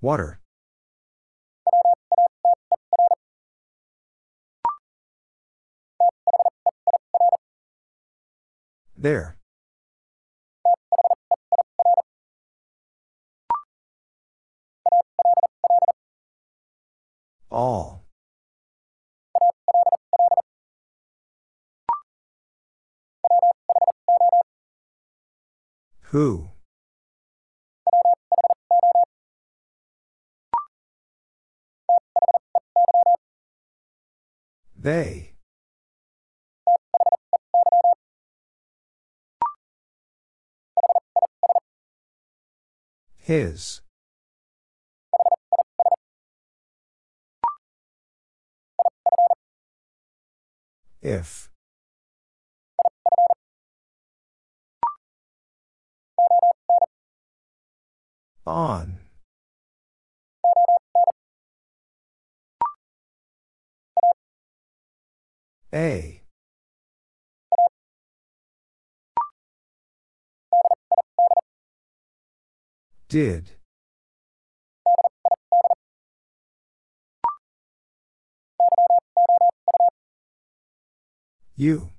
Water. There. All. Who? They. His. If. On. A. Did. You.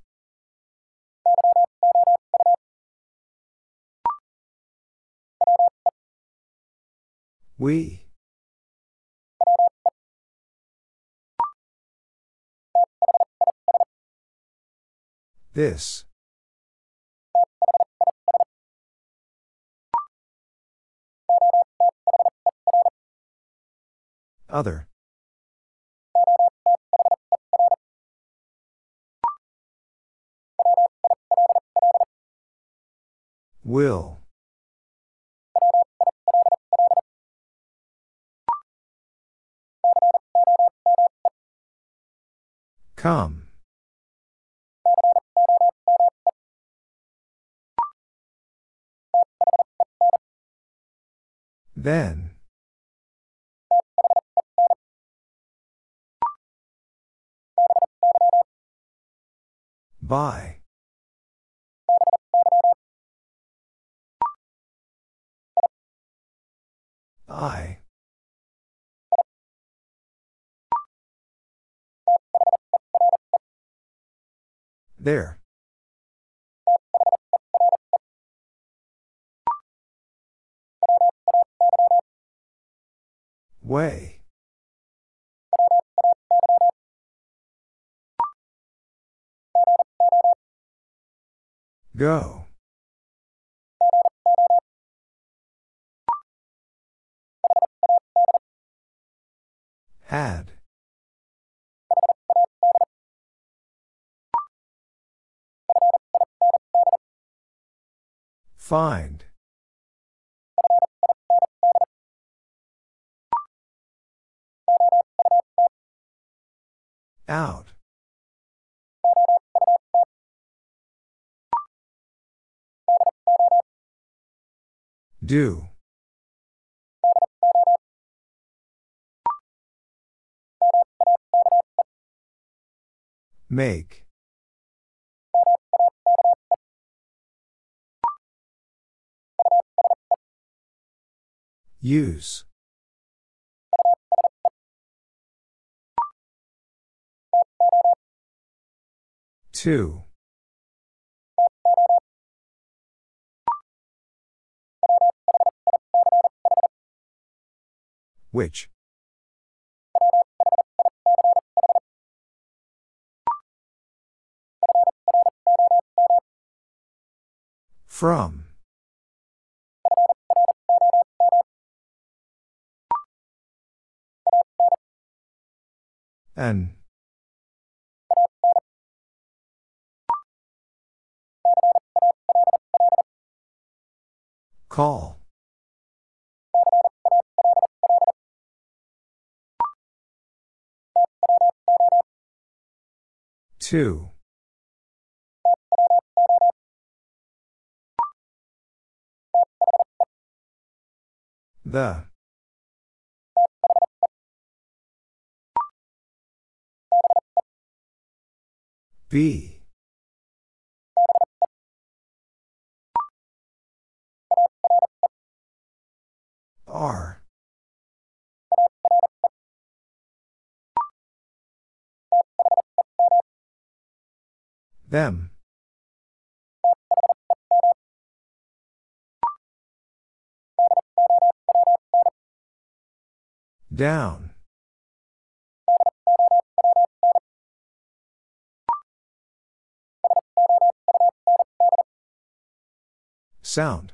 We. This. Other. Will. Come. Then. By. I. There. Way. Go. Had. Find. Out. Do. Make. Use. Two. Which? From. An. Call. Two. The. Be. Are. Them. Down. Sound.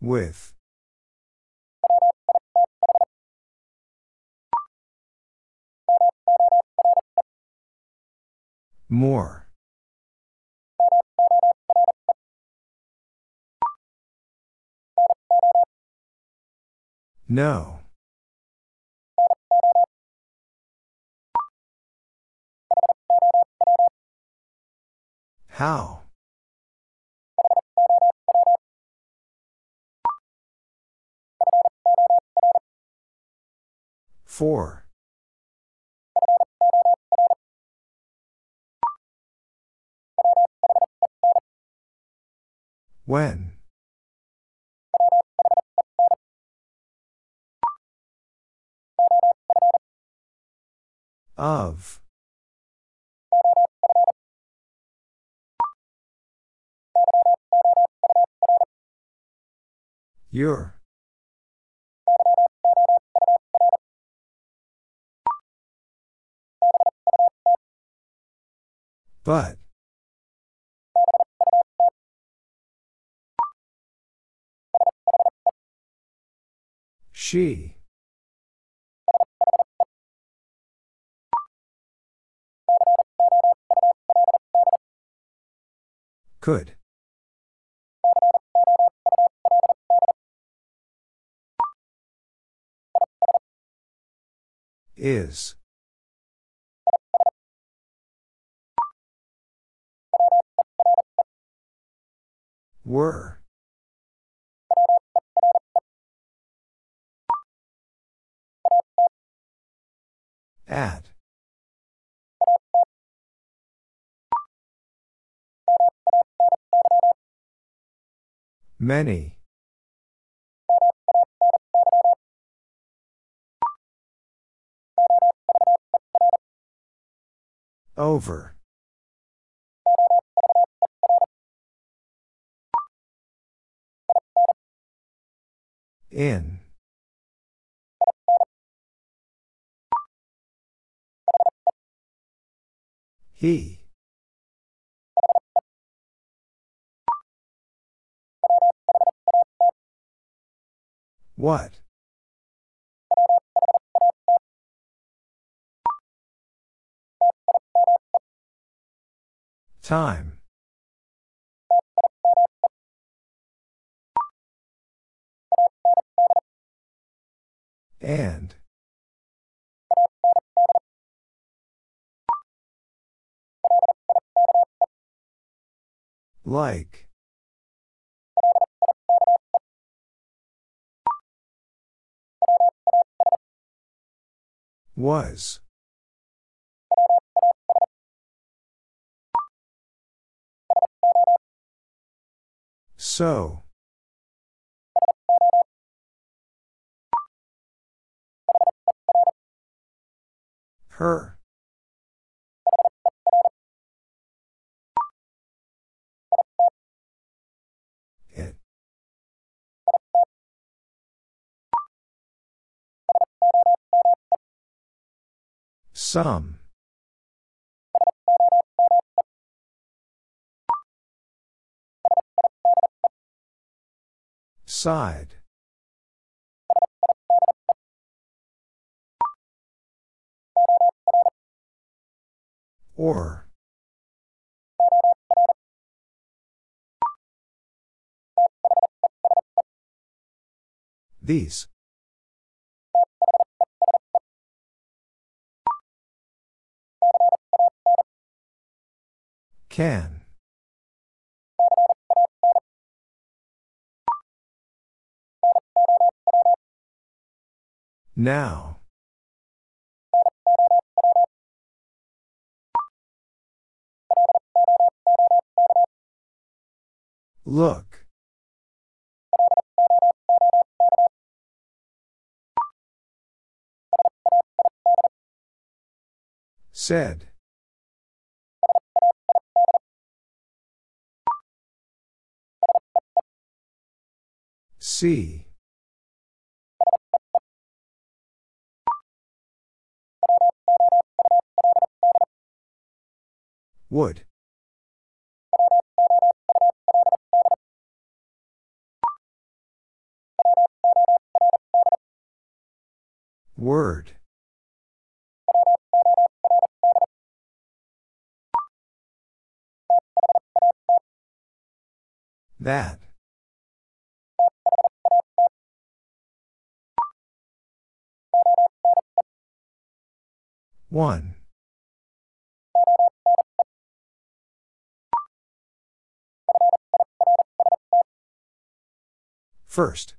With. More. No. How? Four. When? Of. Your. But. She. Could. Is. Were. At. Many. Over. In. He. What? Time. And. Like. Was. So. Her. It. Some. Side. Or. These. Can. Now. Look. Said. See. Would. Word. That. One. First.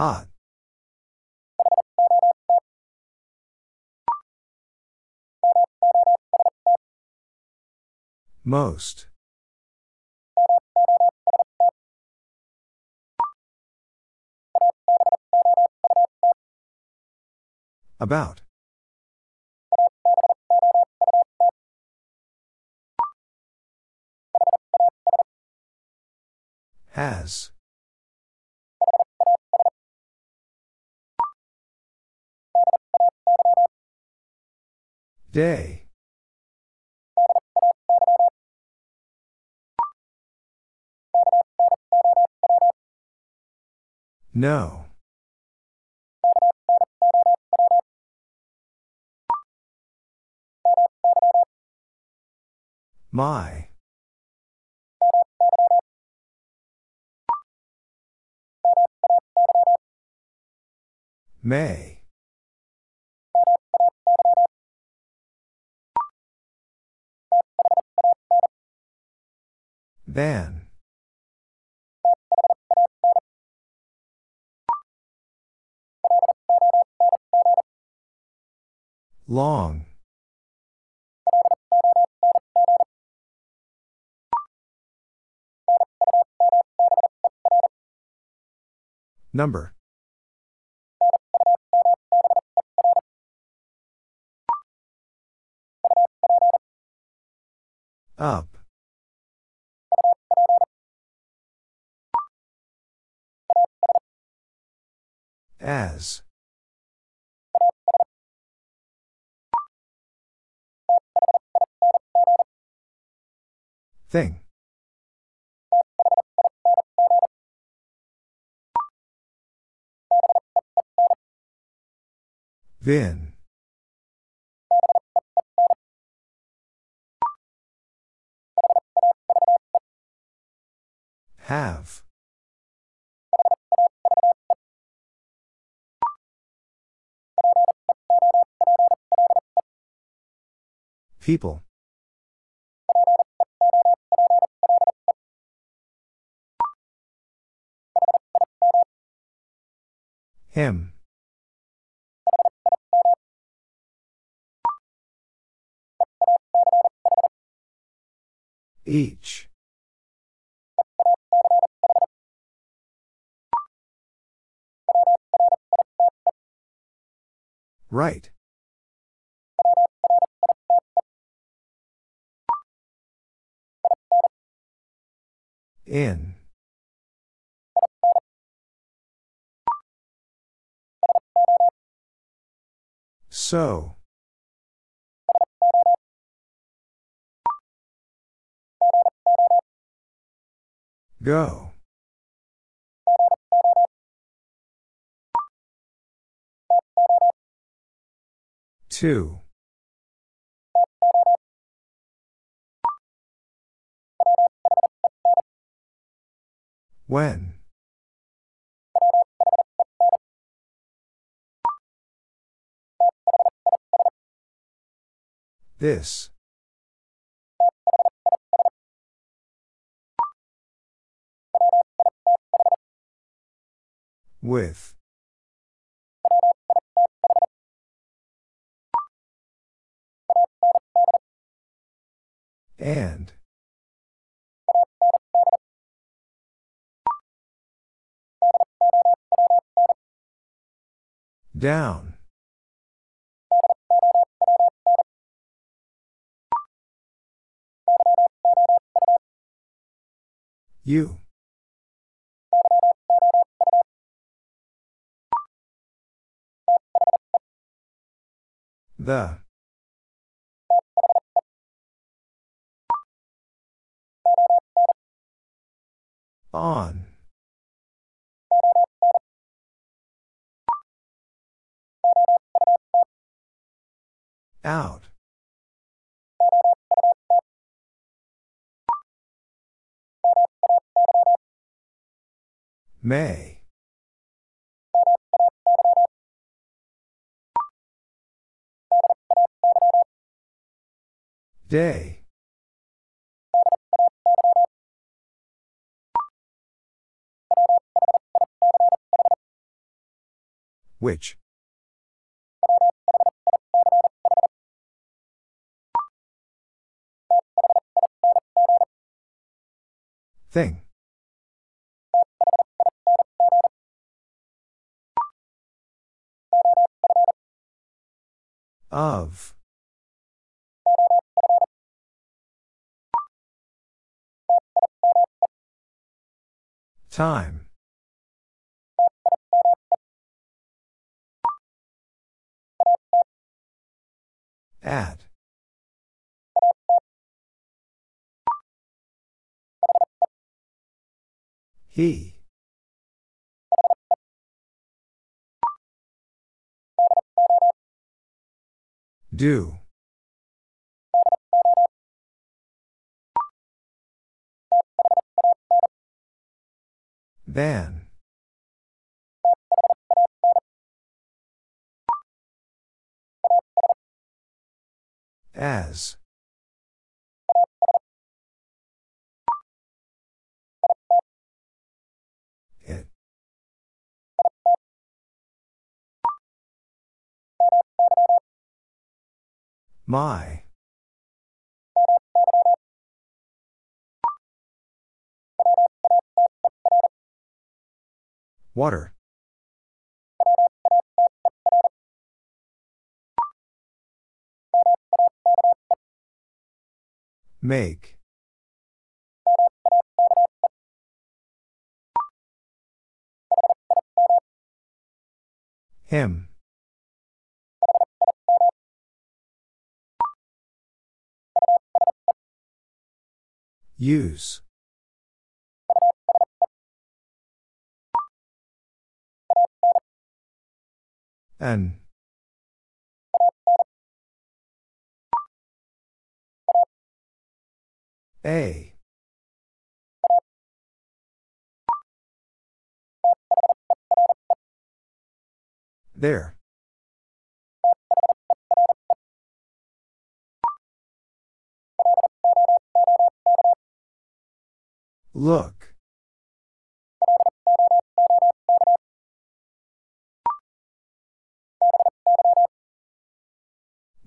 Hot. Most. About. Has. Day. No. My. May. Than. Long. Number. Up. As. Thing. Vin. Have. People. Him. Each. Right. In. So. Go. Two. When? This. With. And. Down. You. The. On. Out. May. Day. Which? Thing. Of. Time. At. He. Do. Than. As. My. Water. Make. Him. Use. An. A. There. Look.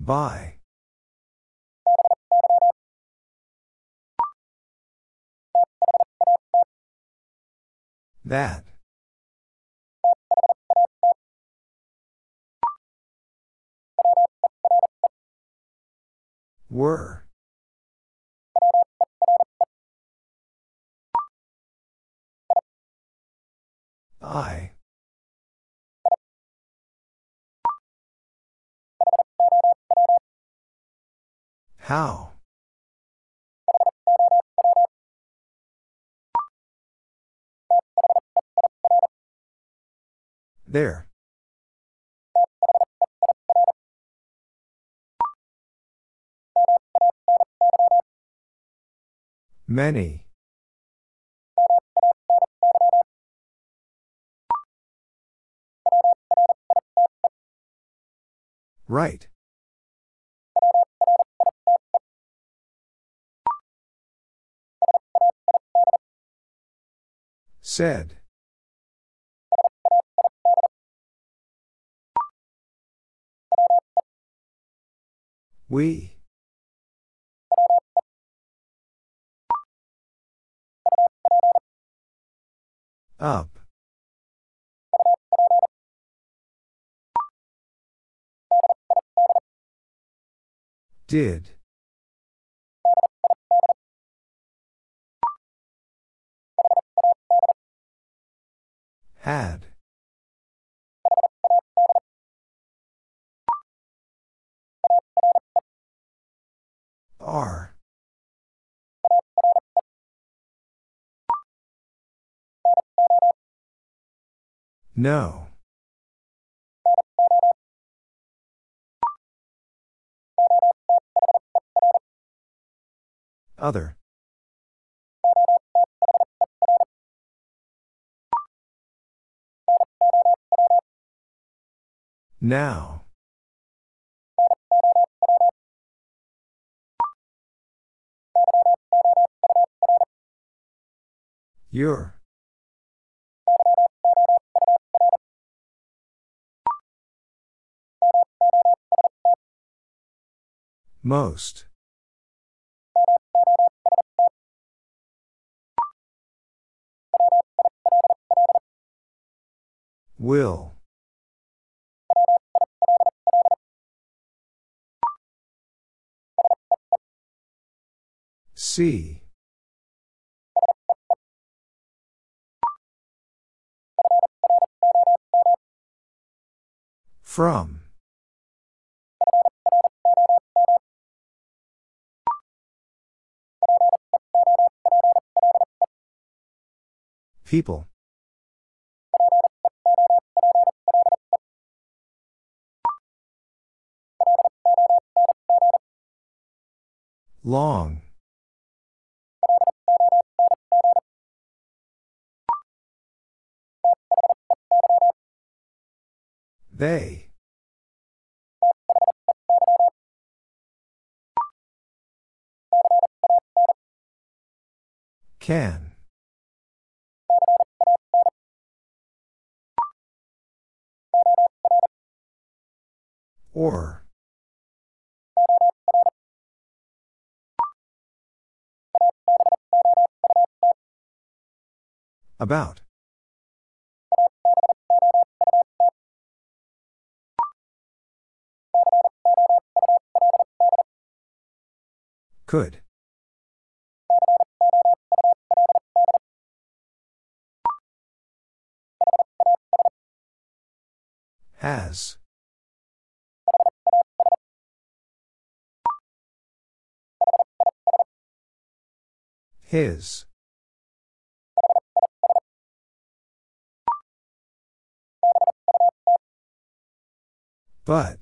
By. That. Were. I. How? There. Many. Right. Said. We. Up. Did. Had. Are. No. Other. Now. Your. Most. Will. See. From. People. Long. They. Can. Or. About. Could. Has. His. But.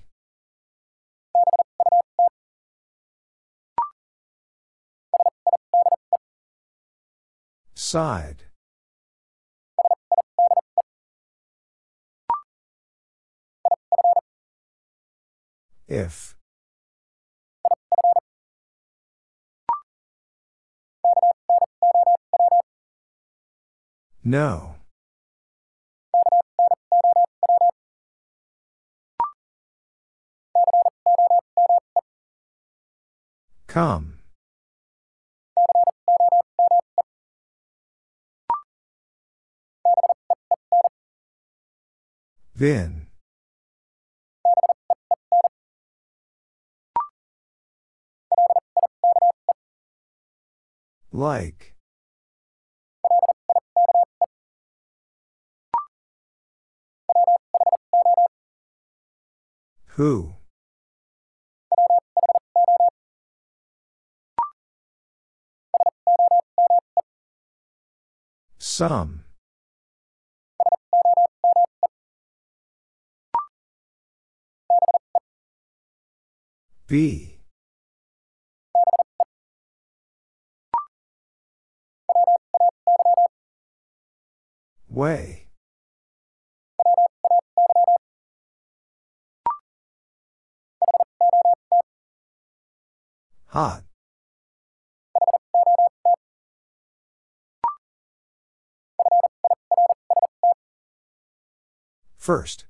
Side. If. No. Come. Then. Like. Who? Some. Be. Way. Hot. First.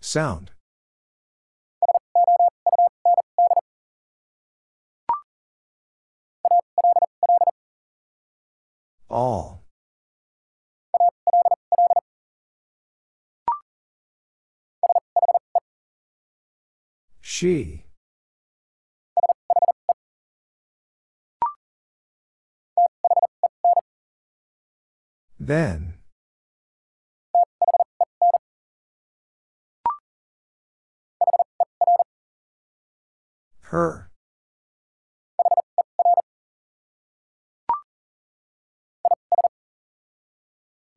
Sound. All. She. Then. Her.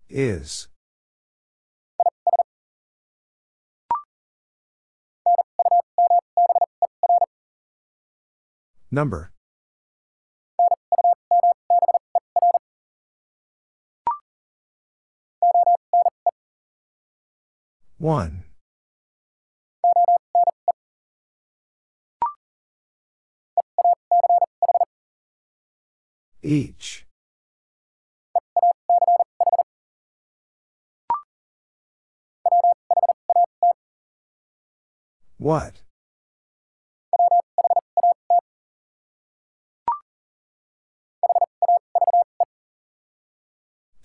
Is. Number. One. Each. What?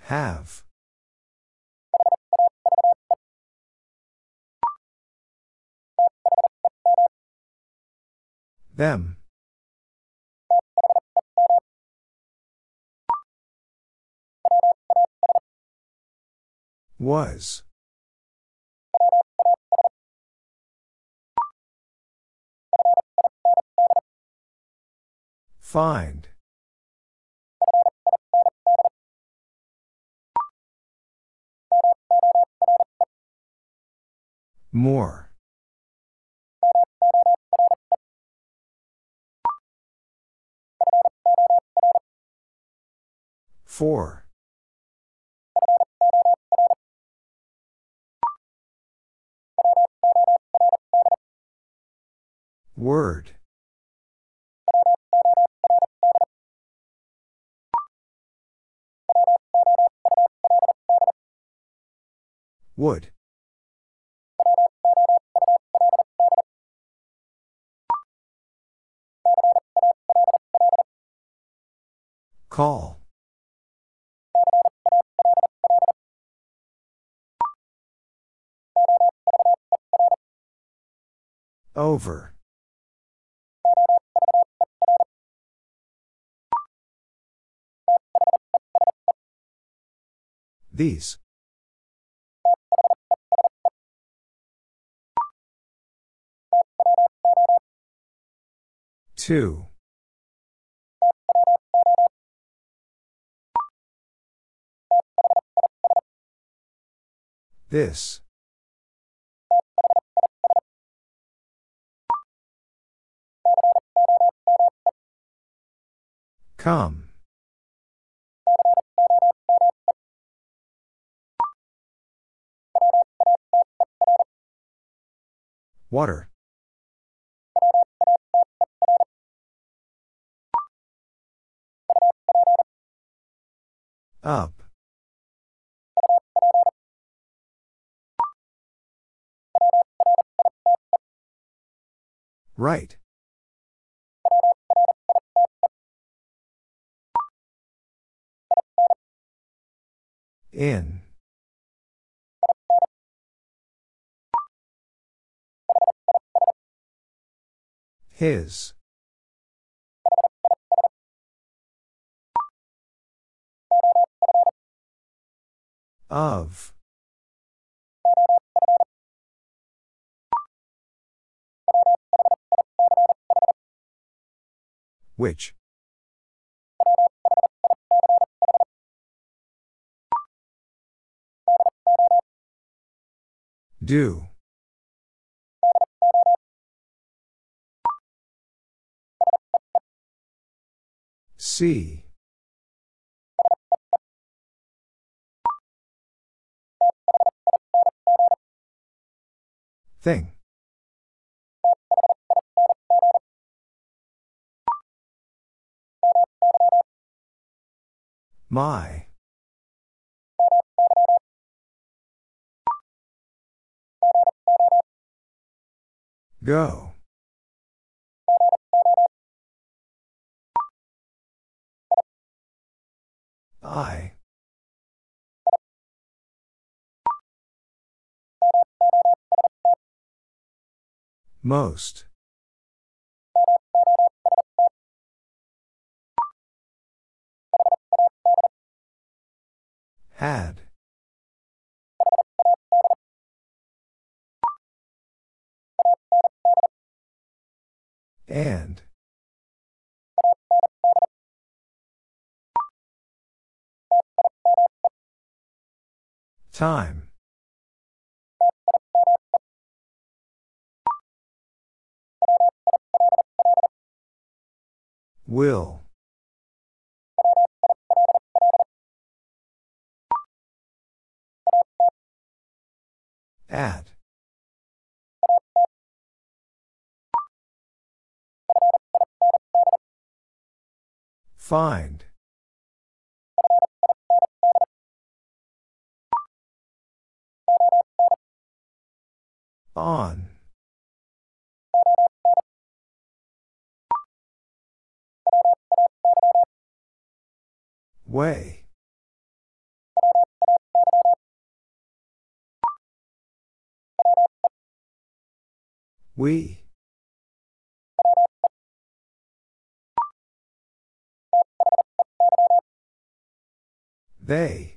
Have. Them. Was. Find. More. Four. Word. Would. Call. Over. These. Two. This. Come. Water. Up. Right. In. His. Of. Which? Do. See. Thing. My. Go. I. Most. Had. And. Time. Will. At. Find. On. Way. We. They.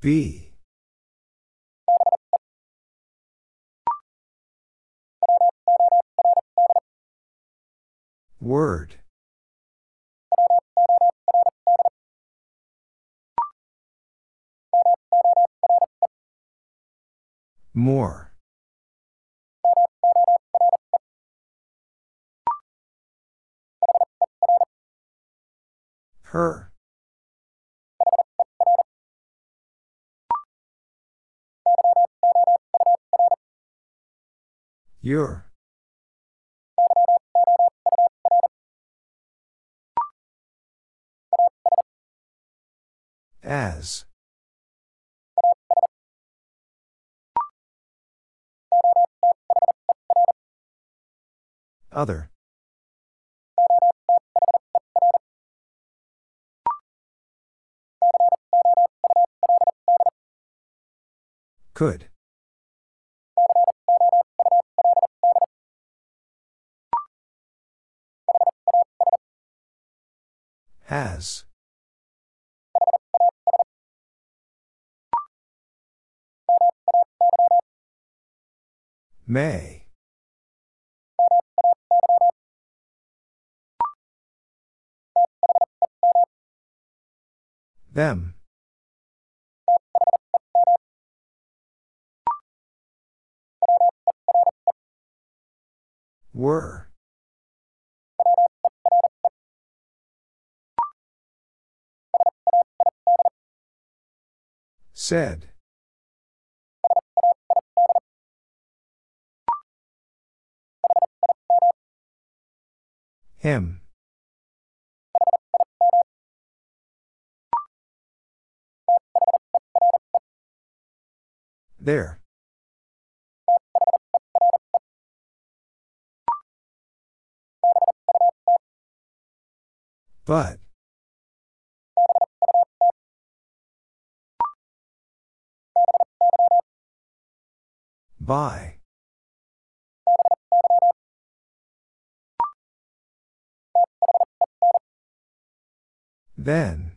Be. Word. More. Her. Your. As. Other. Could. Has. May. Them. Were. Said. Him. There. But. By. Then.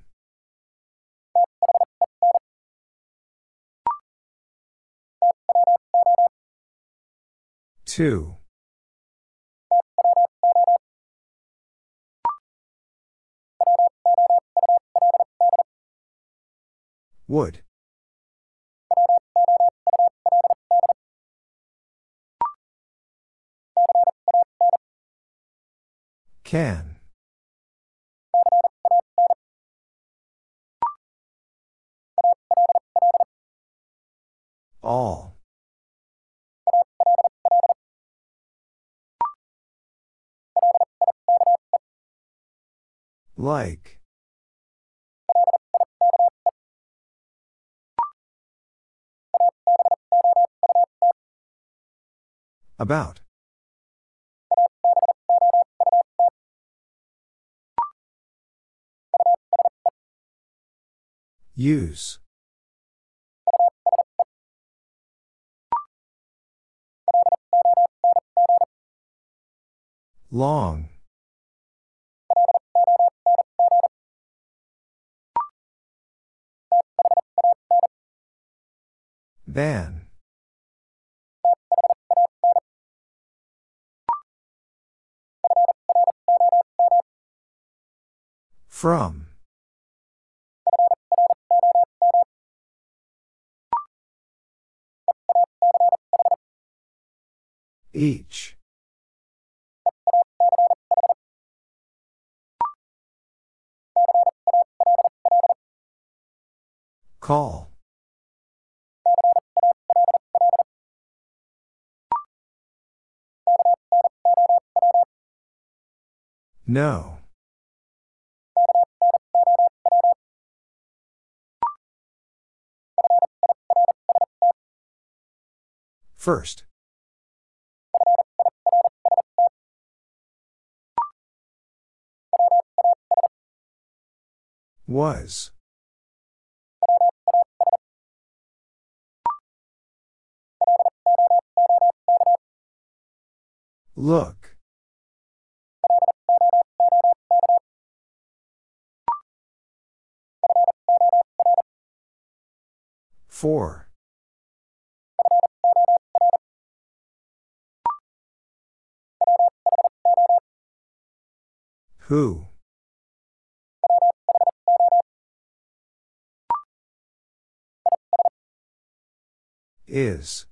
Two. Would. Can. All. Like. About. Use. Long. Than. From. Each. Call. No. First. Was. Look. Four. Who? Is.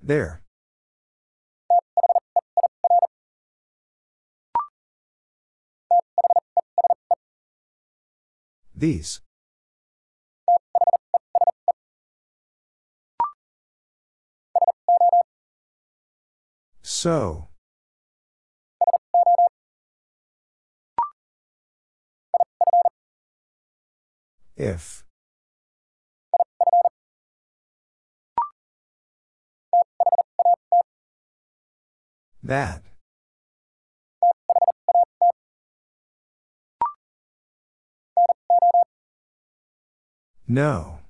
There. These. So. If. That. No.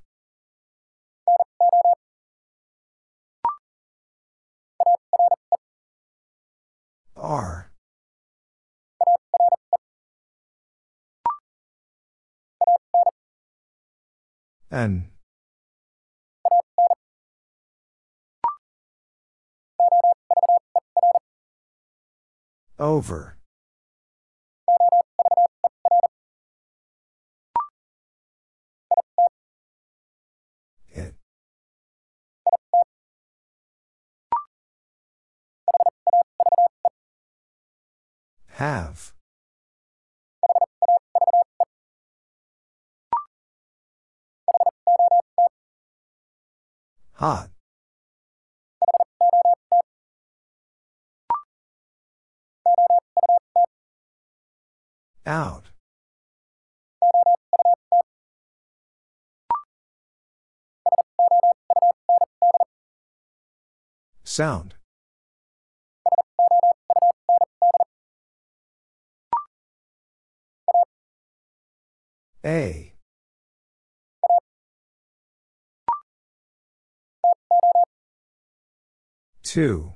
Are. An. Over. Have. Hot. Out. Sound. A. Two.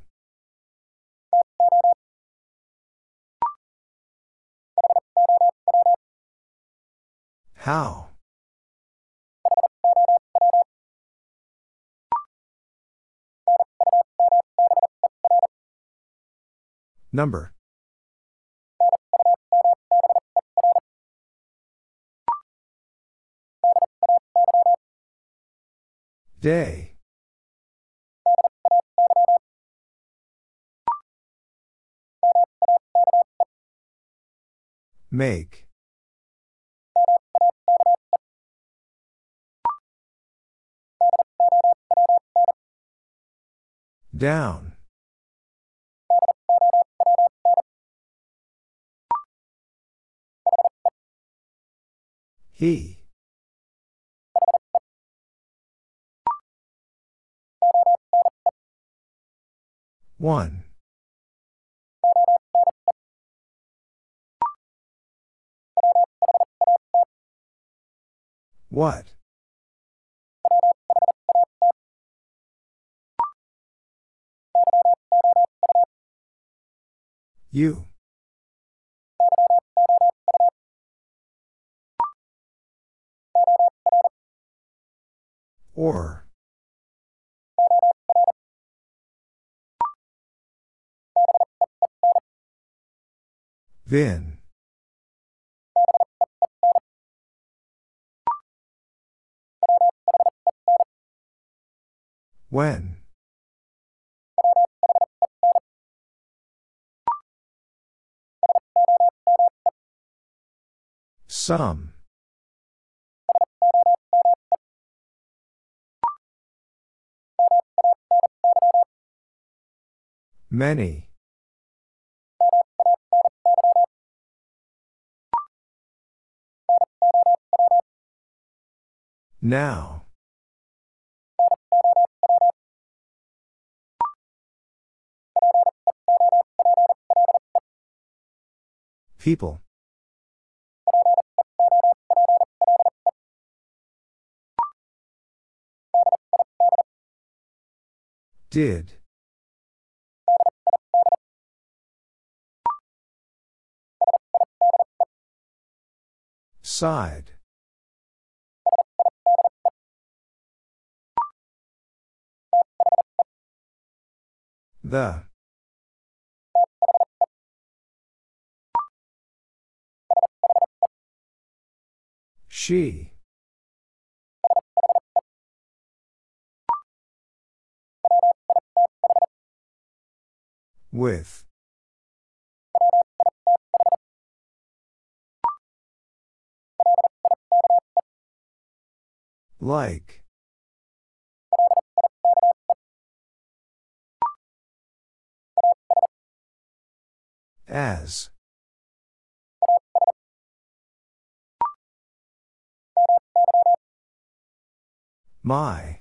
How? Number. Day. Make. Down. He. 1. 1. What? You. Or. Vin. When? Some. Many. Now. People. Did. Side. The. She. With. Like. As. My.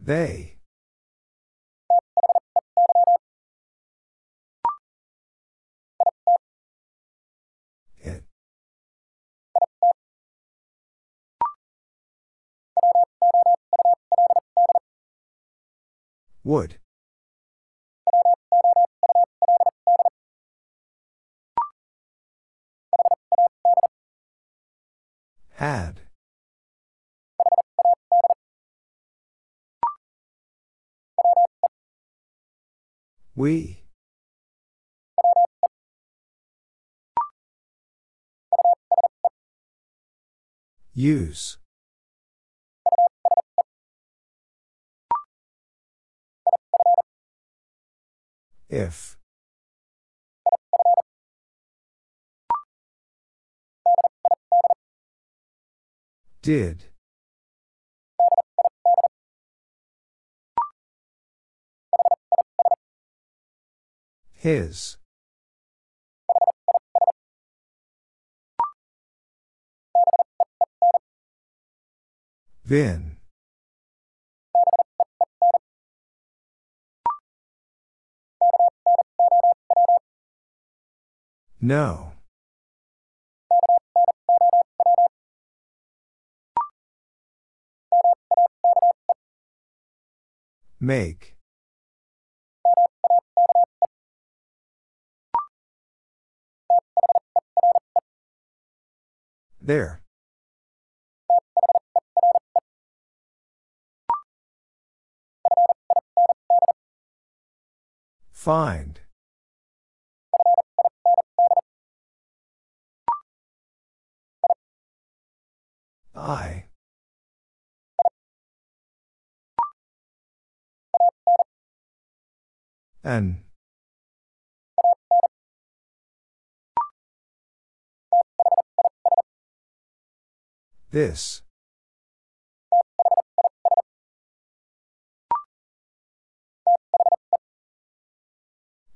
They. Would. Had. We. Use. If. Did. His. Vin. No. Make. There. Find. I. An. This.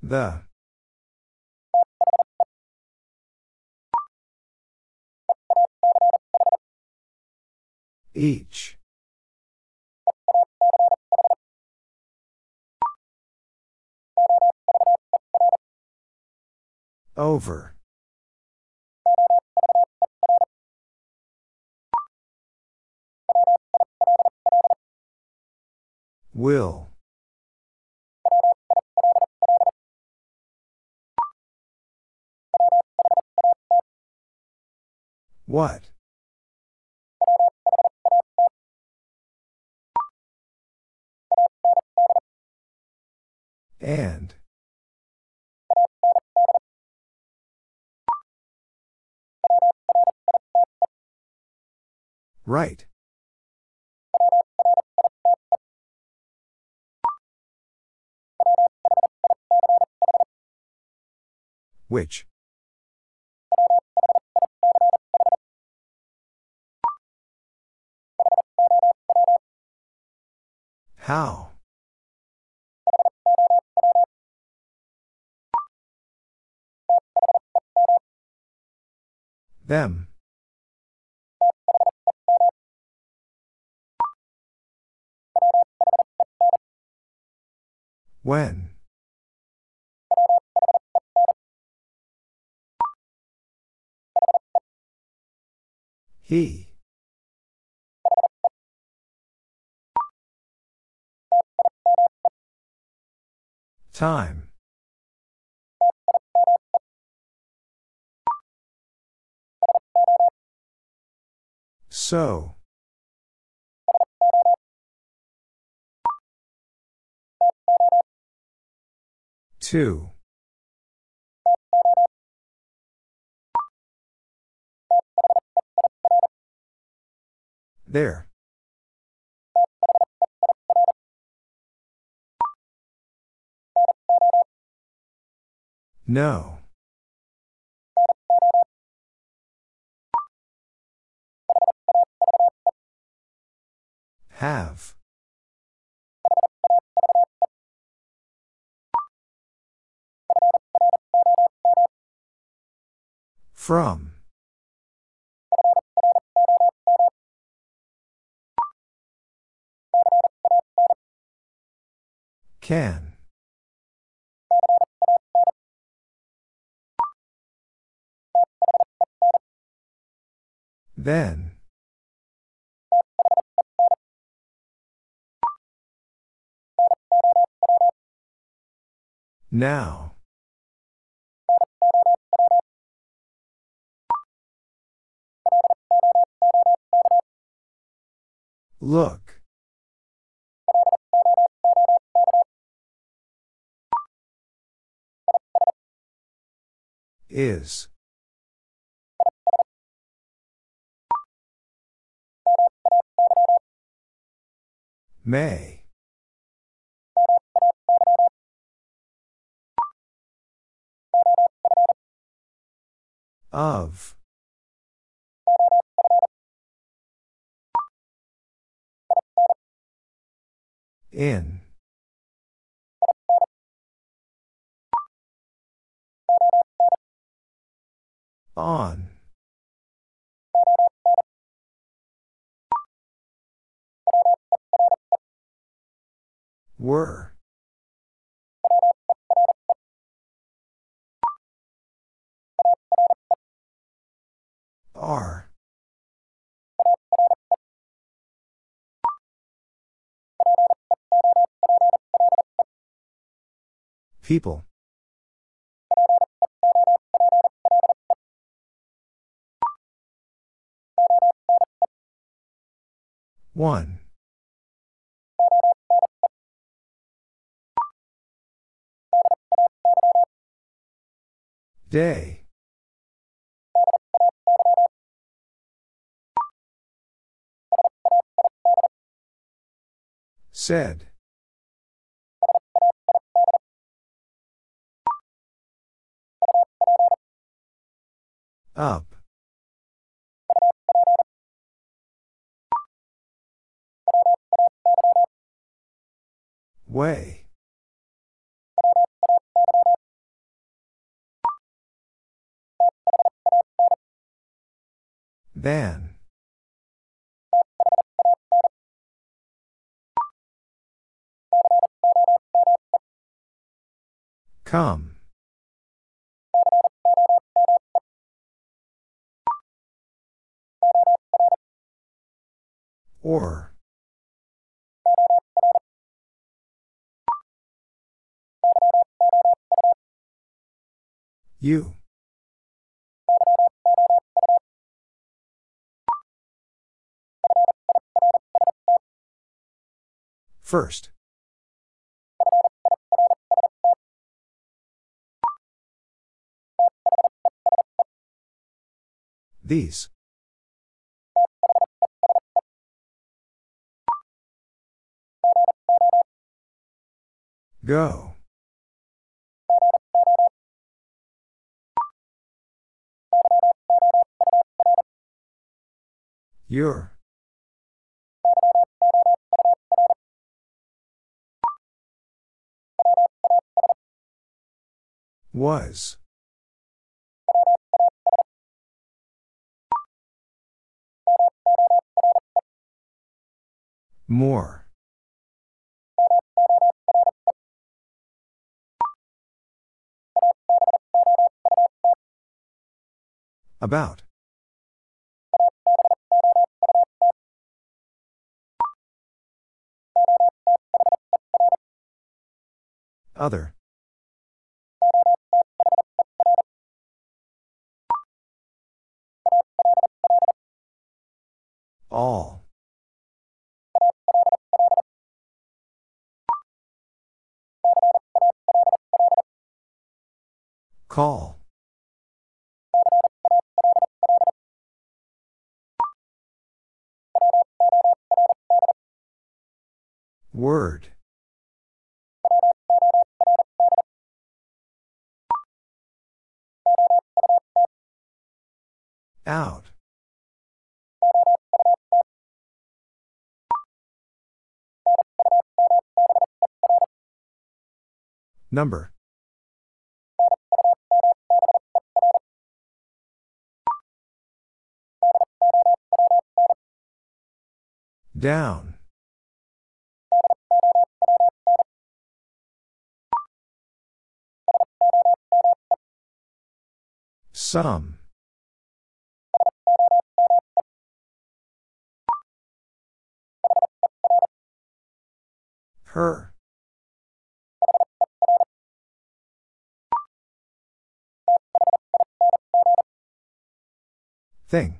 The. Each. Over. Will. What? And. Right. Which? How? Them. When? He. Time. So. Two. There. No. Have. From. Can. Then. Now. Look. Is. May. Of. In. On. Were. Are. People. One. Day. Said. Up. Way. Than. Come. Or. You. First. These. Go. Your. Was. More. About. Other. All. Call. Word. Out. Number. Down. Some. Her. Thing.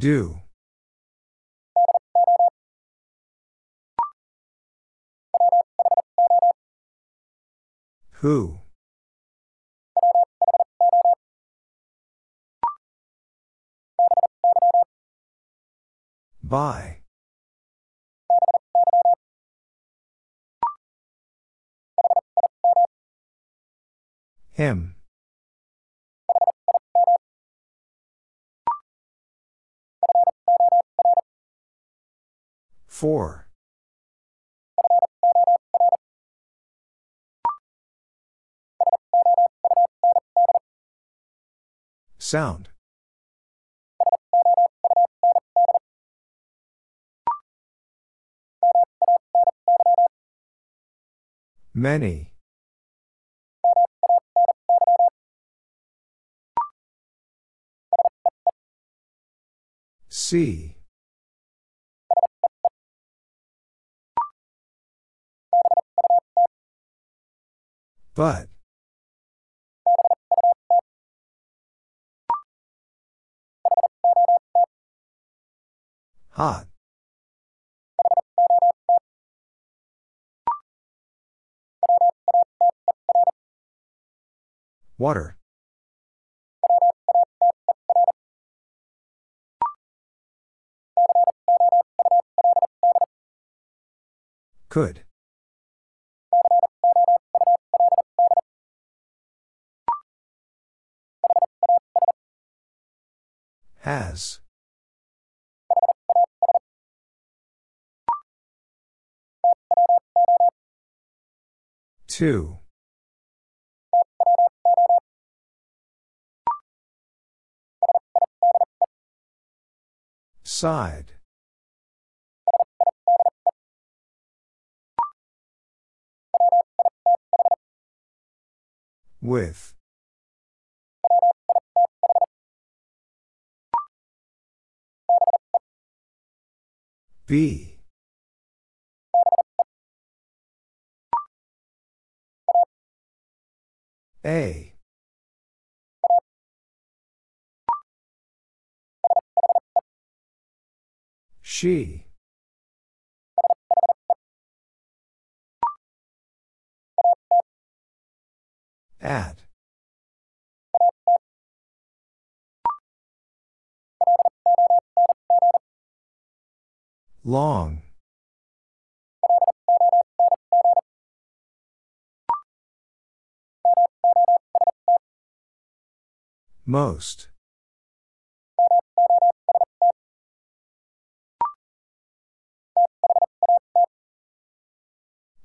Do. Who? By. Him. Four. Sound. Many. See. But. Hot. Water. Could. Has. Two. Side. With. Be. A. She. At. Long. Most.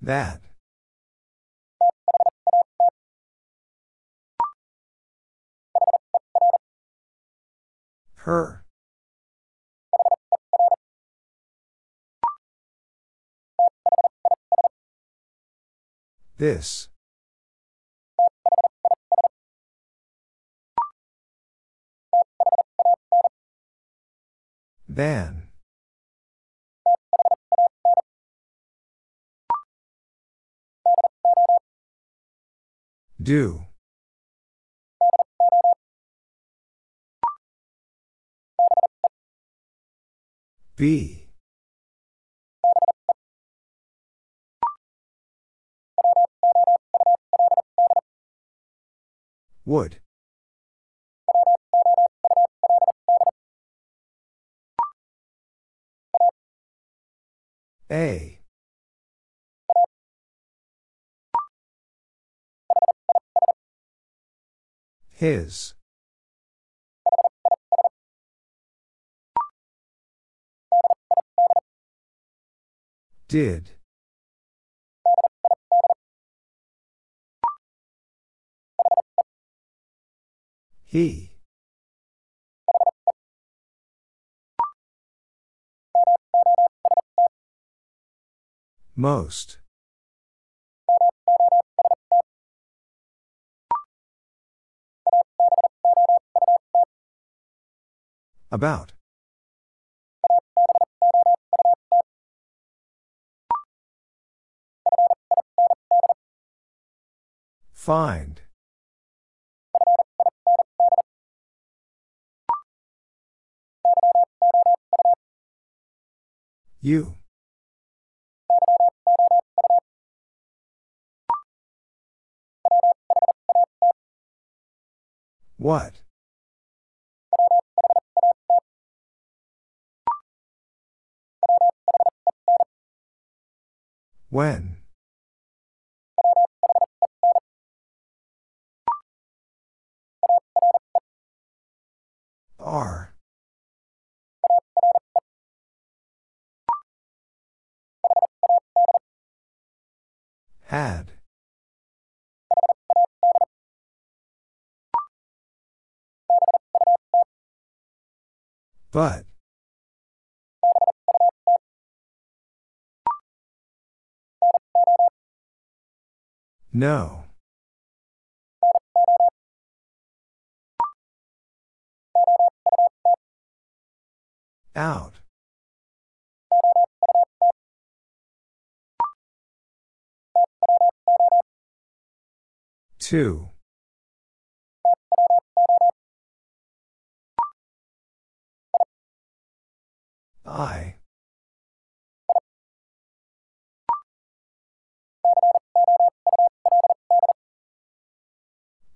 That. Her. This. Than. Do. Be. Would. A. His. Did. He. Most. About. Find. You. What? When? Are. Had. But. No. Out. Two. I.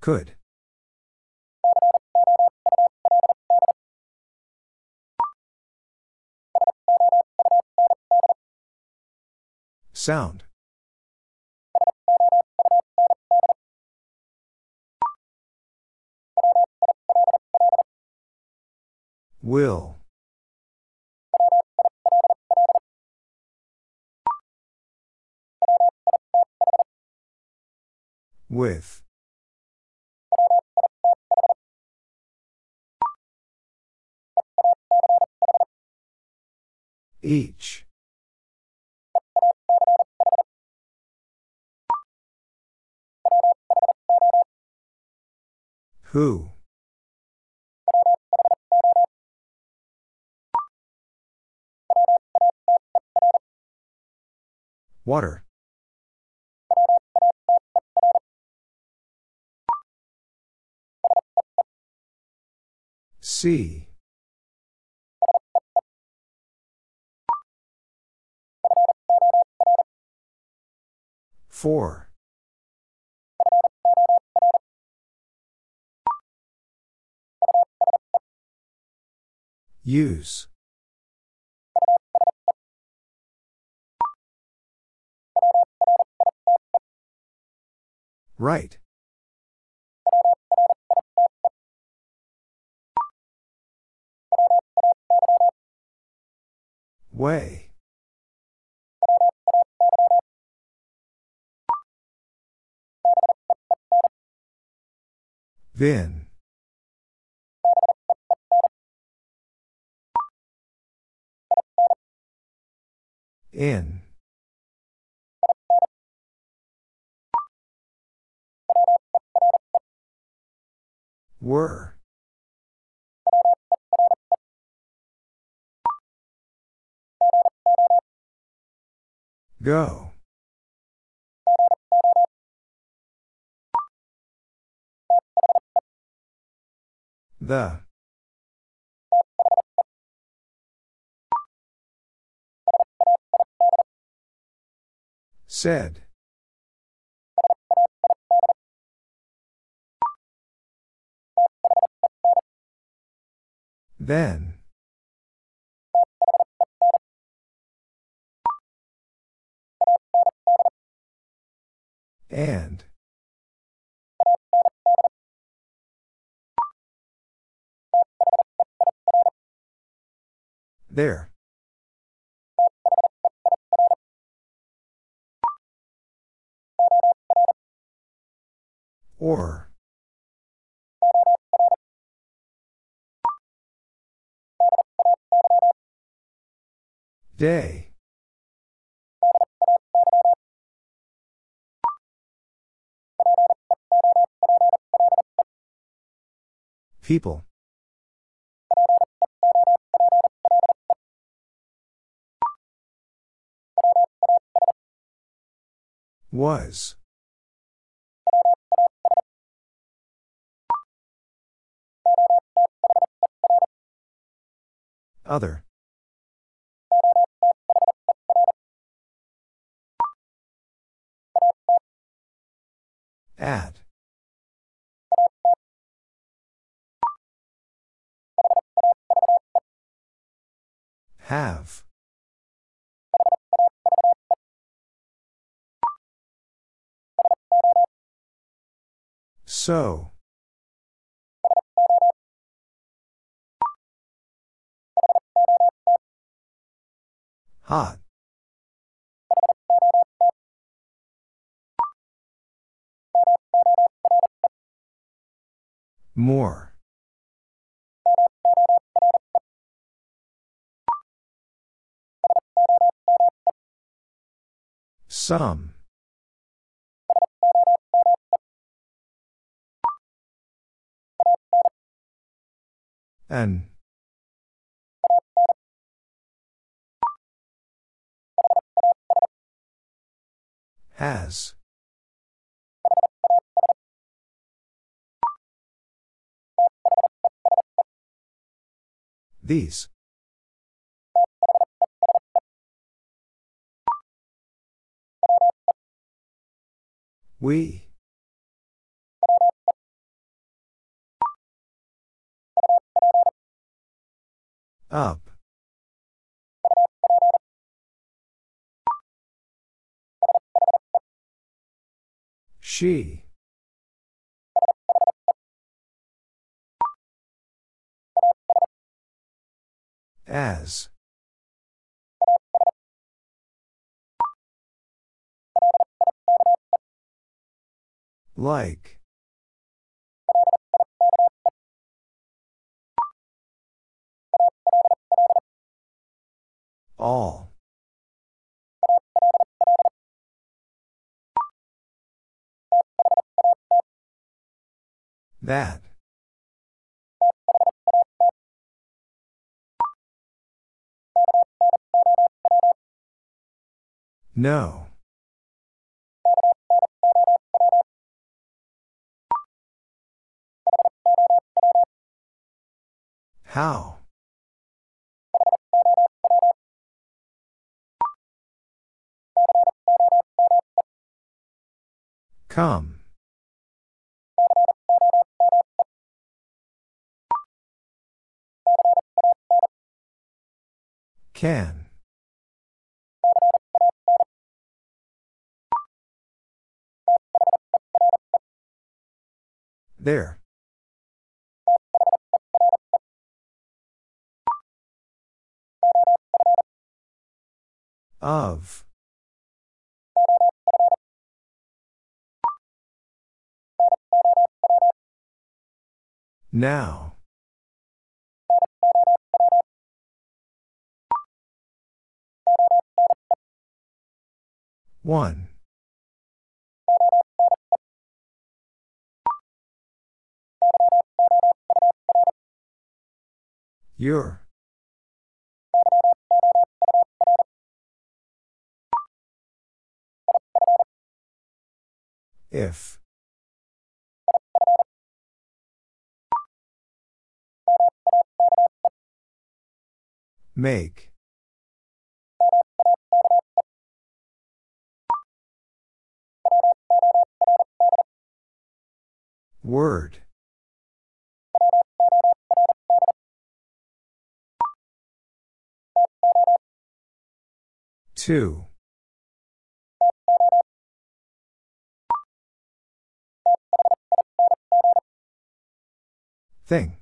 Could. Sound. Will. With. Each. Who? Water. C. Four. Use. Right. Way. Vin. In. Were. Go. The. Said. Then. And. There. Or. Day. People. Was. Other. At. Have. So. Hot. More. Some. An. Has. These. We. Up. She. As. Like. All. That. No. How? Come. Can. There. Of. Now. One. Your. If. Make. Word. Two. Thing.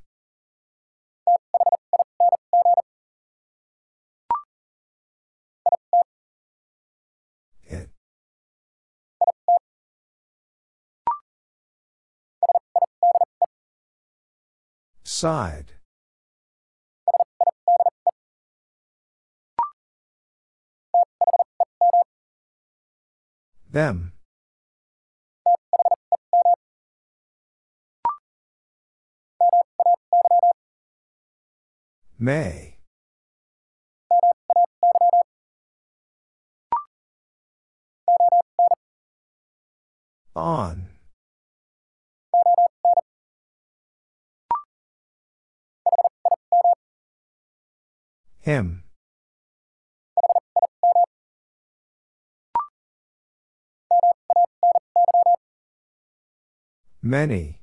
It. Side. Them. May. On. Him. Many.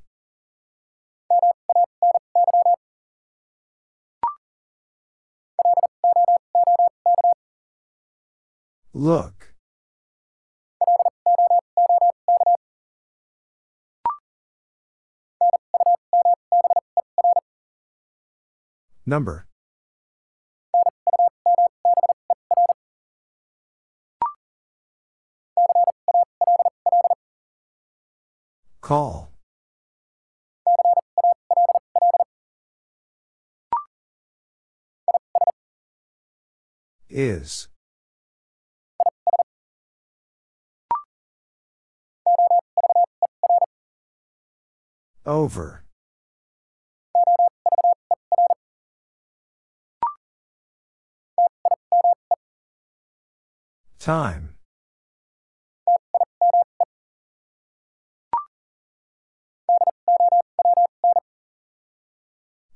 Look. Number. Call. Is. Over. Time.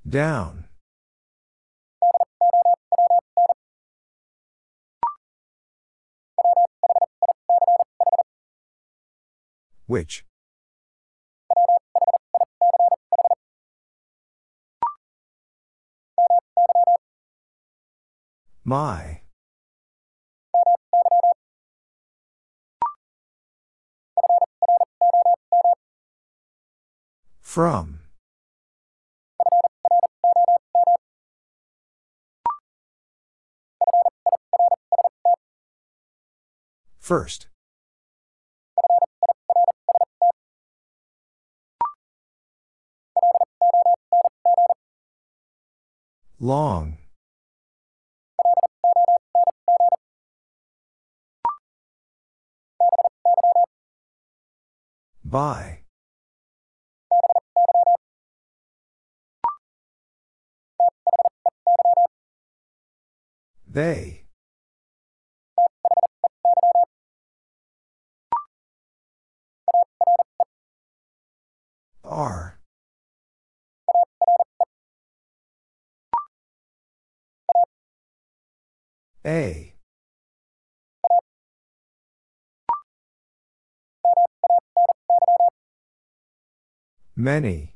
Down. Which? My. From. First. Long. By. They. Are. A. Many.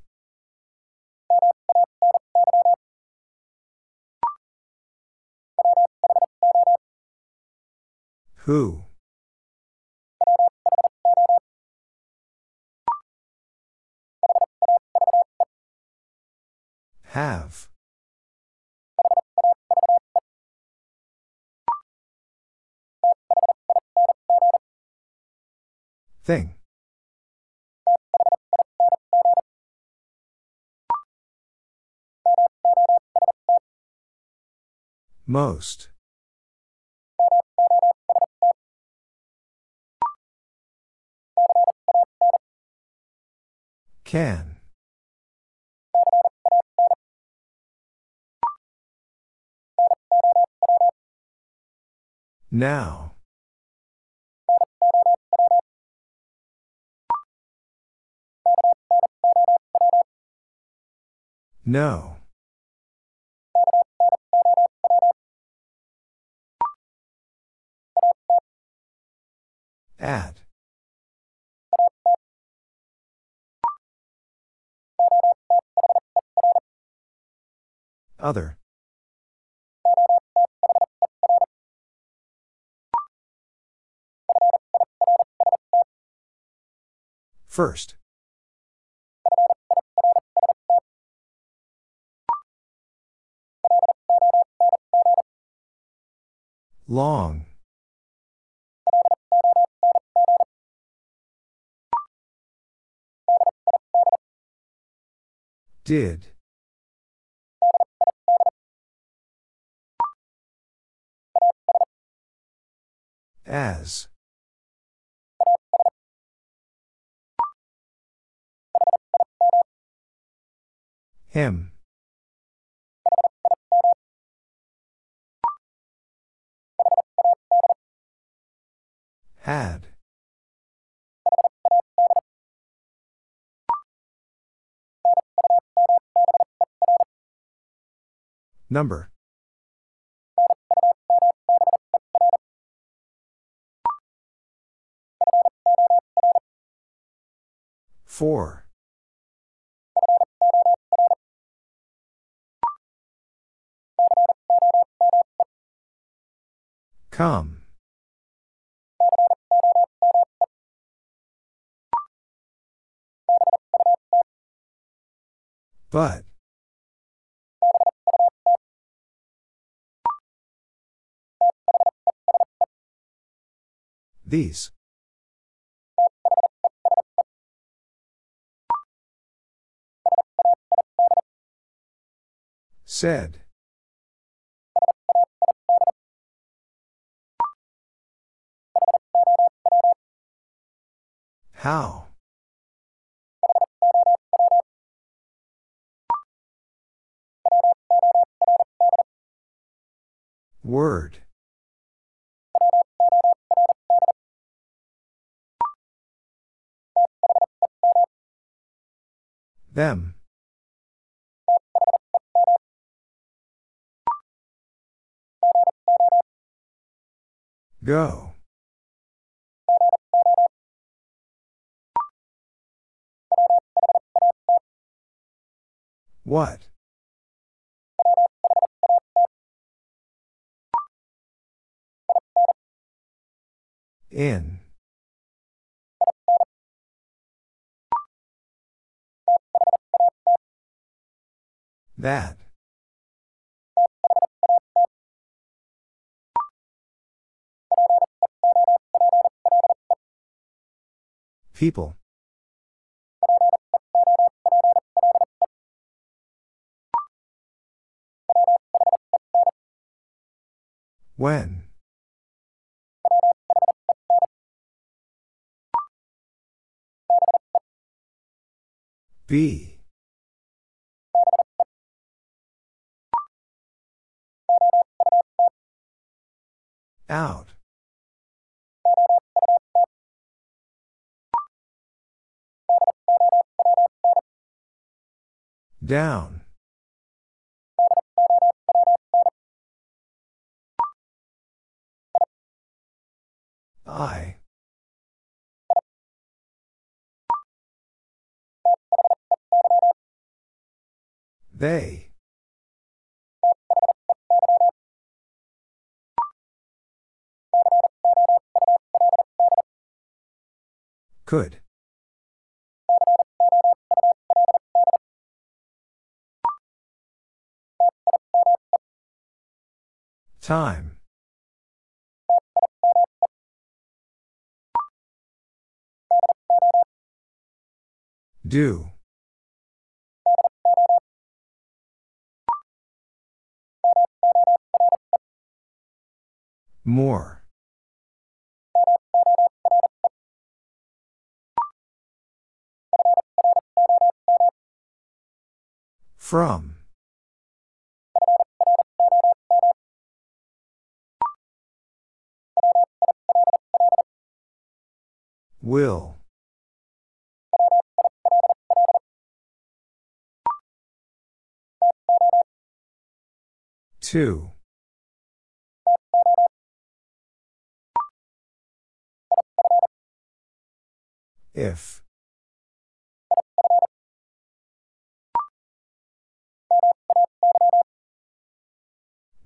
Who? Have. Thing. Most. Can. Now. No. At. Other. First. Long. Did. As. Him. Had. Number. Four. Come. But. These. Said. How? Word. Them. Go. What? In. That. People. When? Be. Out. Down. I. They. Could. Time. Do. More. From. Will. Two. If.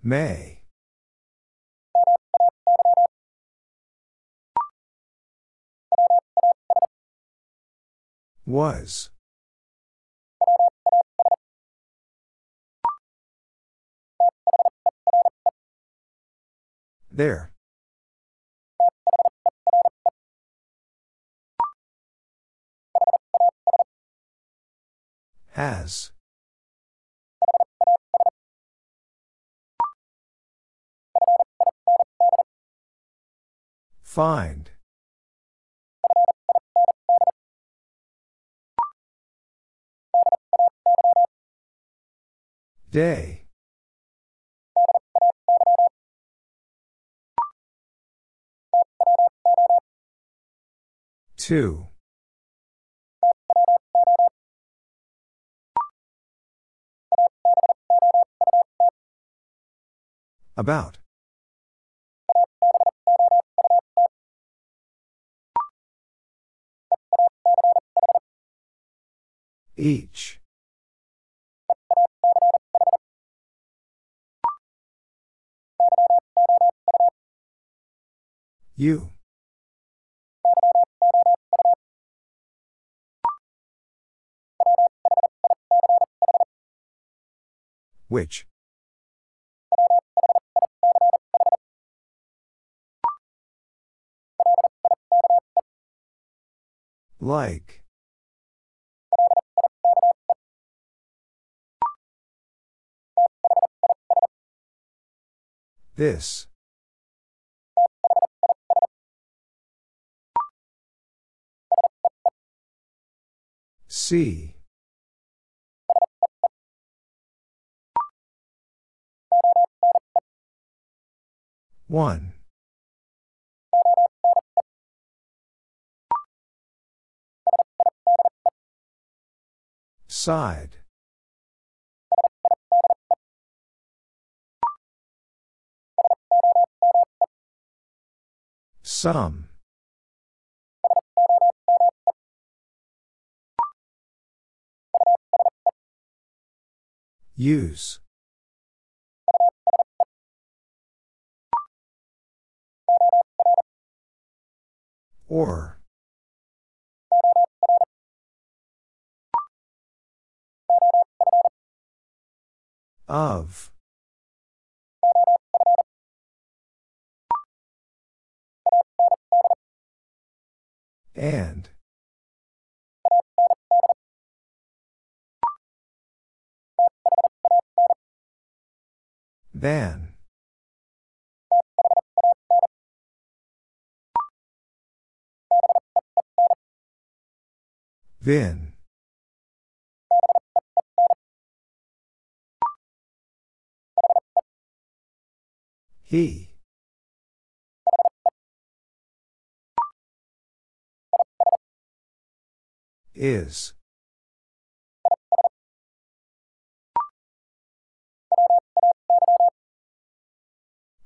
May. Was. There. Has. Find. Day. Two. About. Each. You. Which? Like. This. See. One. Side. Some. Use. Or. Of. And. Than. Vin. He. Is.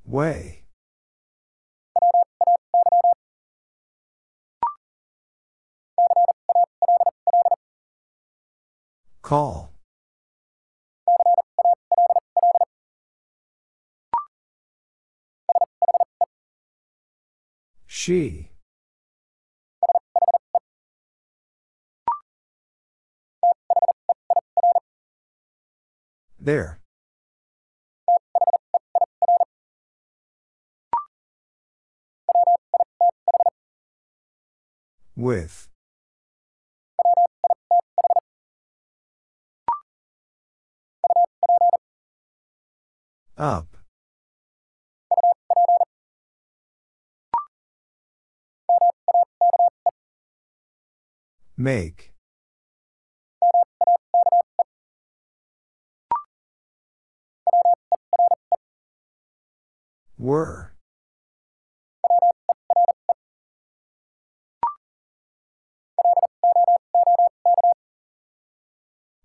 Way. Call. She. There. With. Up. Make. Were.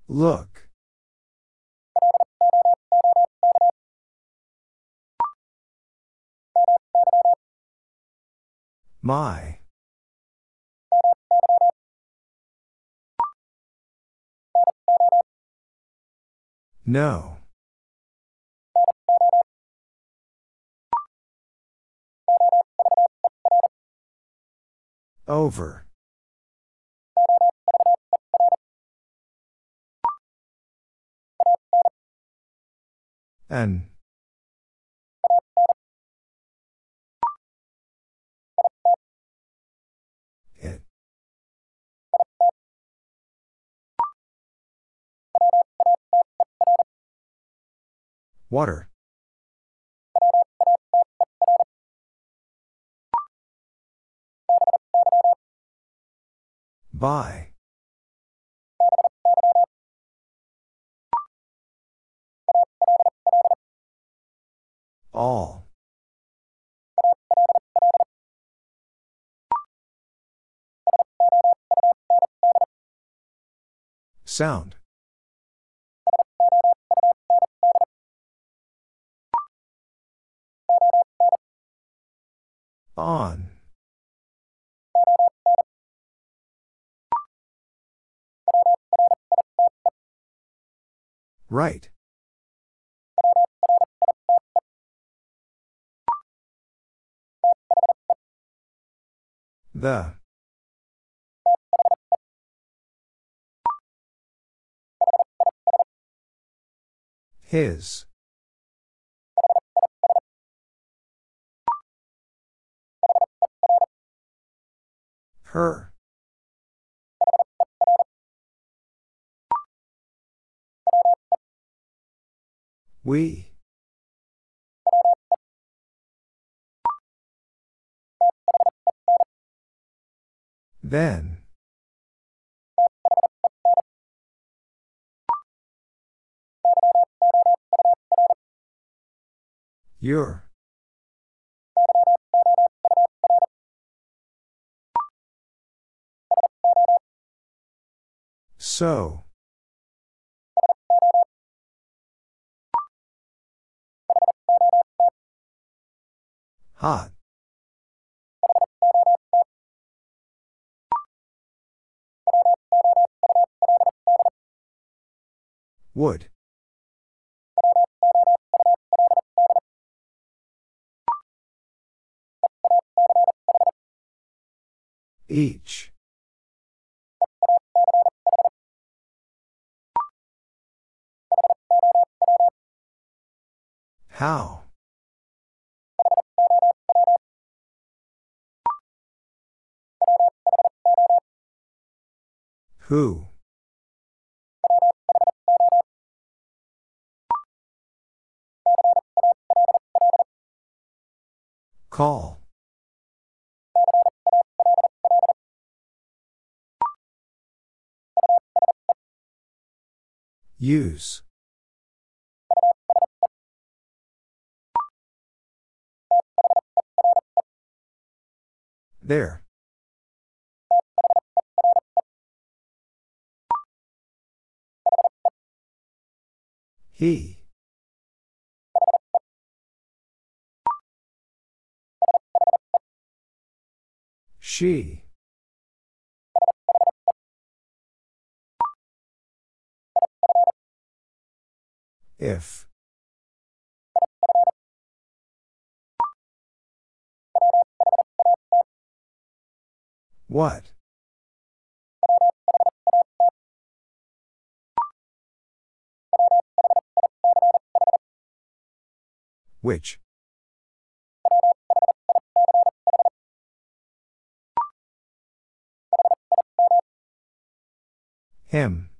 Look. My. No. Over. An. Water. By. All. Sound. On. Right. The. His. Her. We. Then. Your. So. Hot. Wood. Each. How? Who? Call. Use. There. He. She. If. What? Which? Him.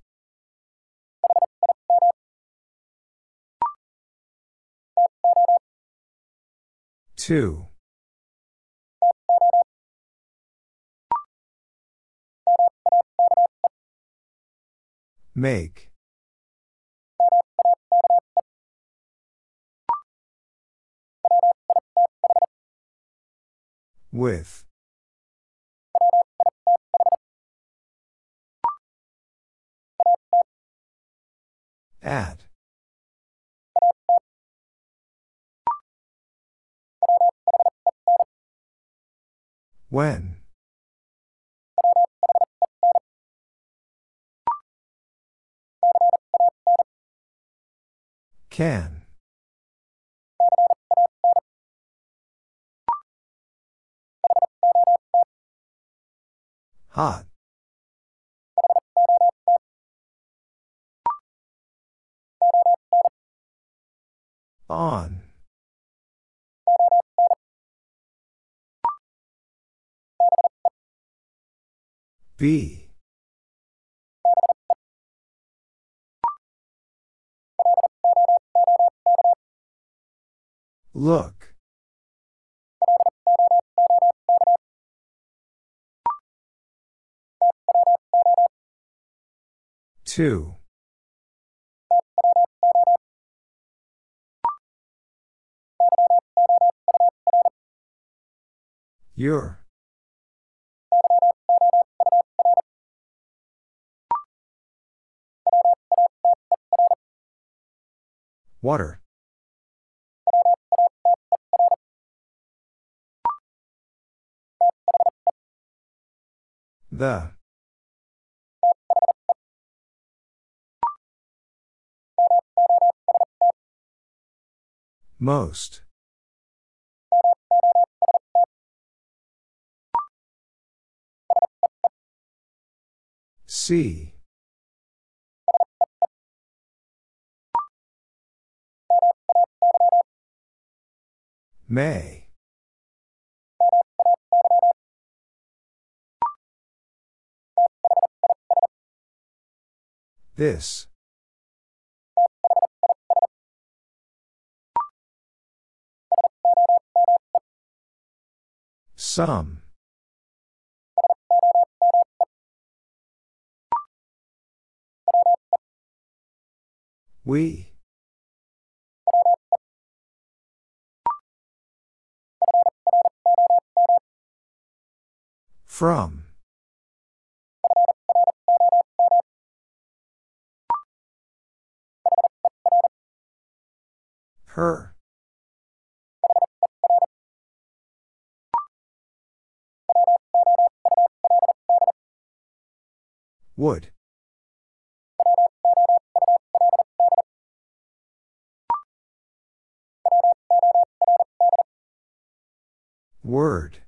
Two. Make. With. At. When? Can. Hot. On. Be. Look. Two. Your. Water. The. Most. See. May. This. Some. We. From. Her. Would. Word.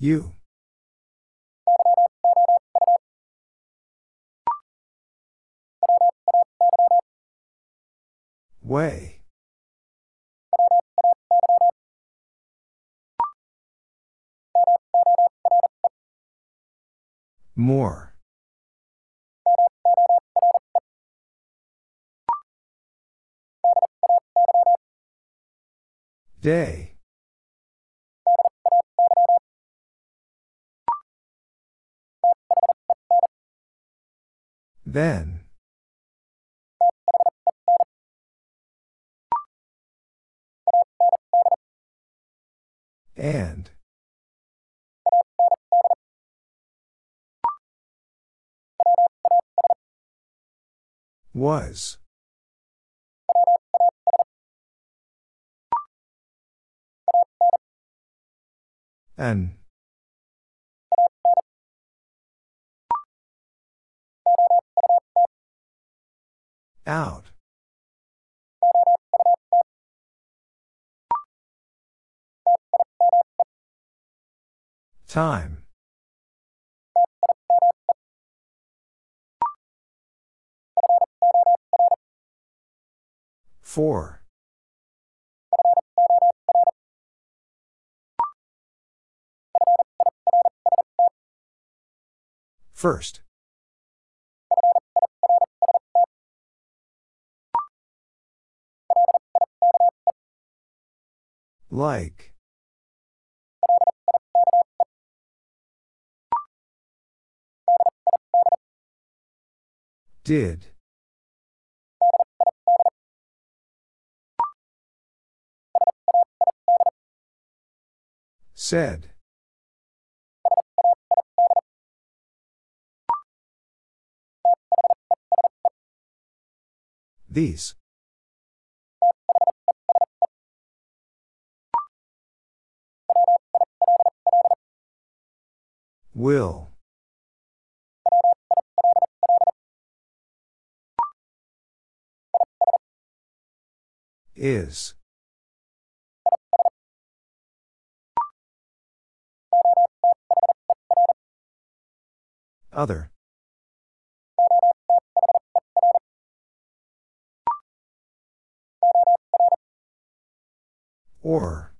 You. Way. More. Day. Then. And. Was. An. Out. Time. Four. First. Like. Did. Said. These. Will. Is. Other. Or.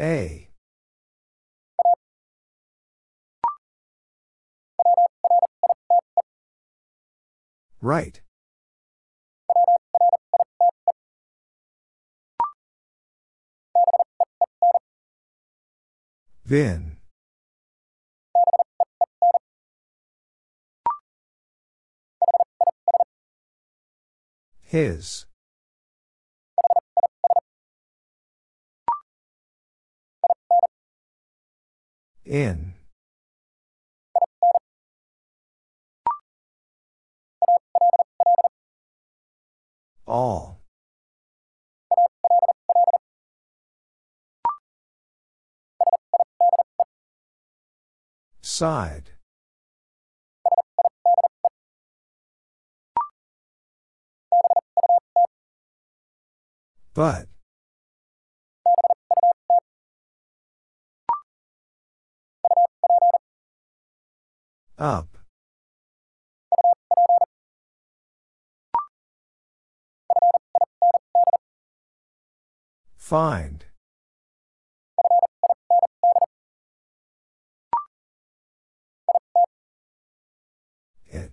A. Right. Vin. His. In. All. Side. But. Up. Find. It.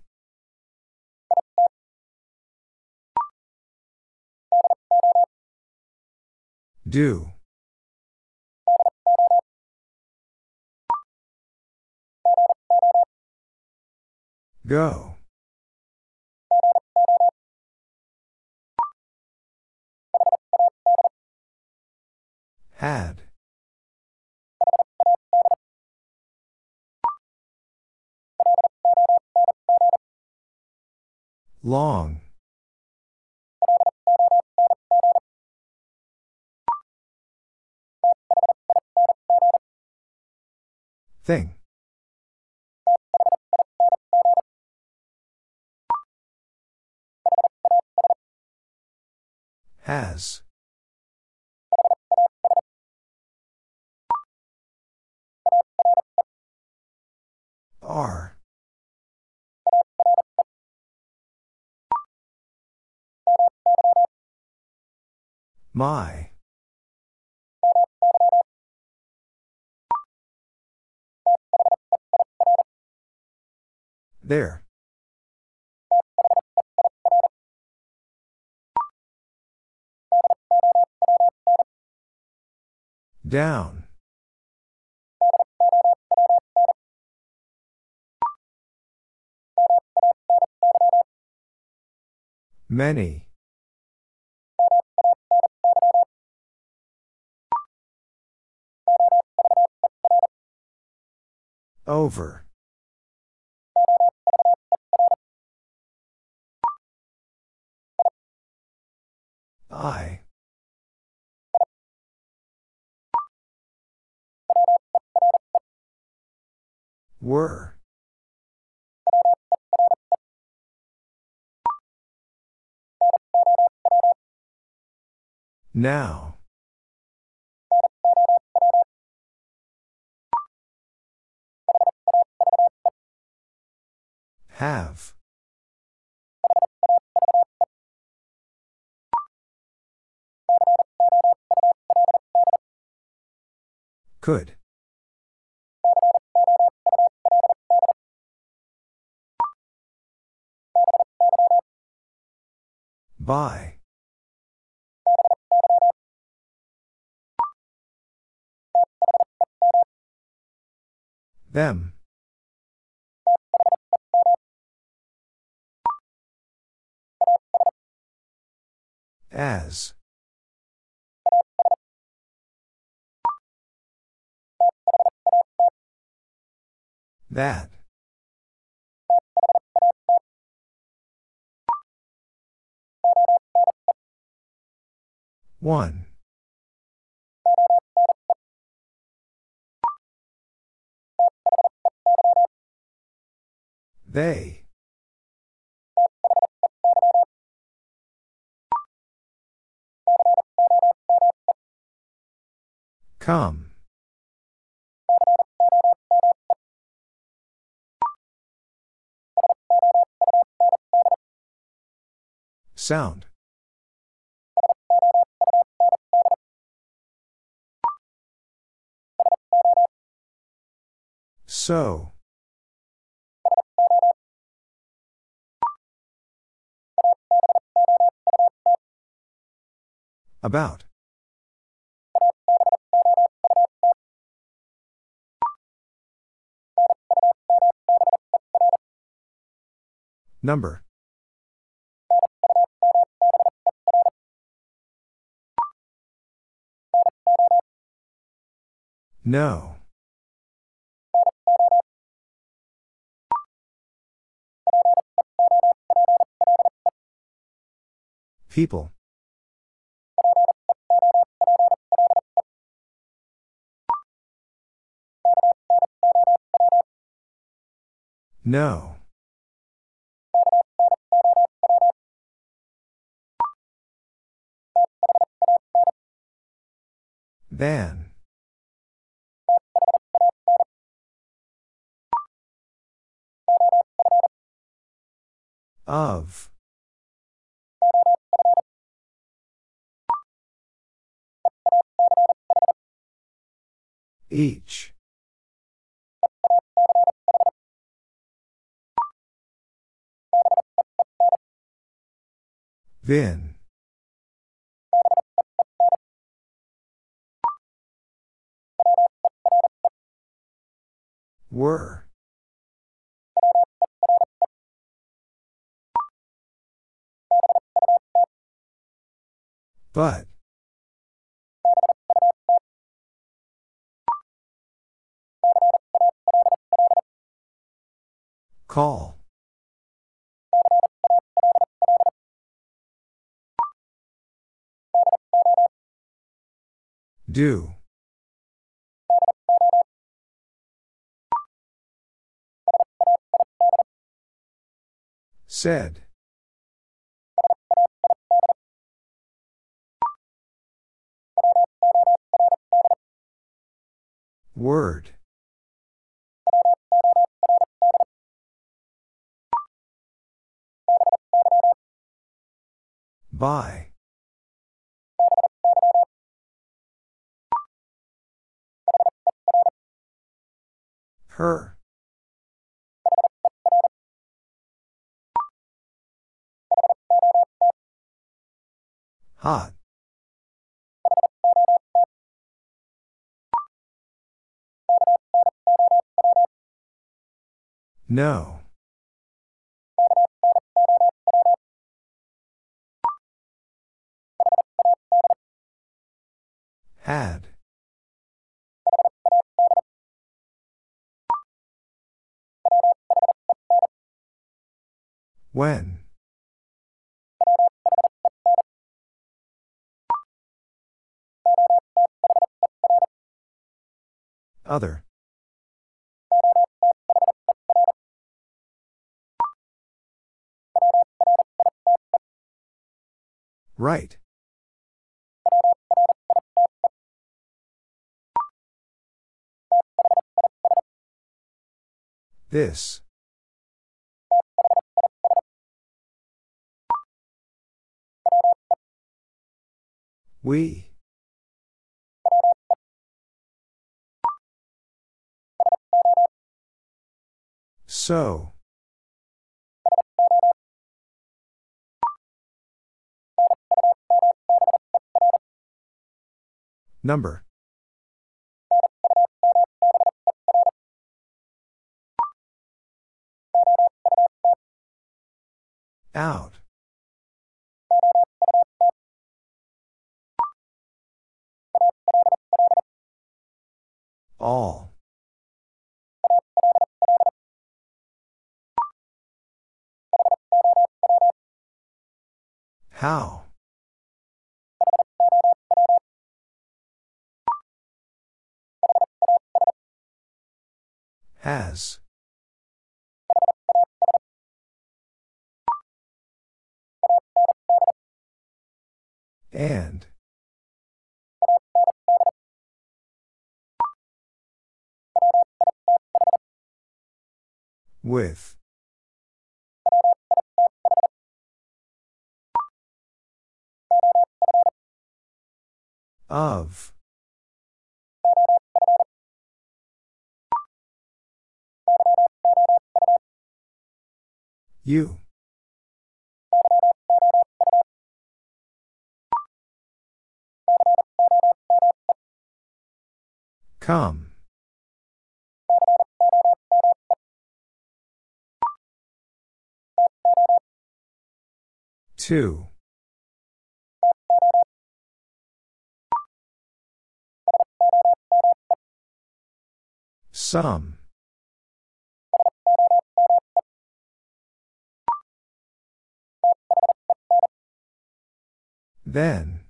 Do. Go. Had. Long. Thing. Has. Are. My. There. Down. Many. Over. I. Were. Now. Have. Could. By. Them. As. That. One. They. Come. Sound. So. About. Number. No. People. No. Than. Of. Each. Vin. Were. But. Call. Do. Said. Word. By. Her. Hot. No. Had. When? Other. Right. This. We. So. Number. Out. All. How? Has. And. With. Of. You. Come. Two. Some. Then.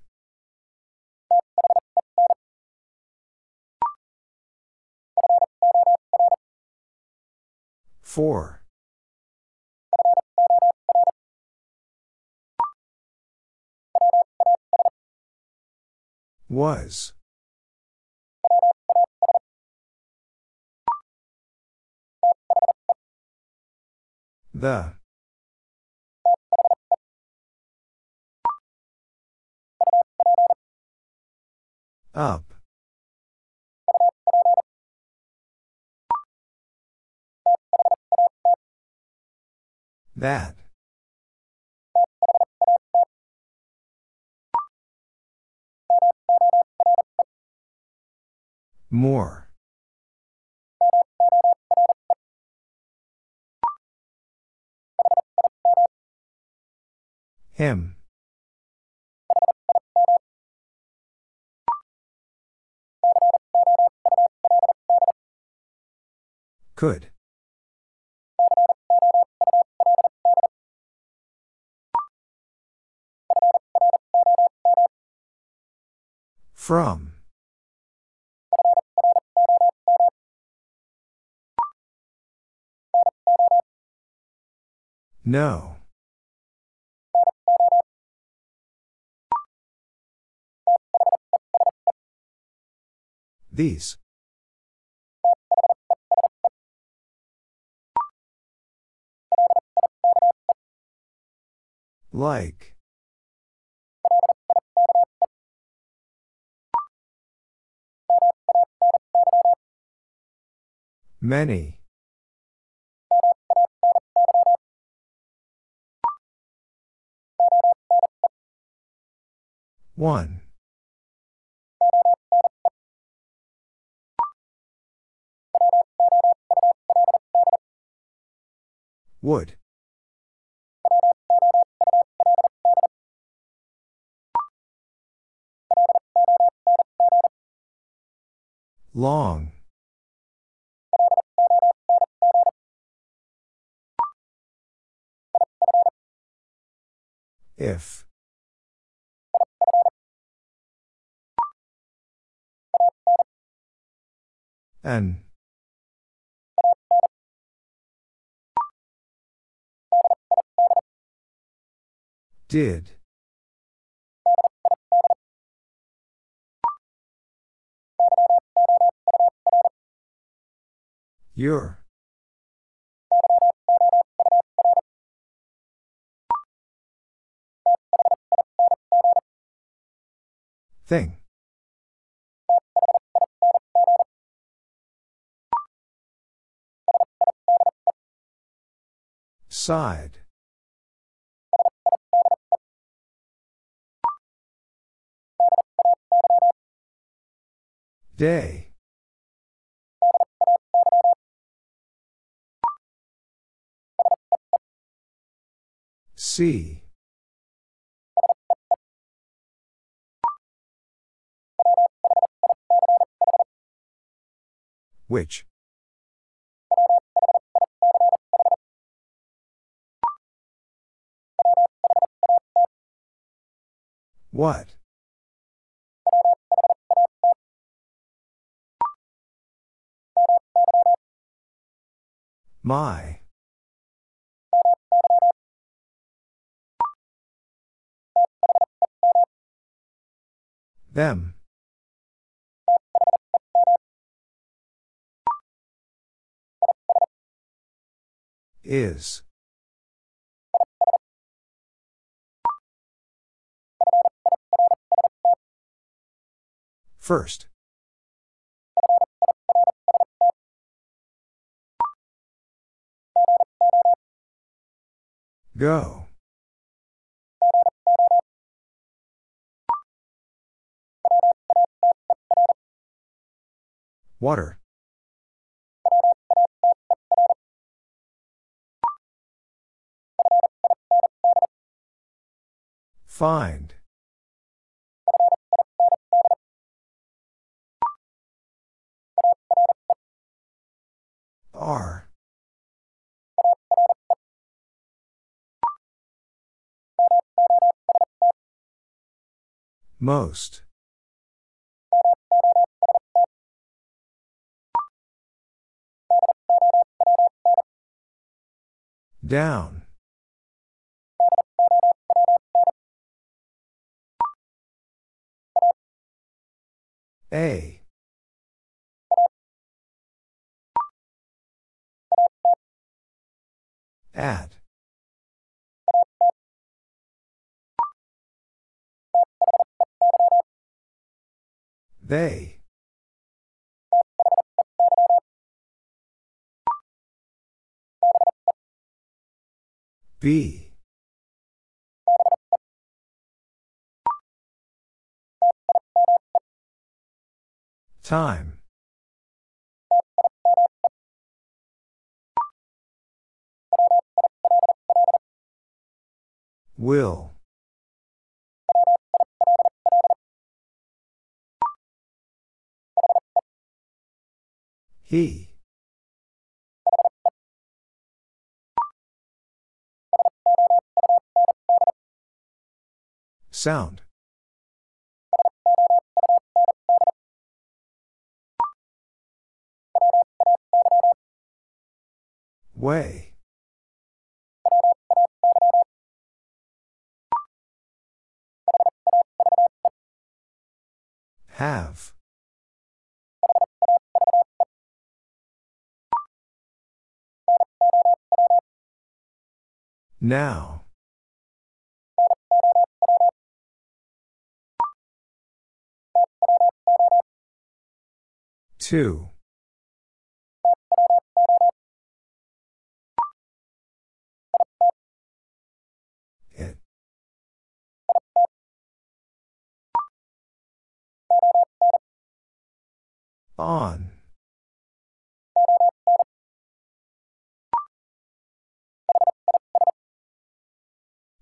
Four. Was. The. Up. That. More. Him. Could. From. No. These. Like. Many. One. Would. Long. If. An. Did. Your. Thing. Side. Day. See. Which? What? My. Them. Is. First. Go. Water. Find. Are. Most. Down. A. At. They. Be. Time. Will. He. Sound. Way. Have. Now. Two. On.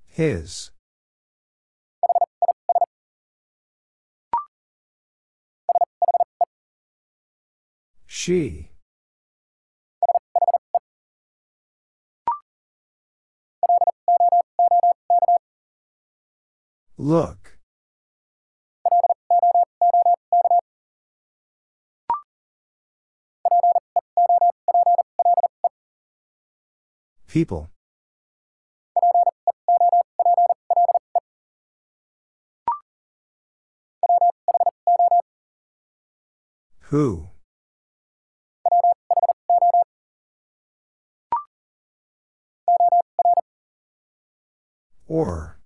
His. She. Look. People. Who? Or.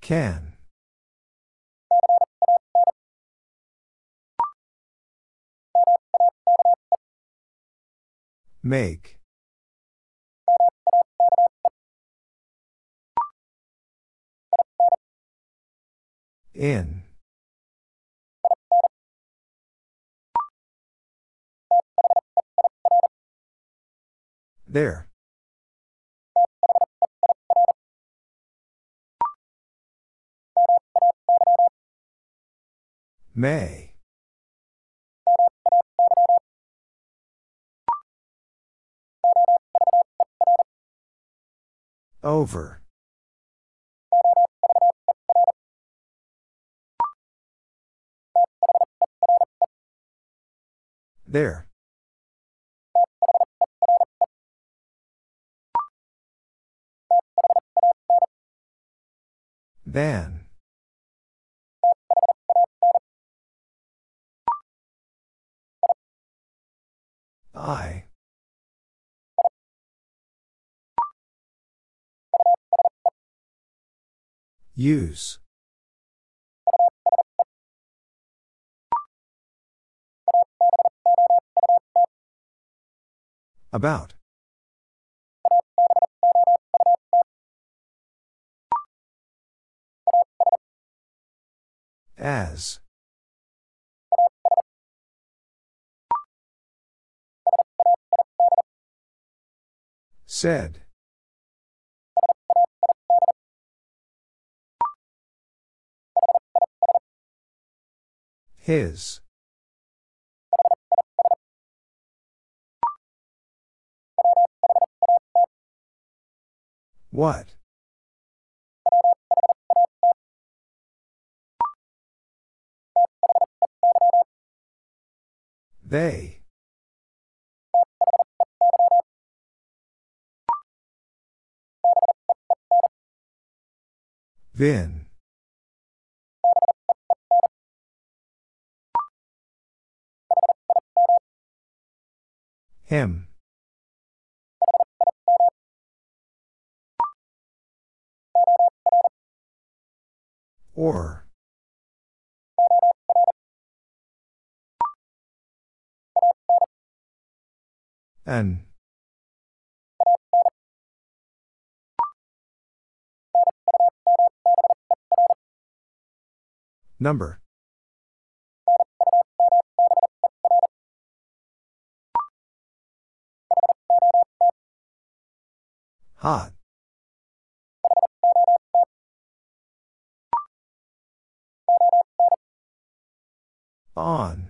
Can. Make. In. There. May. Over. There. Than. I. Use. About. As. Said. His. What? They. Vin. Him. Or. An. Number. Hot. On.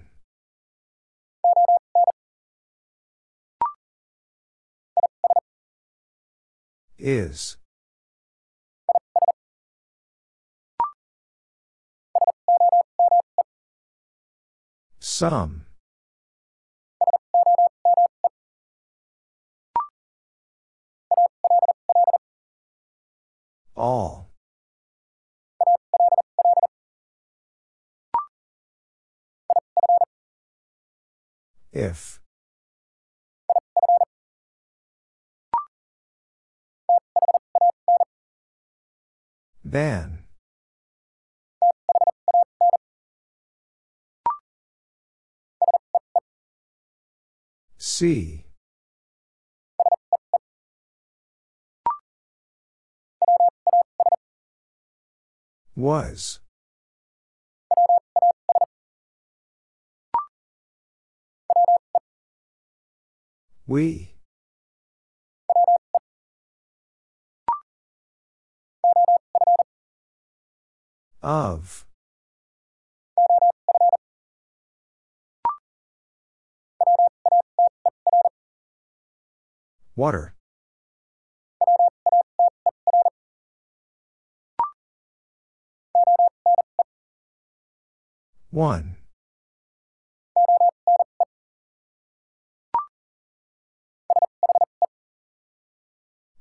Is. Some. All. If. Then. See. Was. We. Of. Water. 1.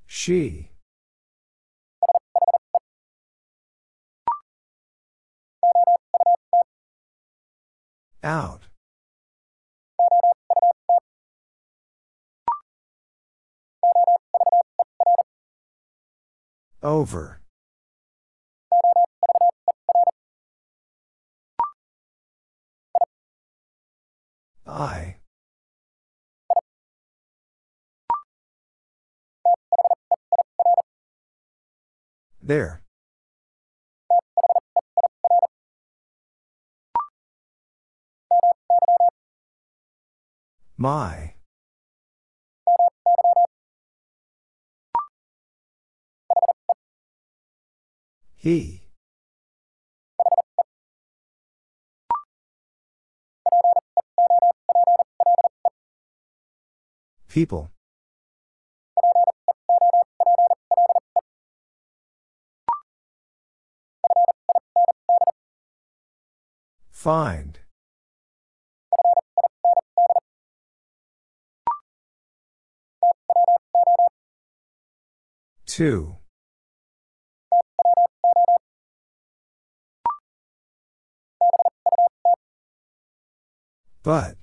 She. Out. Over. I. There. My. He. People. Find. Two. But.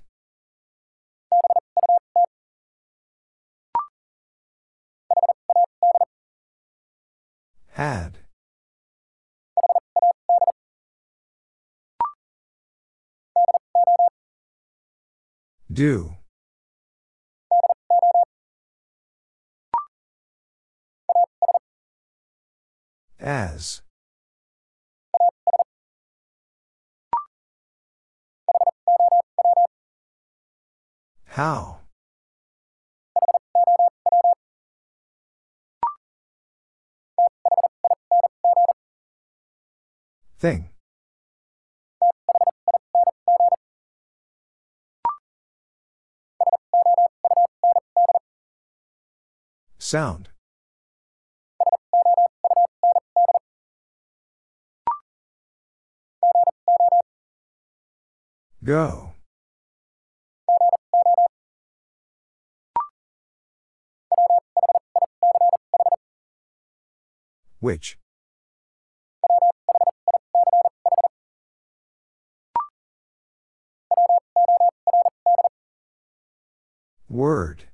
Had. Do. As. How? Thing. Sound. Go. Which? Word.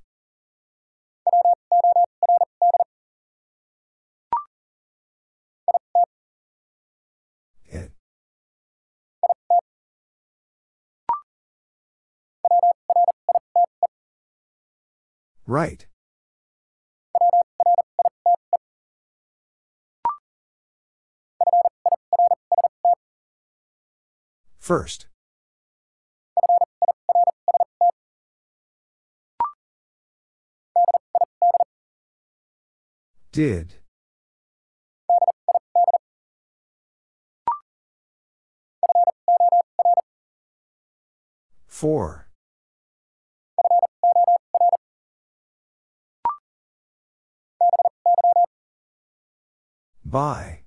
It. Right. First. Did. Four. By.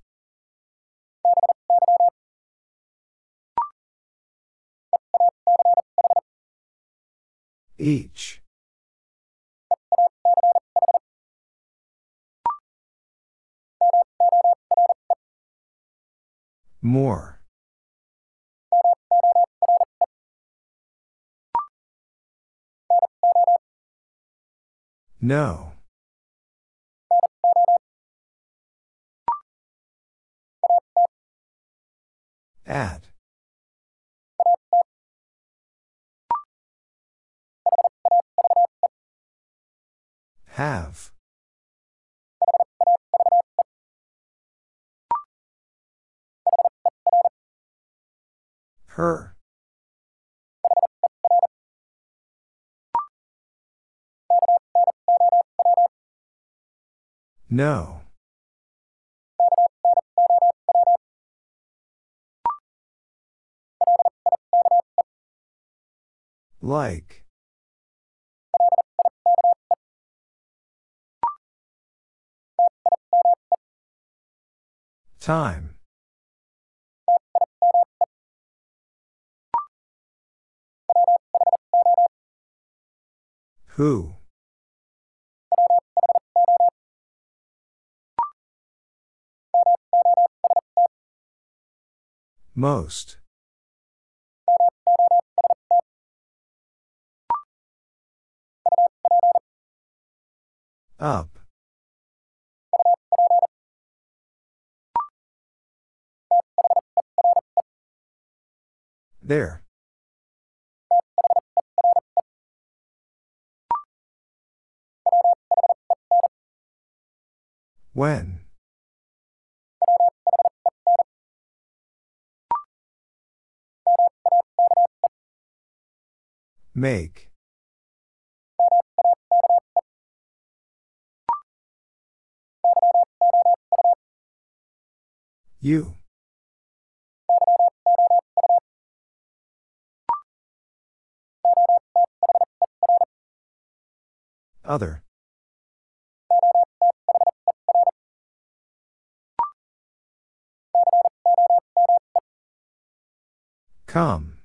Each. More. No. At. Have. Her. No. Like. Time. Who? Most. Up. There. When? Make. You. Other. Come.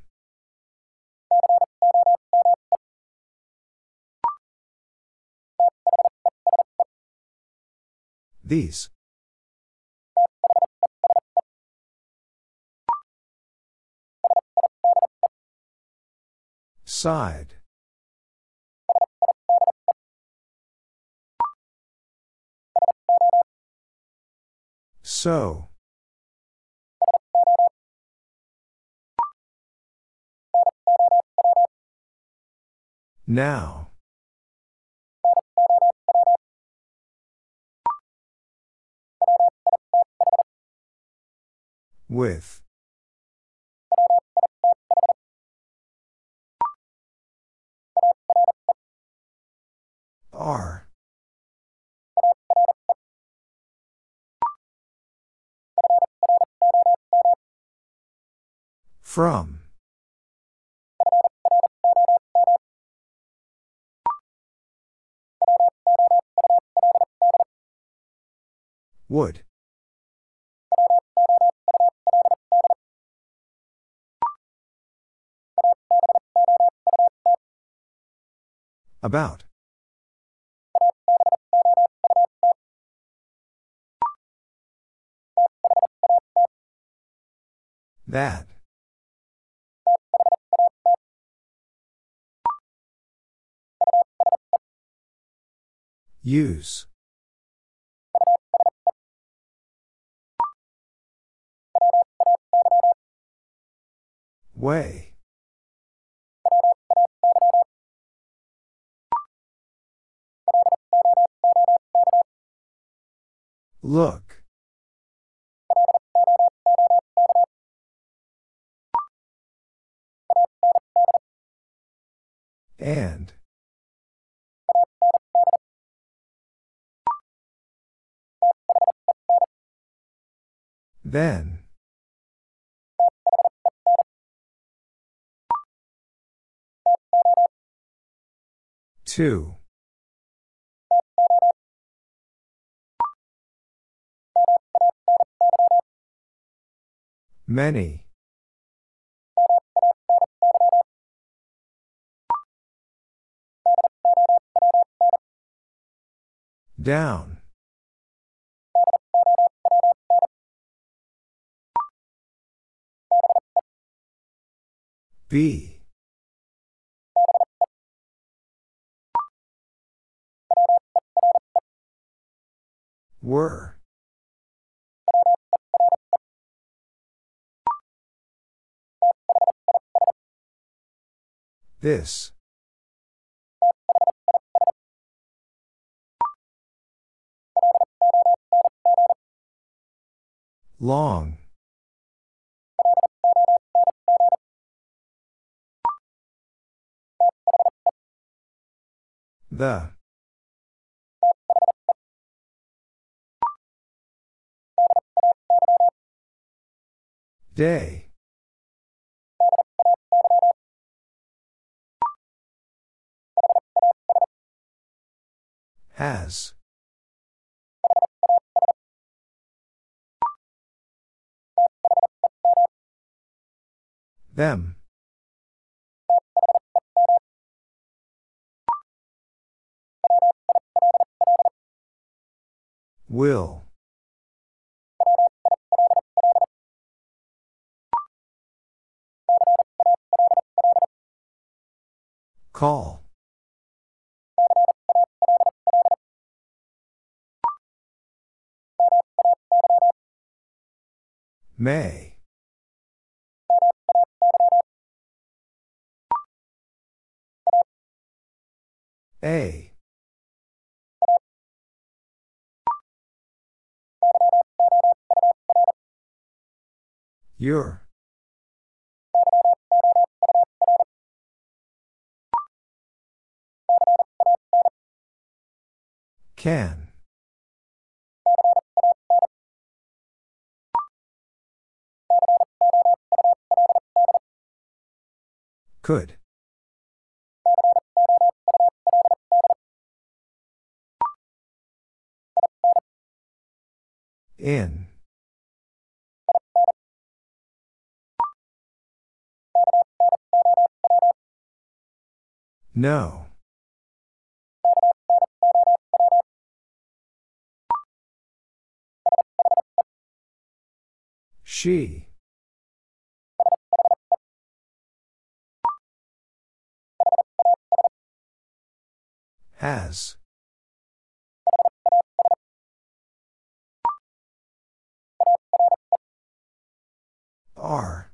These. Side. So. Now. With. Are. From. Would. About. That. Use. Way. Look. And. Then. Two. Many. Down. Be. Were. This. Long. The. Day. Has. Them. Will. Call. May. A. Your. Can. Could. In. No. She. Has. Are.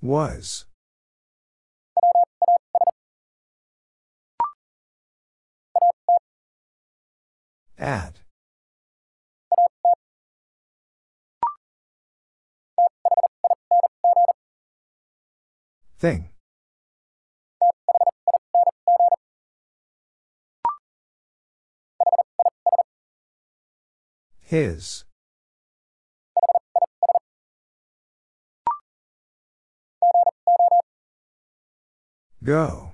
Was. At. Thing. His. Go.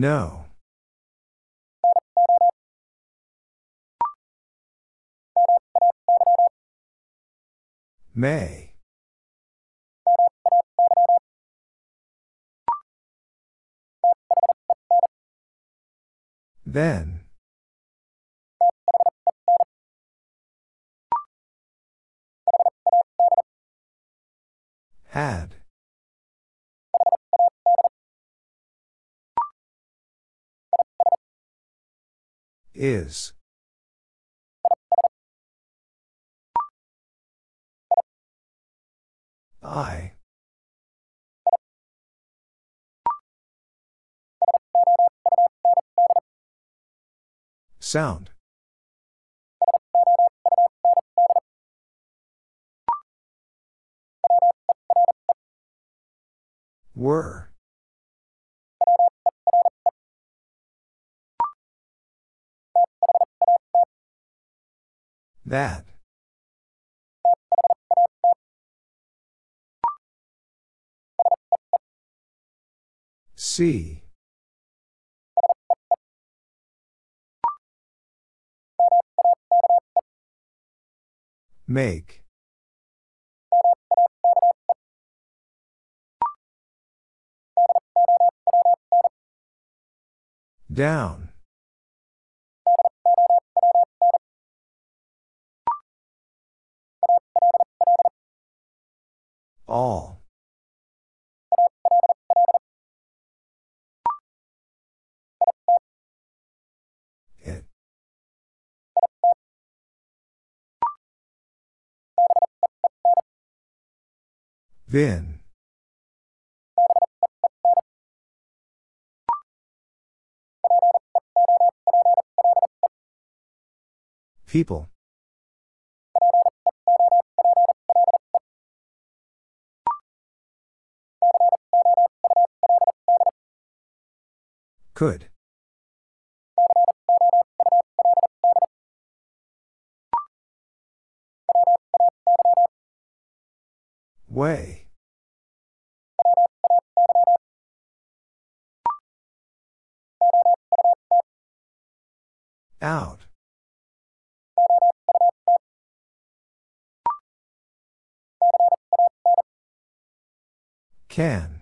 No. May. Then. Had. Is. I. Sound. Were. That. See. Make. Down. All. It. Vin. People. Could. Way. Out. Can.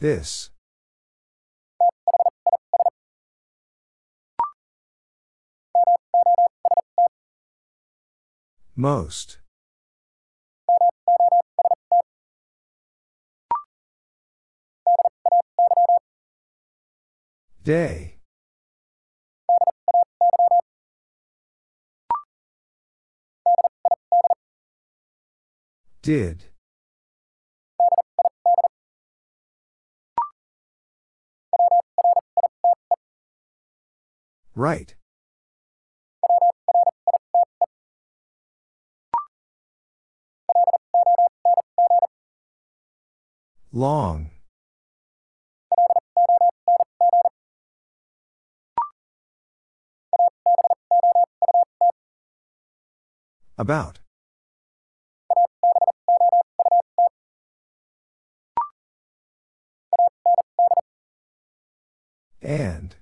This. Most. Day. Did. Right. Long. About. And.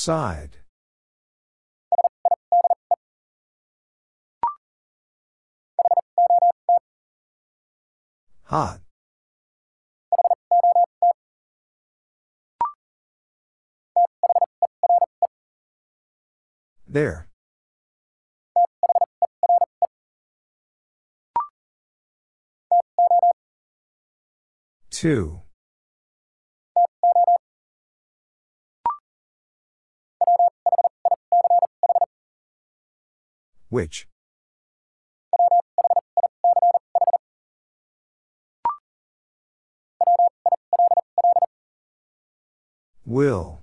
Side. Hot. There. Two. Which? Will.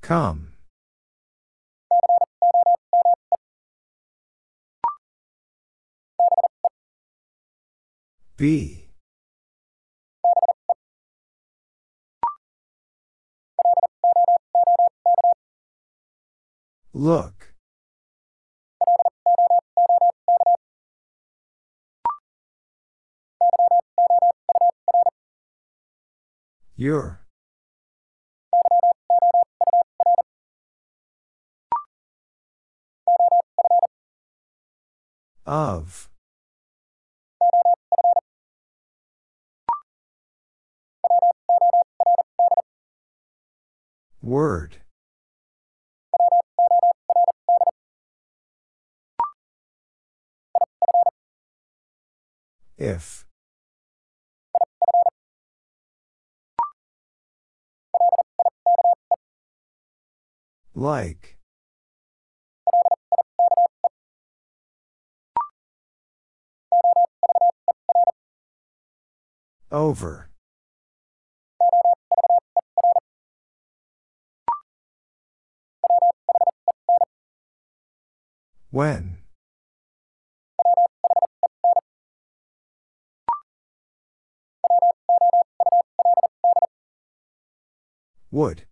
Come. Be. Look. Your. Of. Word. If. Like. Over. When? Would.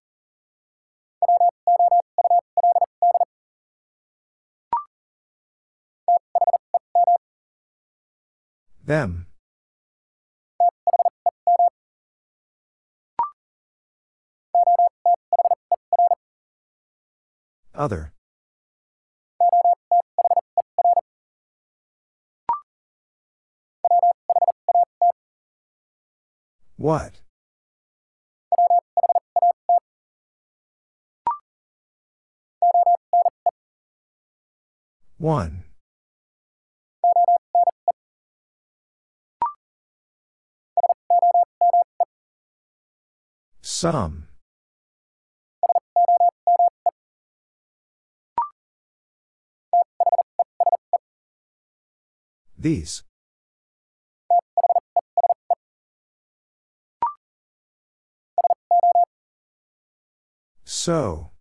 Them. Other. What? One. Some. These. So.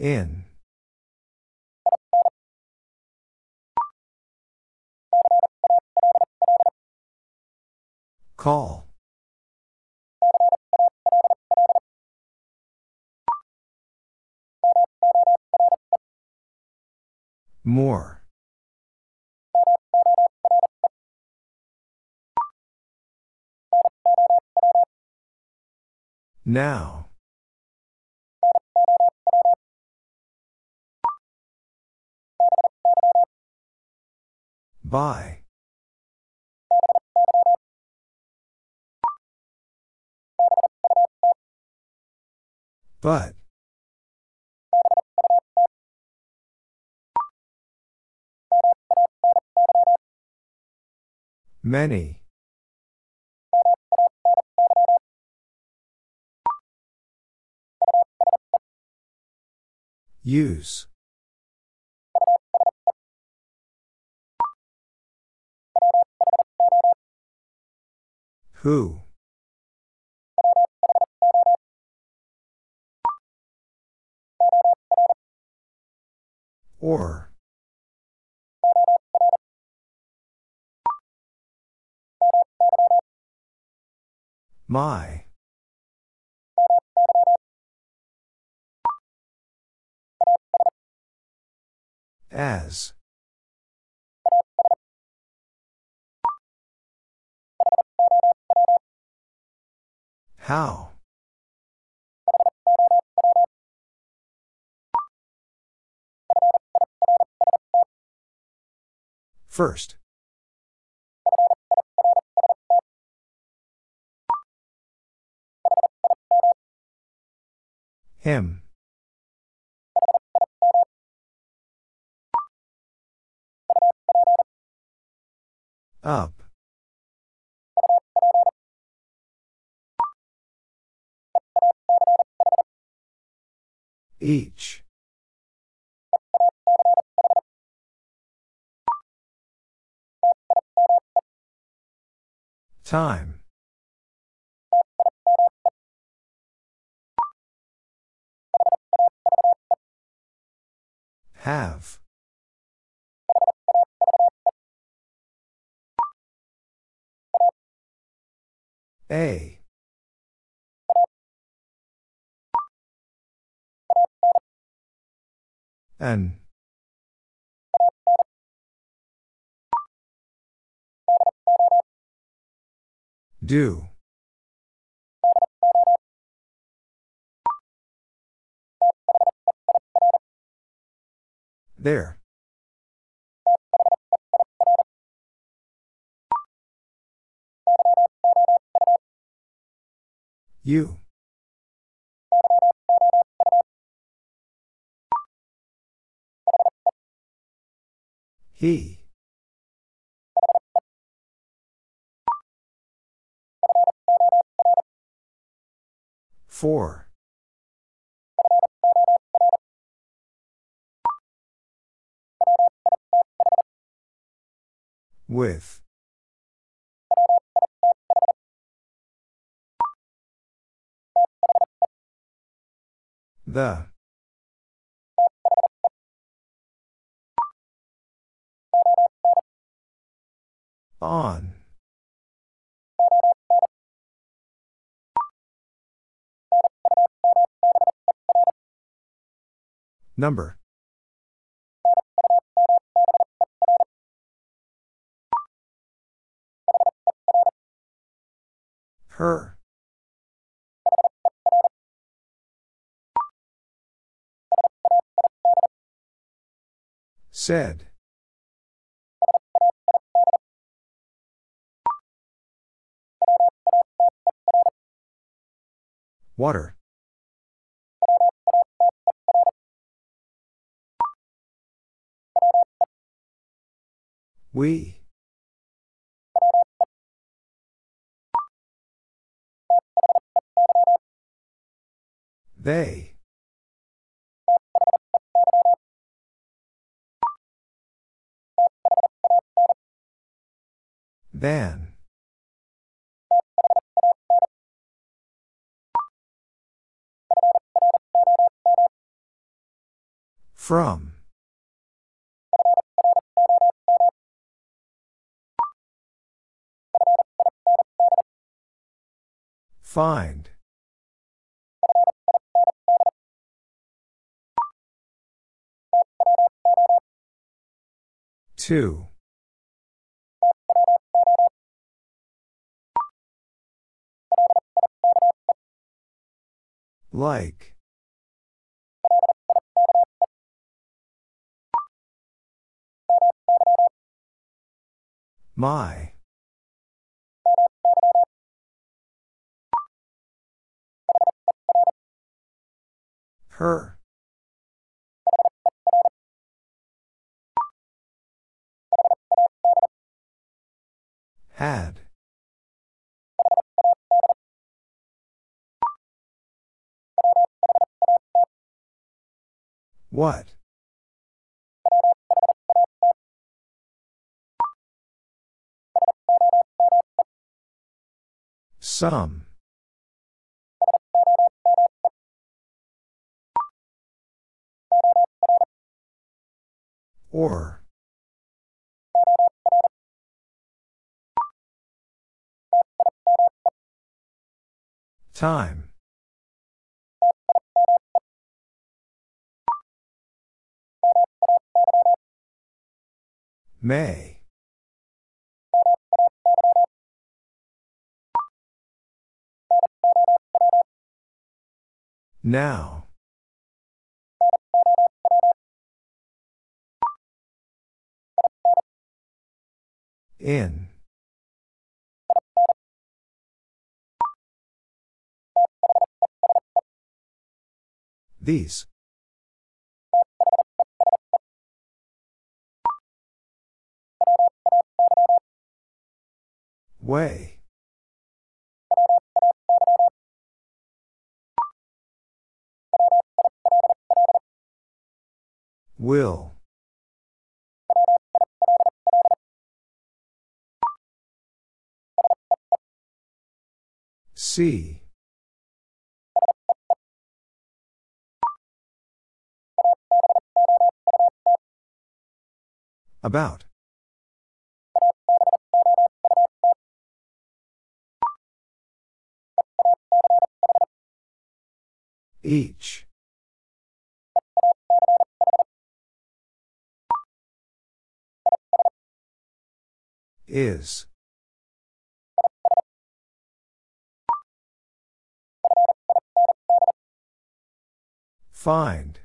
In. Call. More. Now. By. But. Many. Use. Who? Or. My. As. How? First. Him. Up. Each. Time. Have. A. An. Do. There. You. He. Four. With. The. On. Number. Her. Said. Water. We. They. Then. From. Find. Two. Like. My. Her. Had. What? Some. Or. Time. May. Now. In. These. Way. Will. See. About. Each. Is. Find.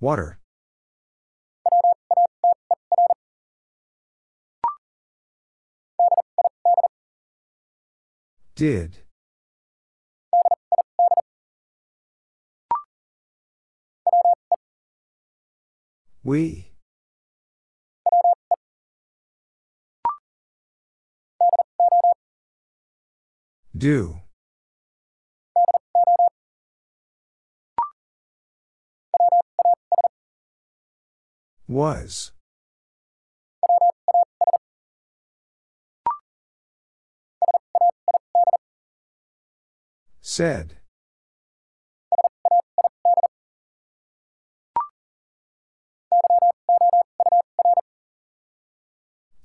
Water. Did. We. Do. Was. Said.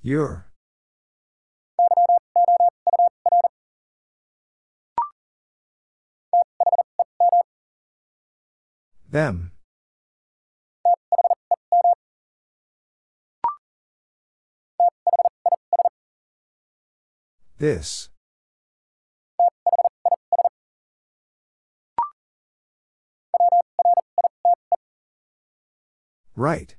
Your. Them. This. Right.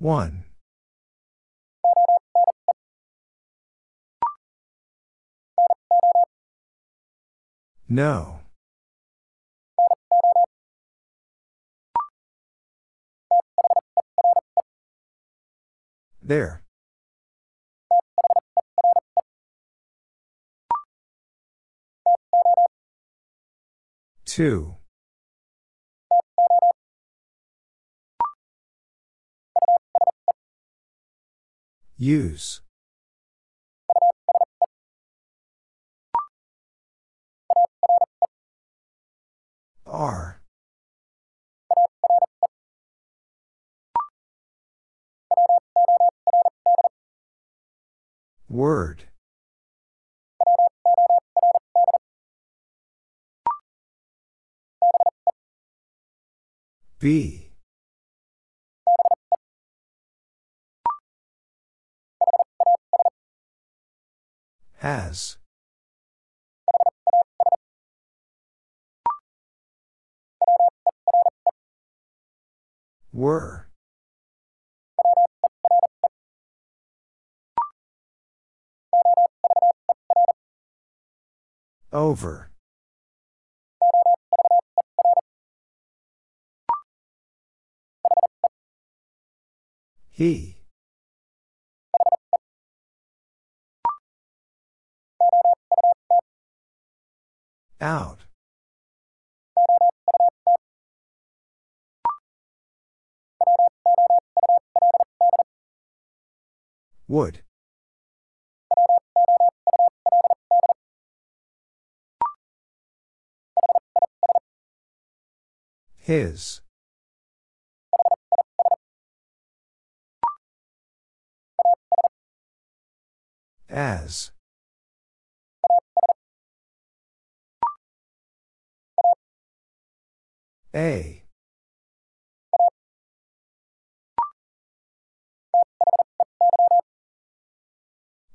One. No. There. Two. Use. Are. Word. Be. Has. Were. Over. He. Out. Would. His. As. A.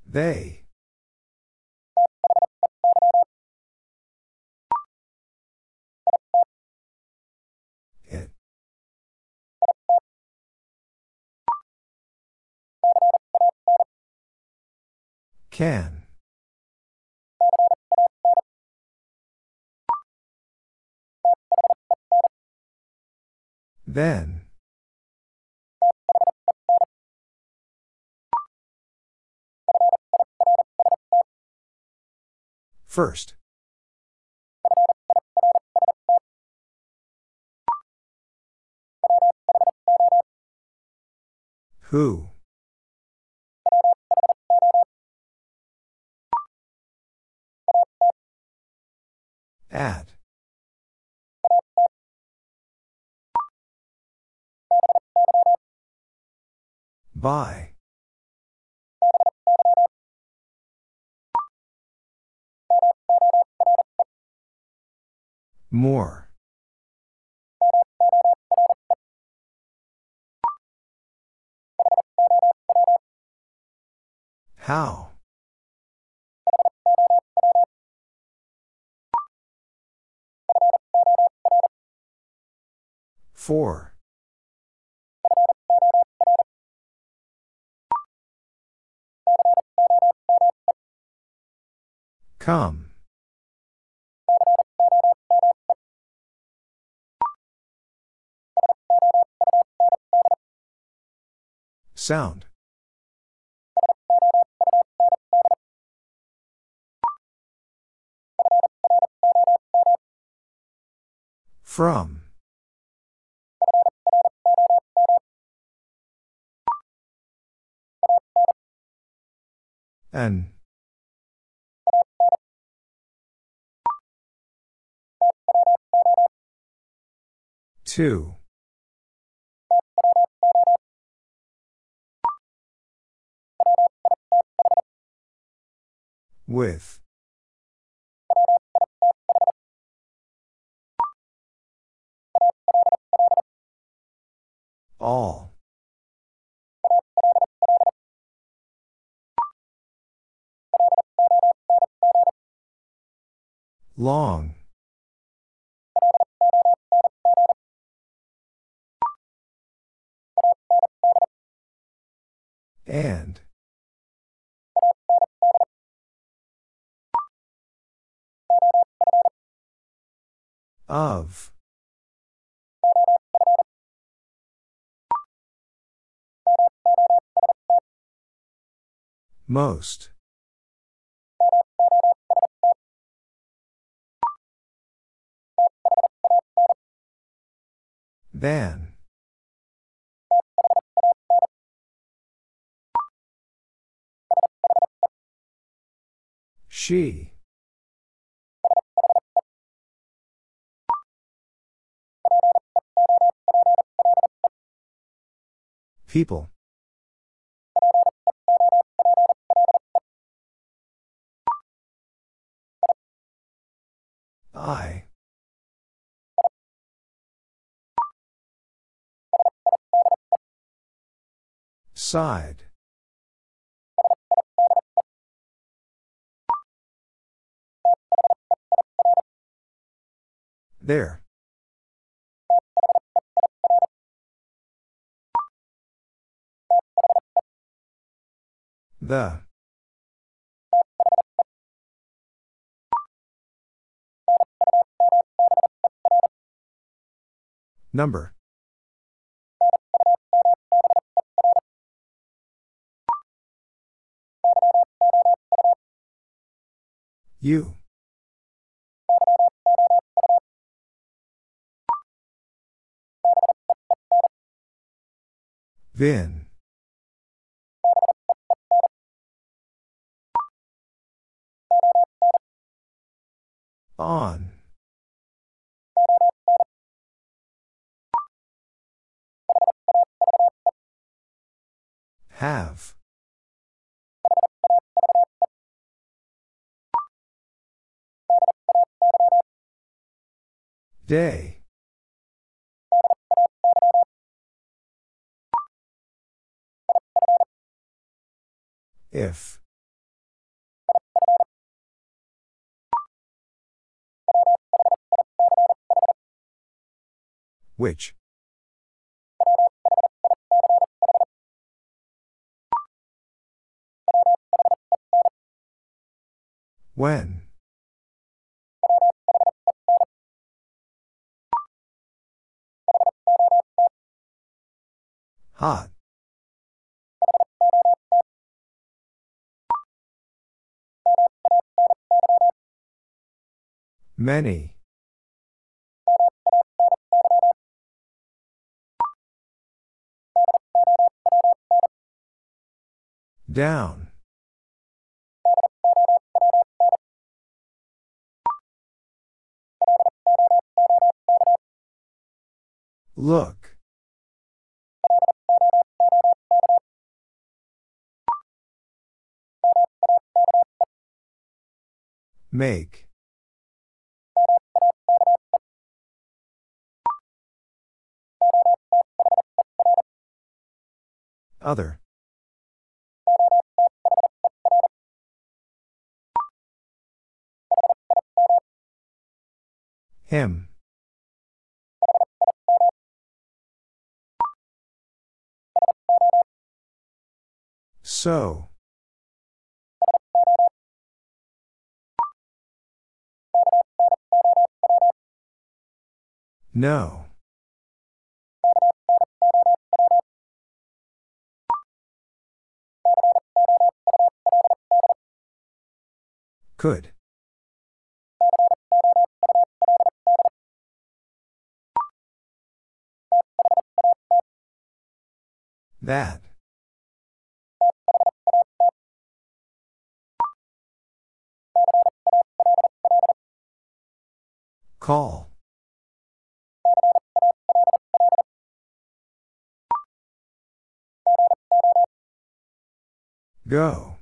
They. It. Can. Then. First. Who? At. By. More. How? Four. Come. Sound. From. An. Two. With. All. Long. And. Of. Most. Than. She. People. I. Side. There. The. Number. You. Vin. On. Have. Day. If. Which? When? Hot. Many. Down. Look. Make. Other. Him. So. No. Could. That. Call. Go.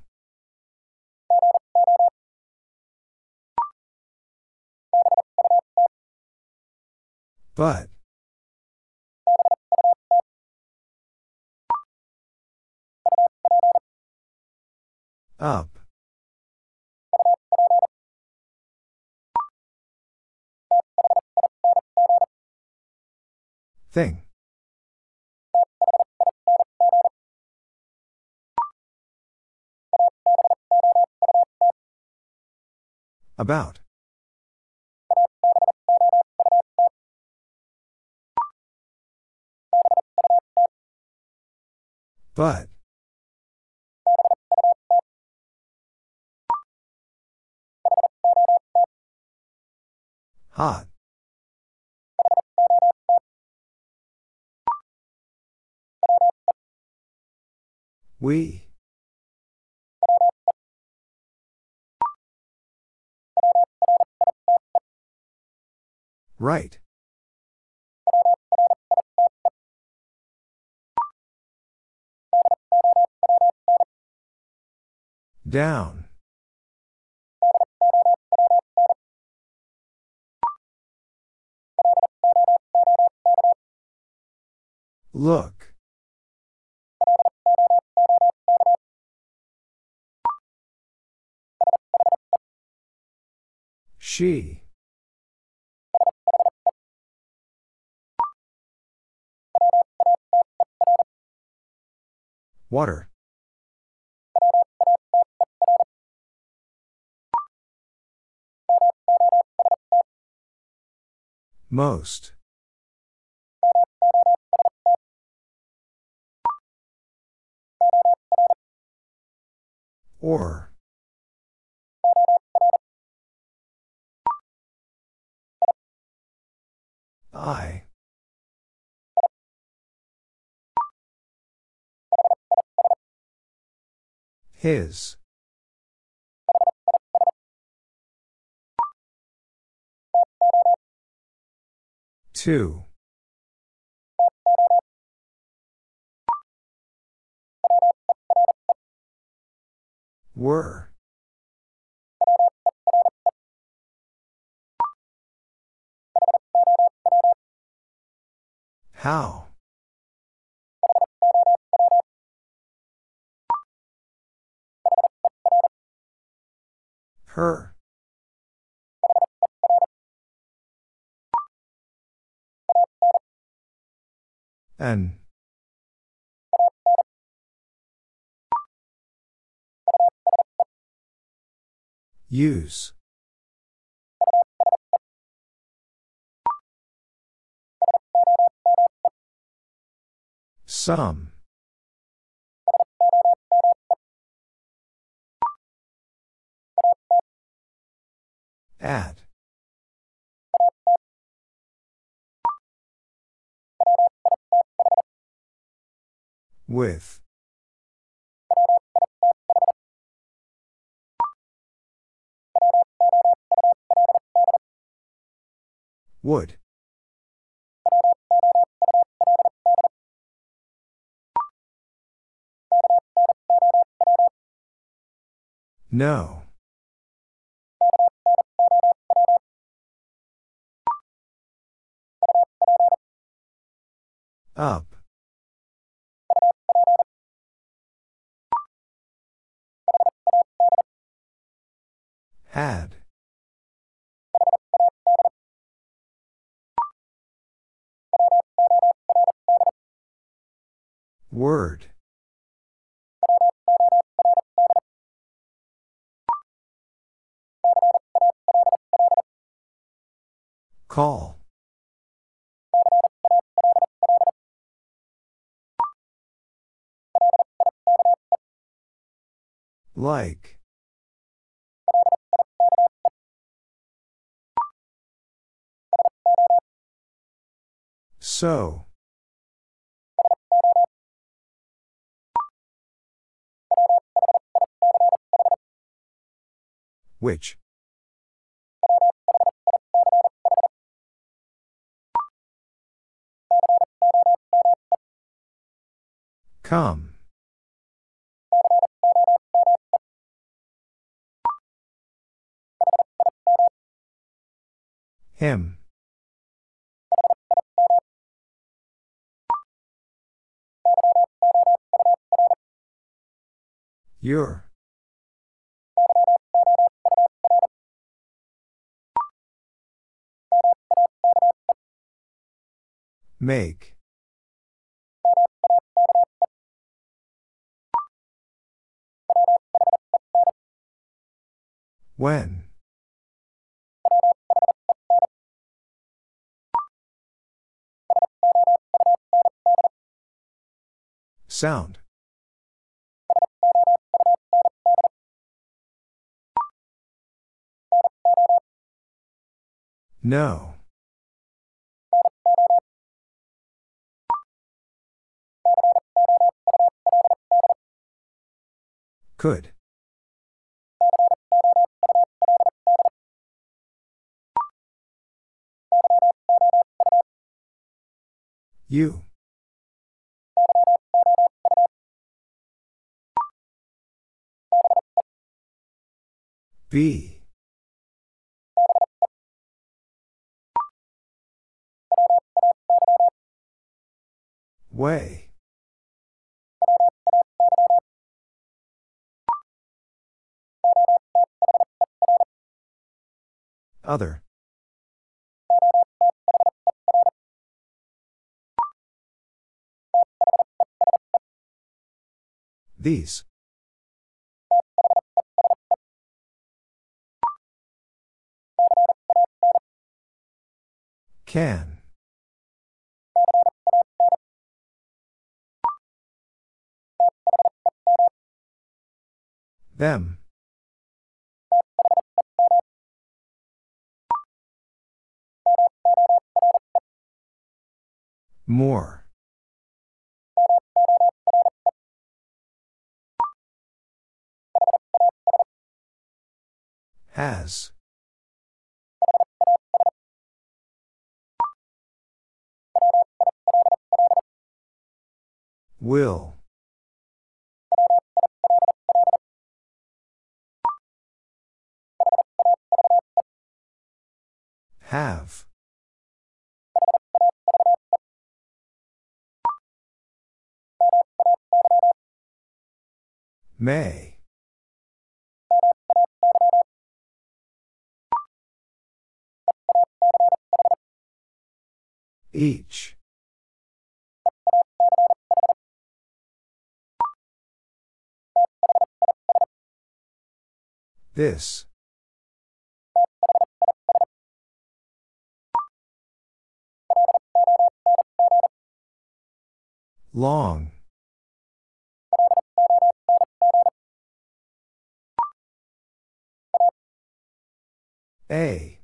But. Up. Thing. About. But. Hot. We. Right. Down. Look. She. Water. Most. Or. I. His. Two. Were. How? Her. An. Use. Some. At. With. Would. No. Up. Had. Word. Call. Like. So. Which? Come. Him. Your. Make. When? Sound. No. Could. You. Be. Way. Other. These. Can. Them. More. Has. Will. Have. May. Each. This. Long. A.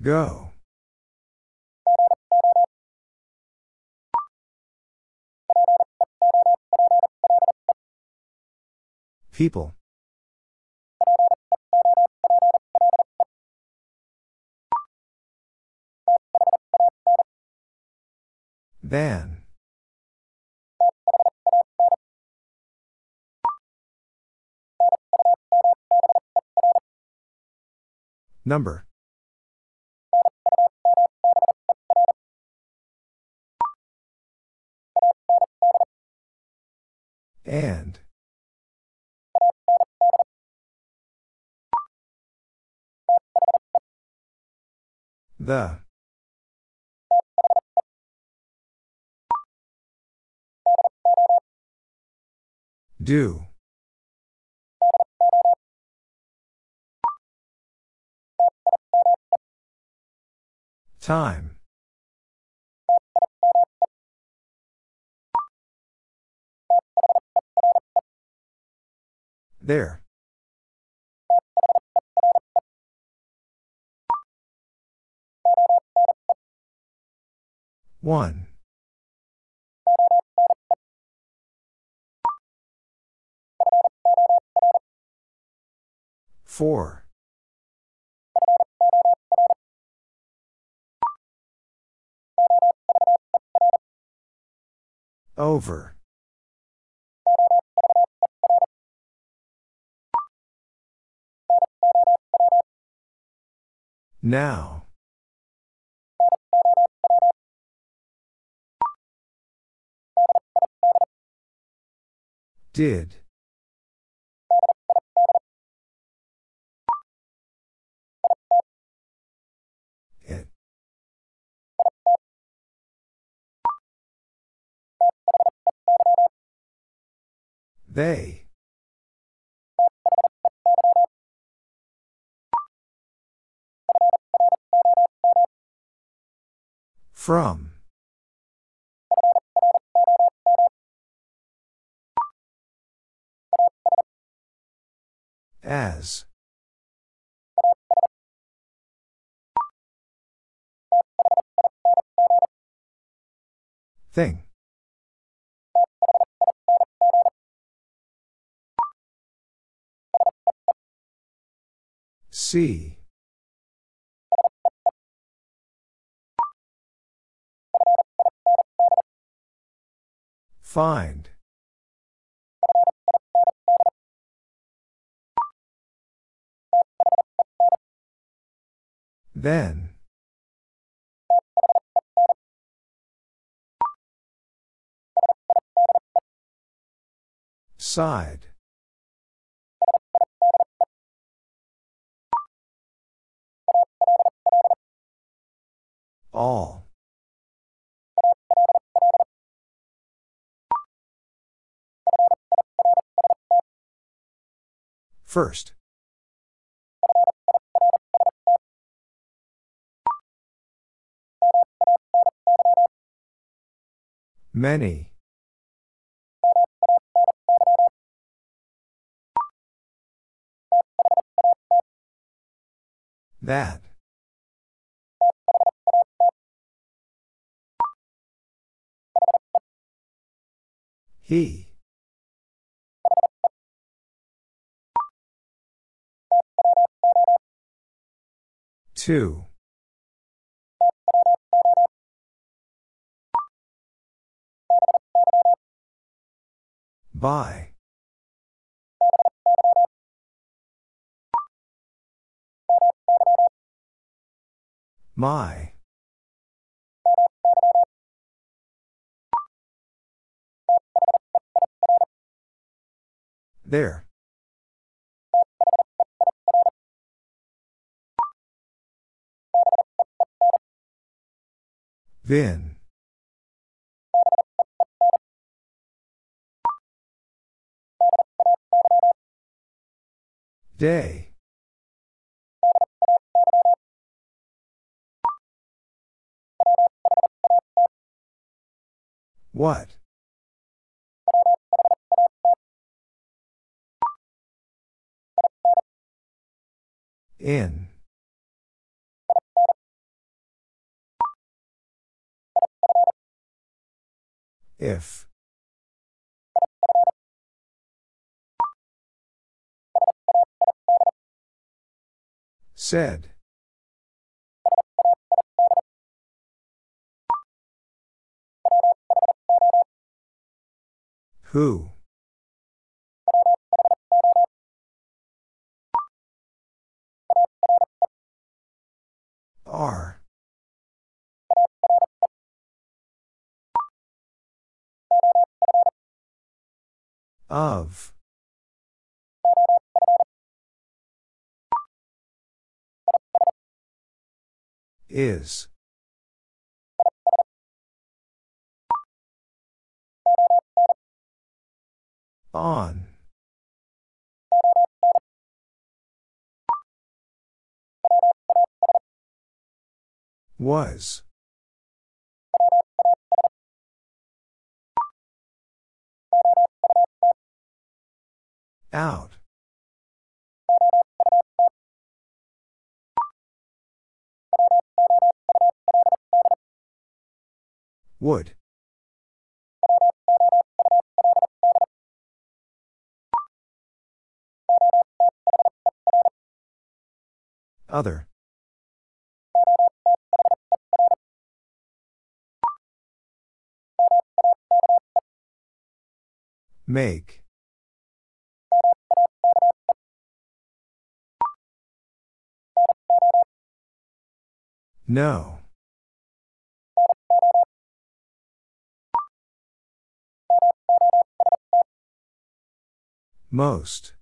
Go. People. Than. Number. And. The. Do. Time. There. One. Four. Over. Now. Did. They. From. As. Thing. See. Find. Then. Side. All. First. Many. That. He. Two. By. My. There. Vin. Day. What? In. If. Said. Who? Are. Of. Is. On. Was. Out. Would. Other. Make. No. Most.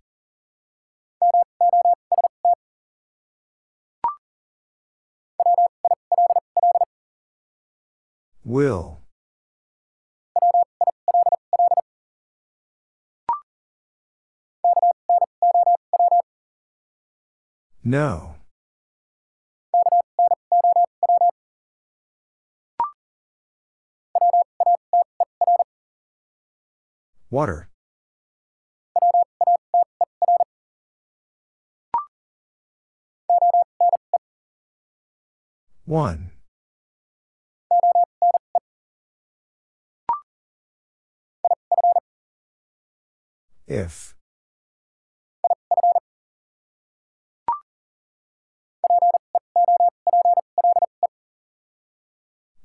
Will. No. Water. One. If.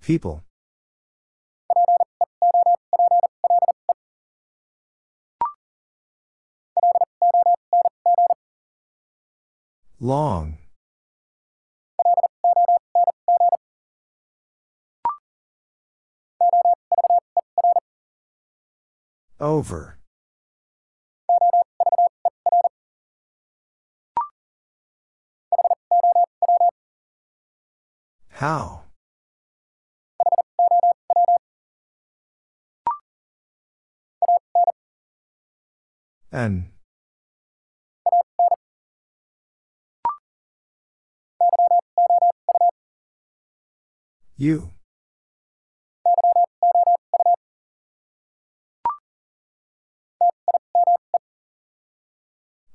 People. Long. Over. How? N. U. You.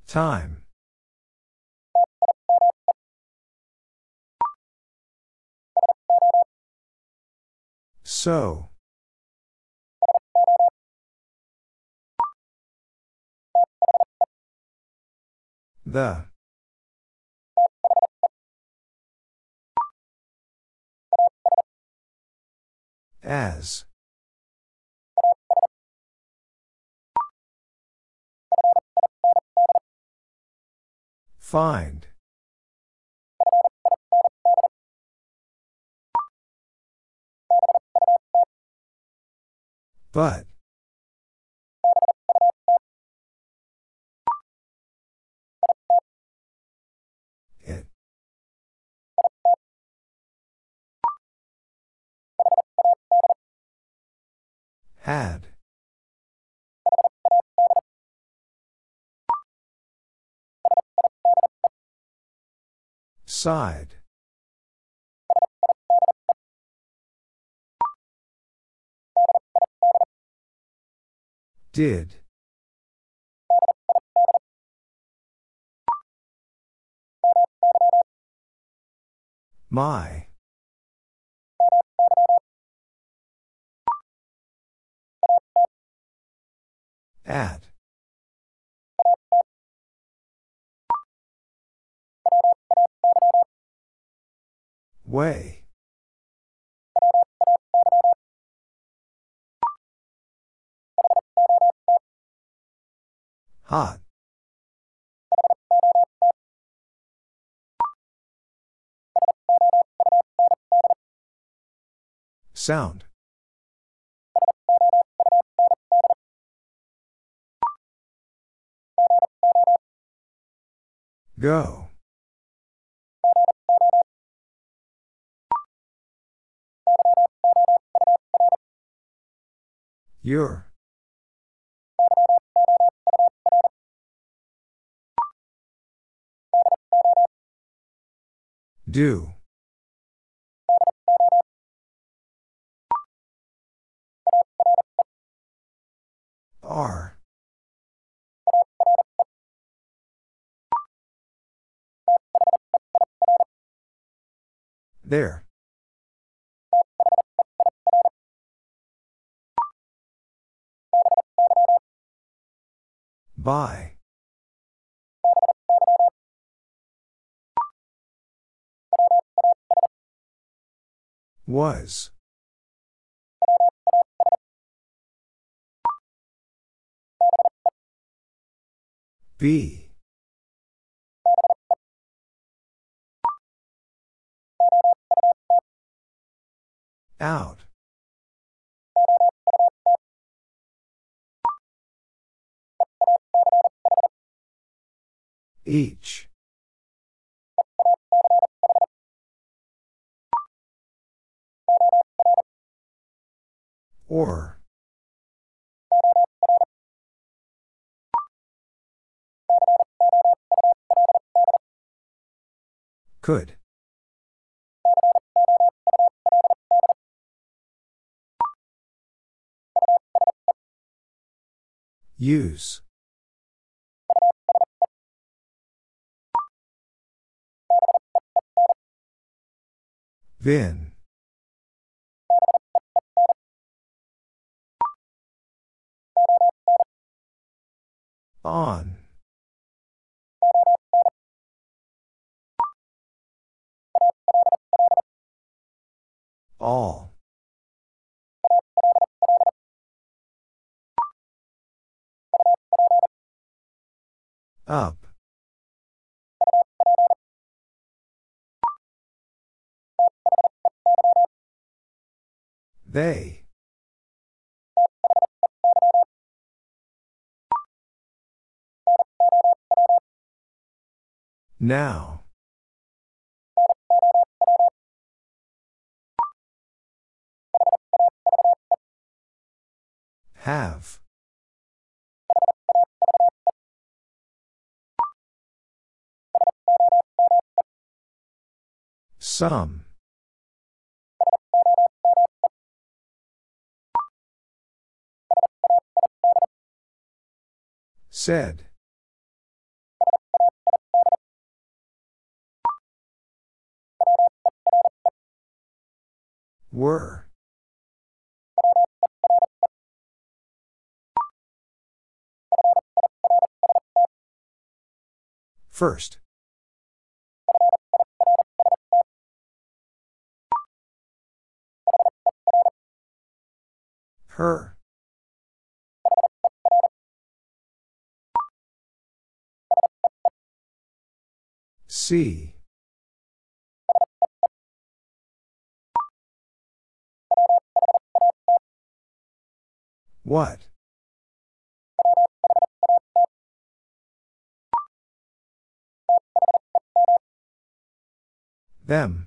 Time. So. The. As. Find. But. Had. Side. Did. My. At. Way. Hot. Sound. Go. Your. Do. Are. There. By. Was. Be. Out. Each. Or. Could. Use. Vin. On. All. Up. They. Now. Have. Some. Said. Were. First. Her. See. What? Them.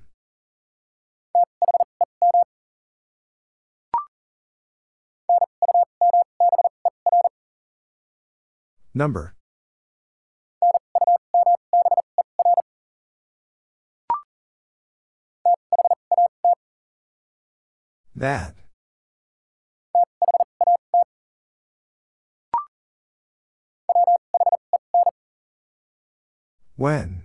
Number. That. When?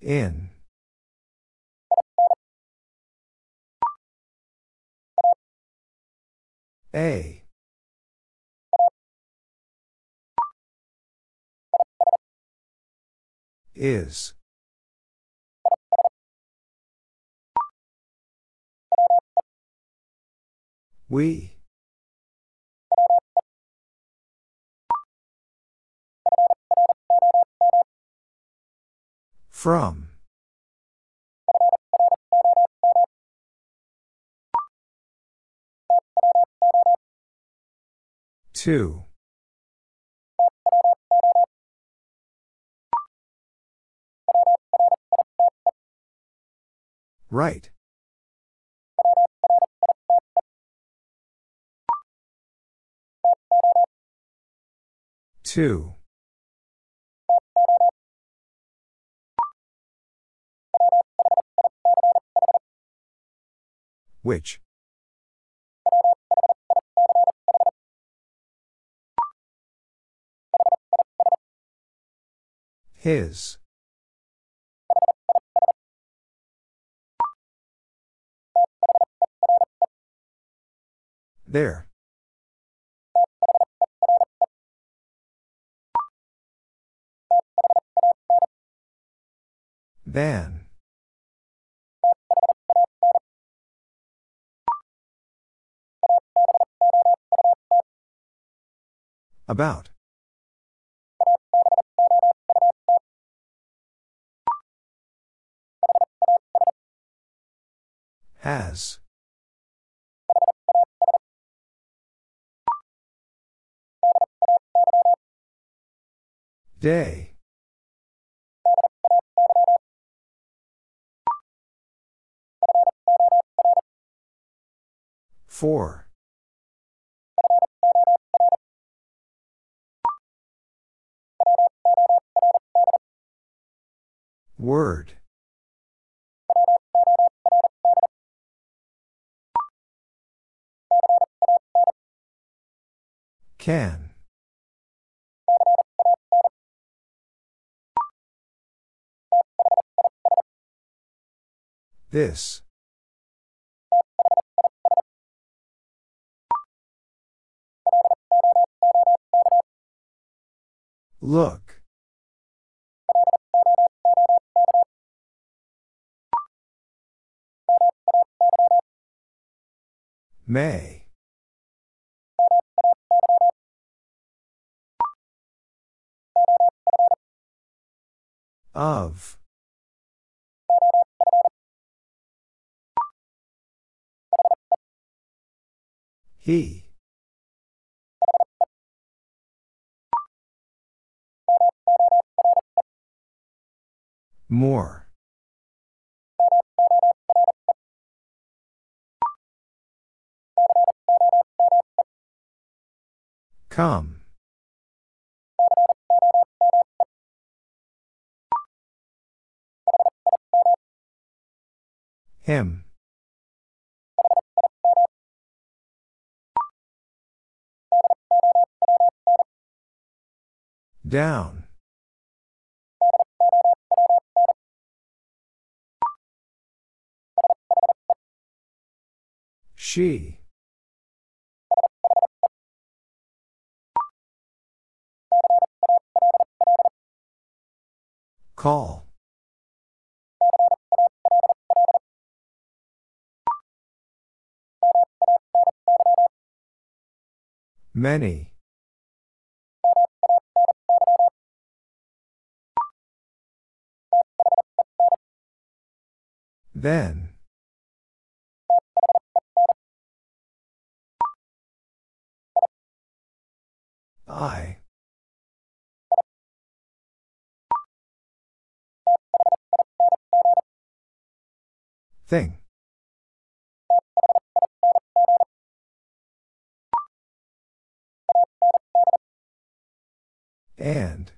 In. A. Is. We. From. Two. Right. Two. Which? His. There. Than. About. Has. Day. Four. Word. Can. This. Look. May. Of. He. More. Come. Him. Down. She. Call. Many. Then. I. Thing. And.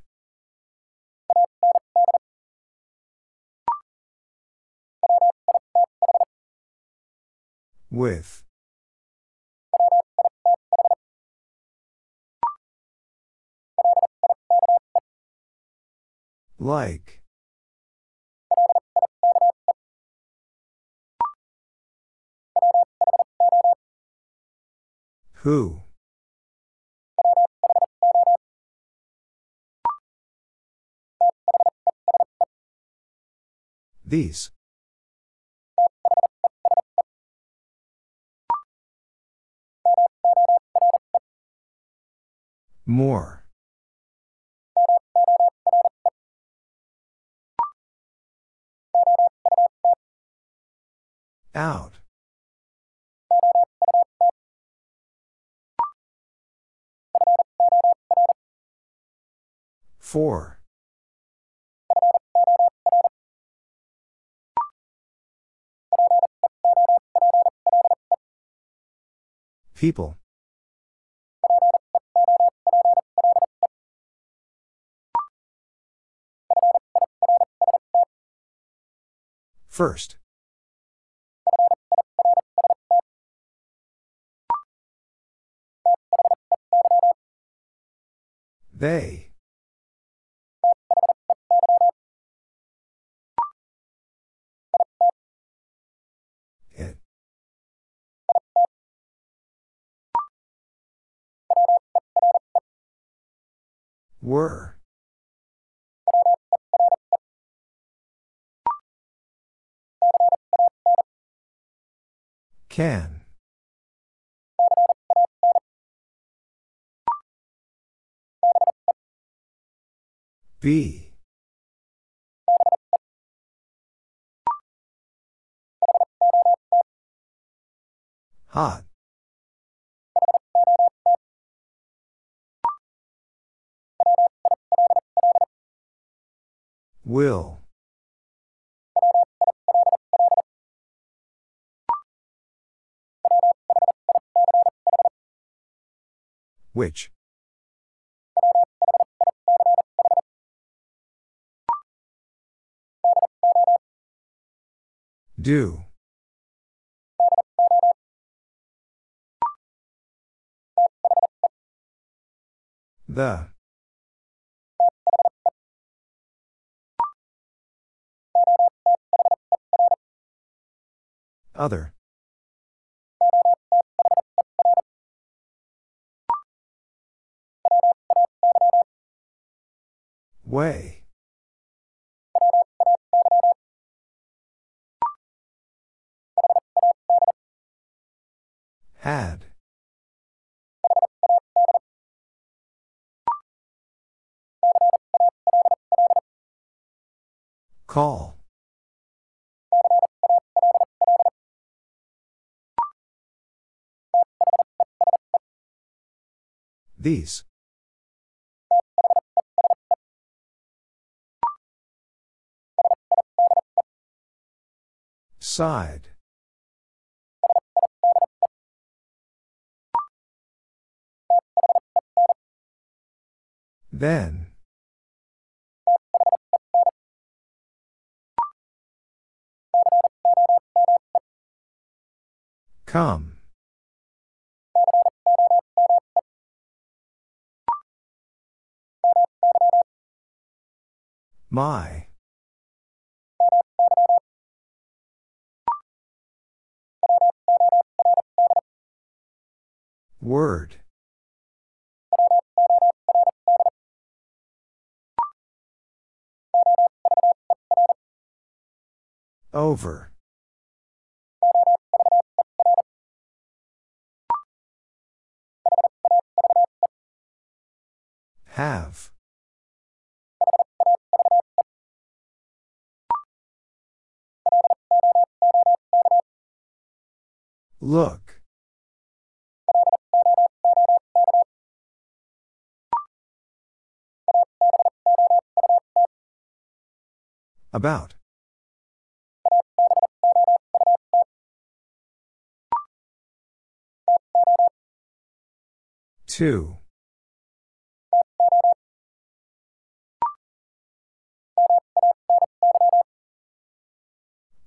With. Like. Who? These. More. Out. Four. People. First. They. Were. Can. Be. Hot. Will. Which? Do. The. Other. Way. Had. Call. These. Side. Then. Come. My. Word. Over. Have. Look. About. Two.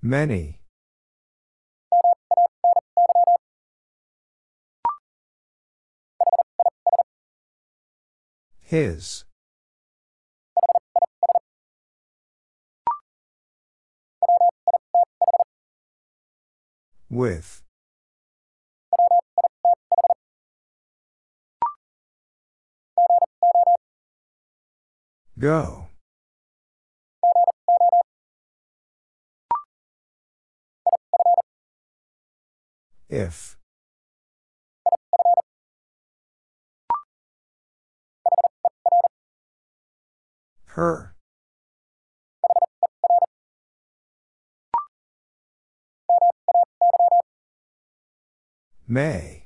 Many. His. With. Go. If. Her. May.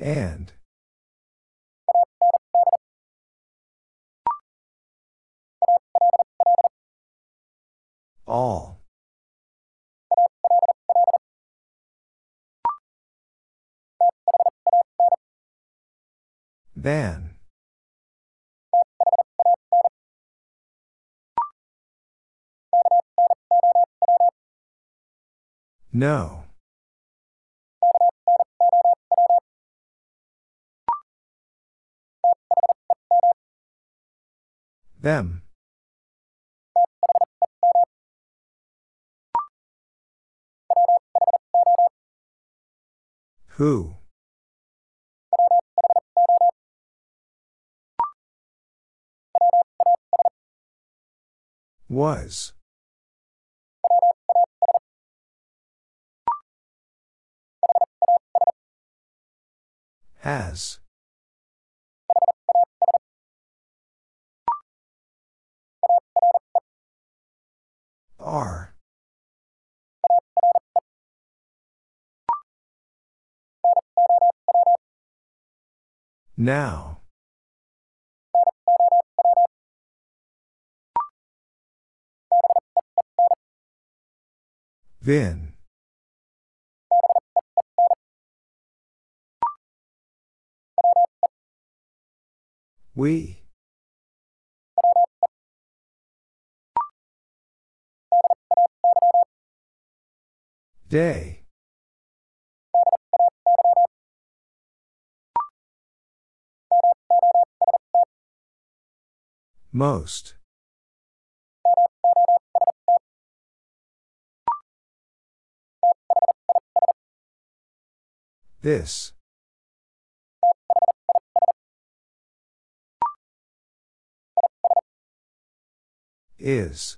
And. All. Then. No. Them. Who? Was. Has. Are. Now. Been. We. Day. Most. This. Is.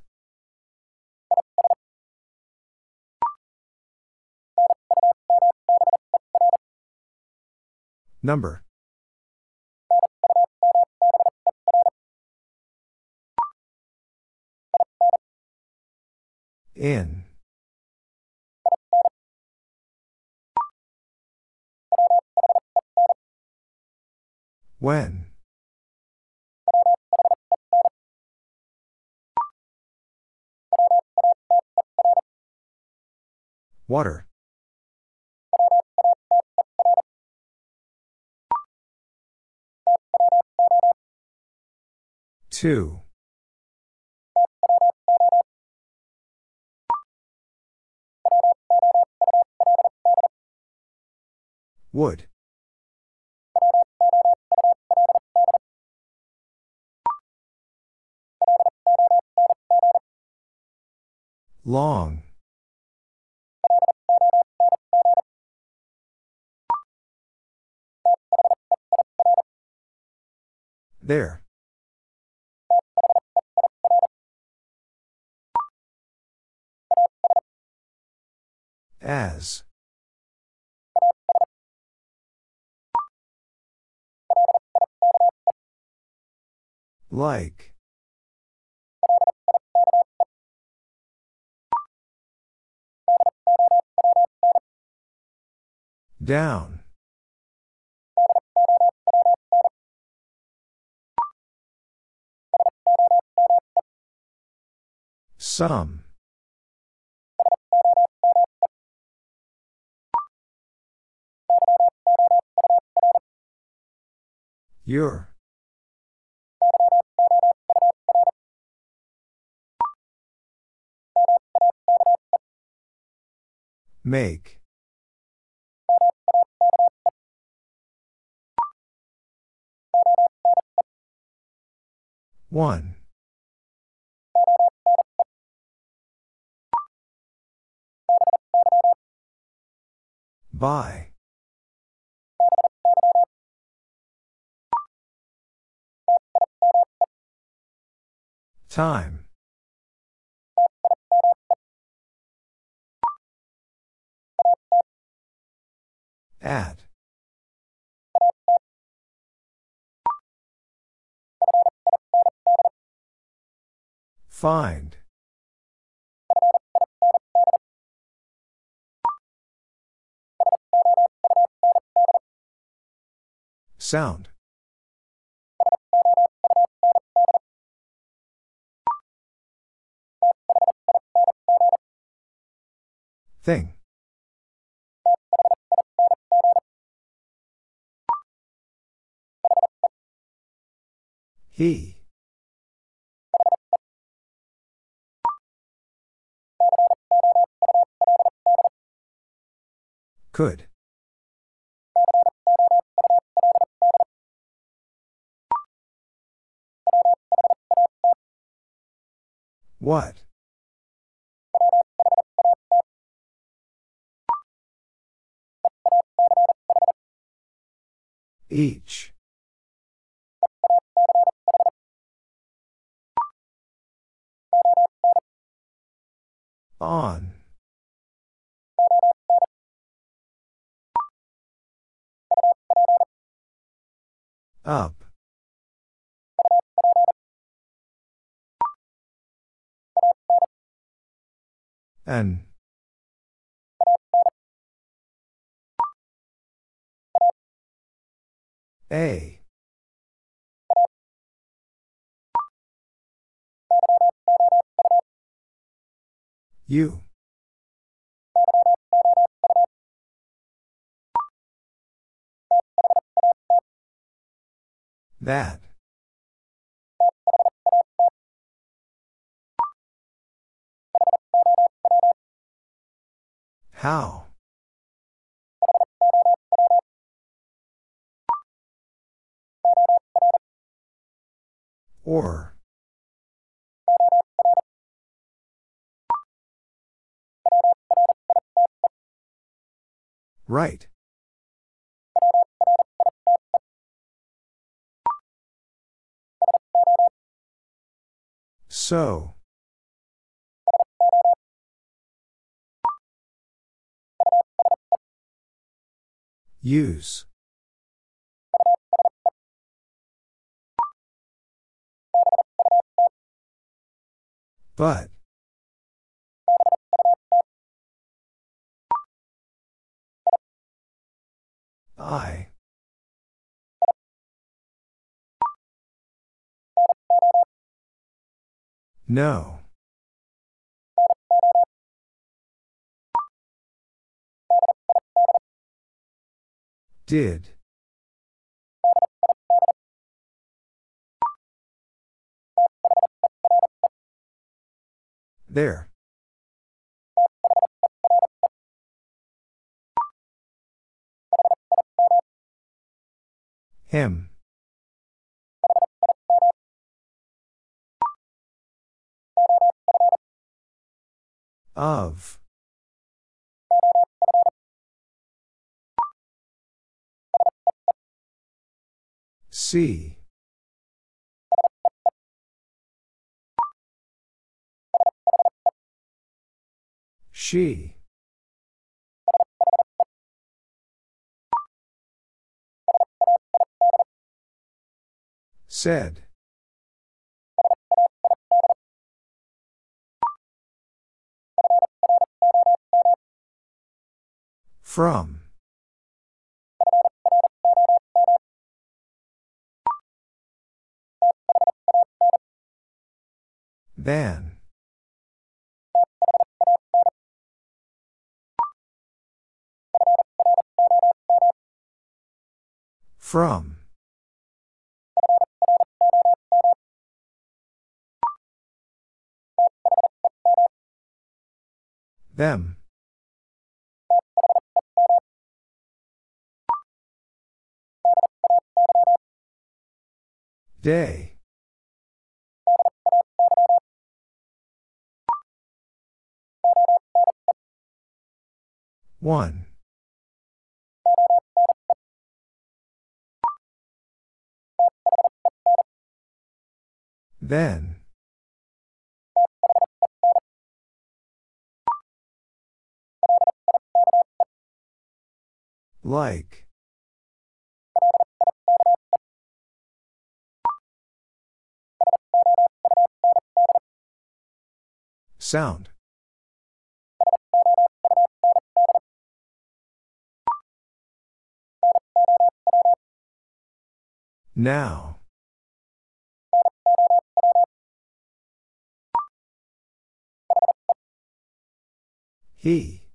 Number. In. When. Water. Two. Would. Long. There. As. Like. Down. Some. Your. Make. One. By. Time. At. Find. Sound. Thing. He. Could. What? Each. On. Up. An. A. You. That. How? Or. Right. So. Use. But. I. No. Did. There. Him. Of. See. She. Said. From. Than. From. Them. Day. One. Then. Like. Sound. Now. He.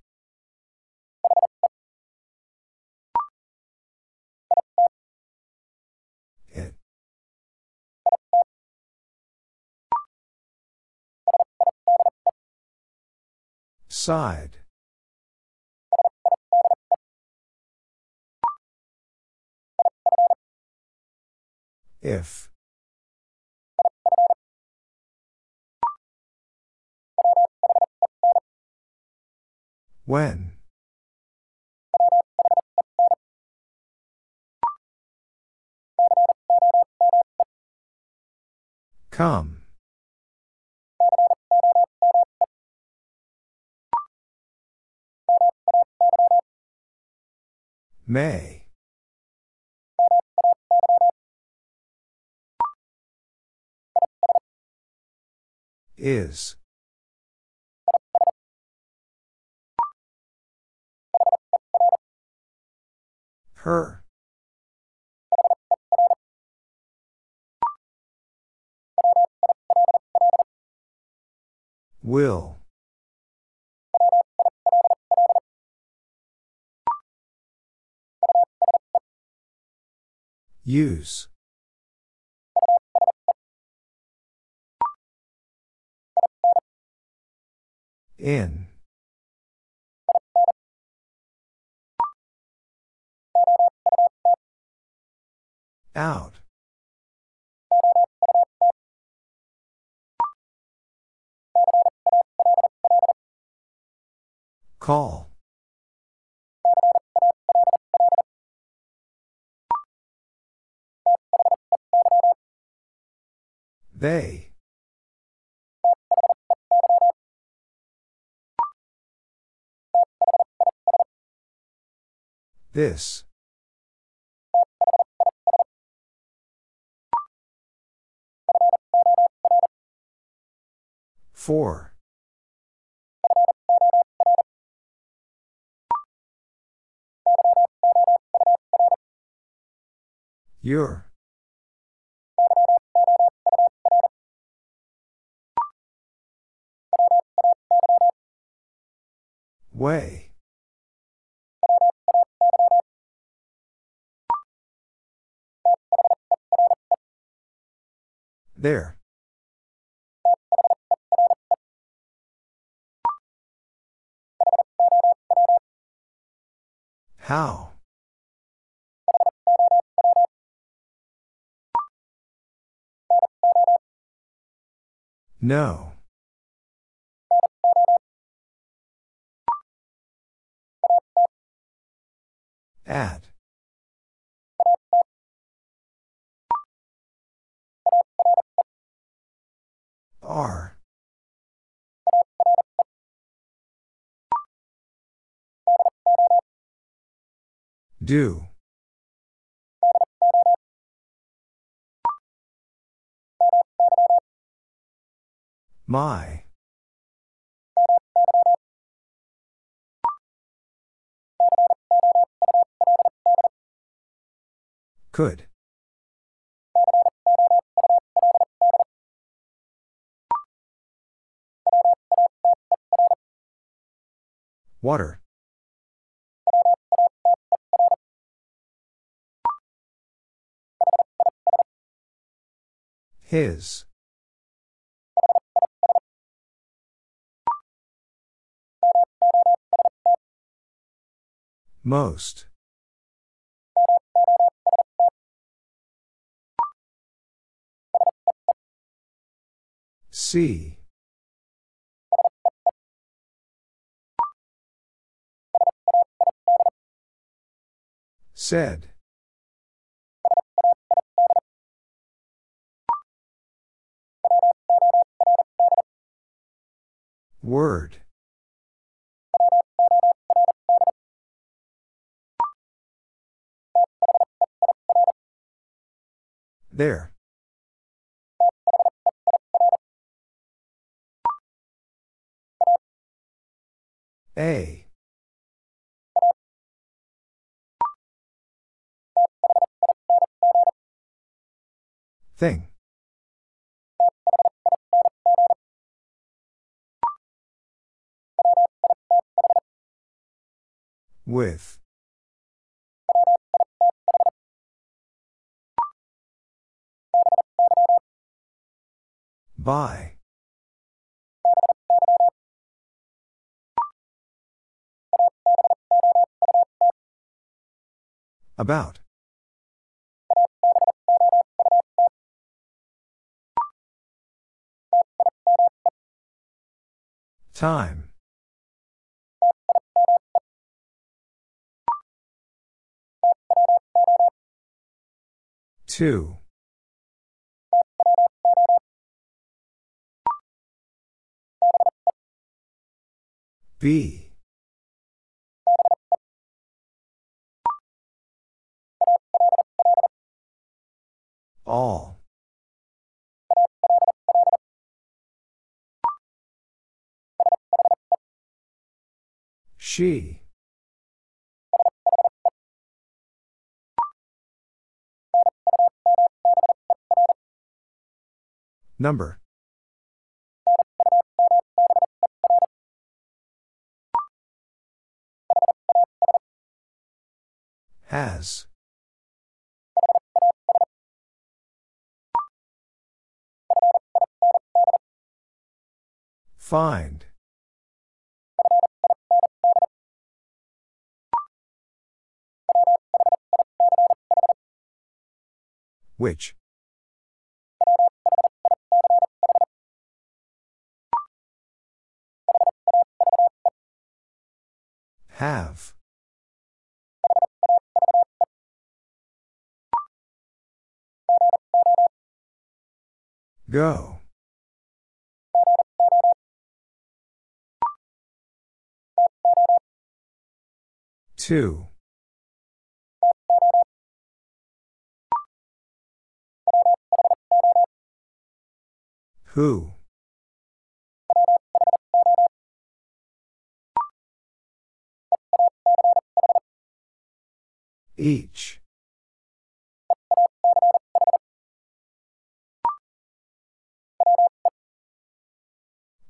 Side. If. When. Come. May. Is. Her. Will. Use. In. Out. Call. They. This. Four. Your. Way. There. How? No. At. Are. Do. My. Could. Water. His. Most. See. Said. Word. There. A. Thing. With. By. About. Time. Two. Be. All. She. Number. Has. Find. Which? Have. Go. Two. Who? Each.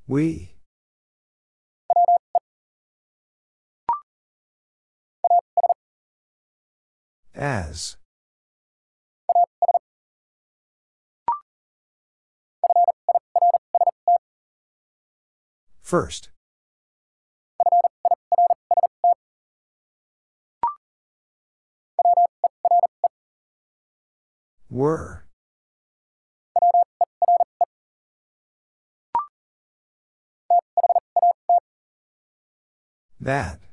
We. As. First. Were. That.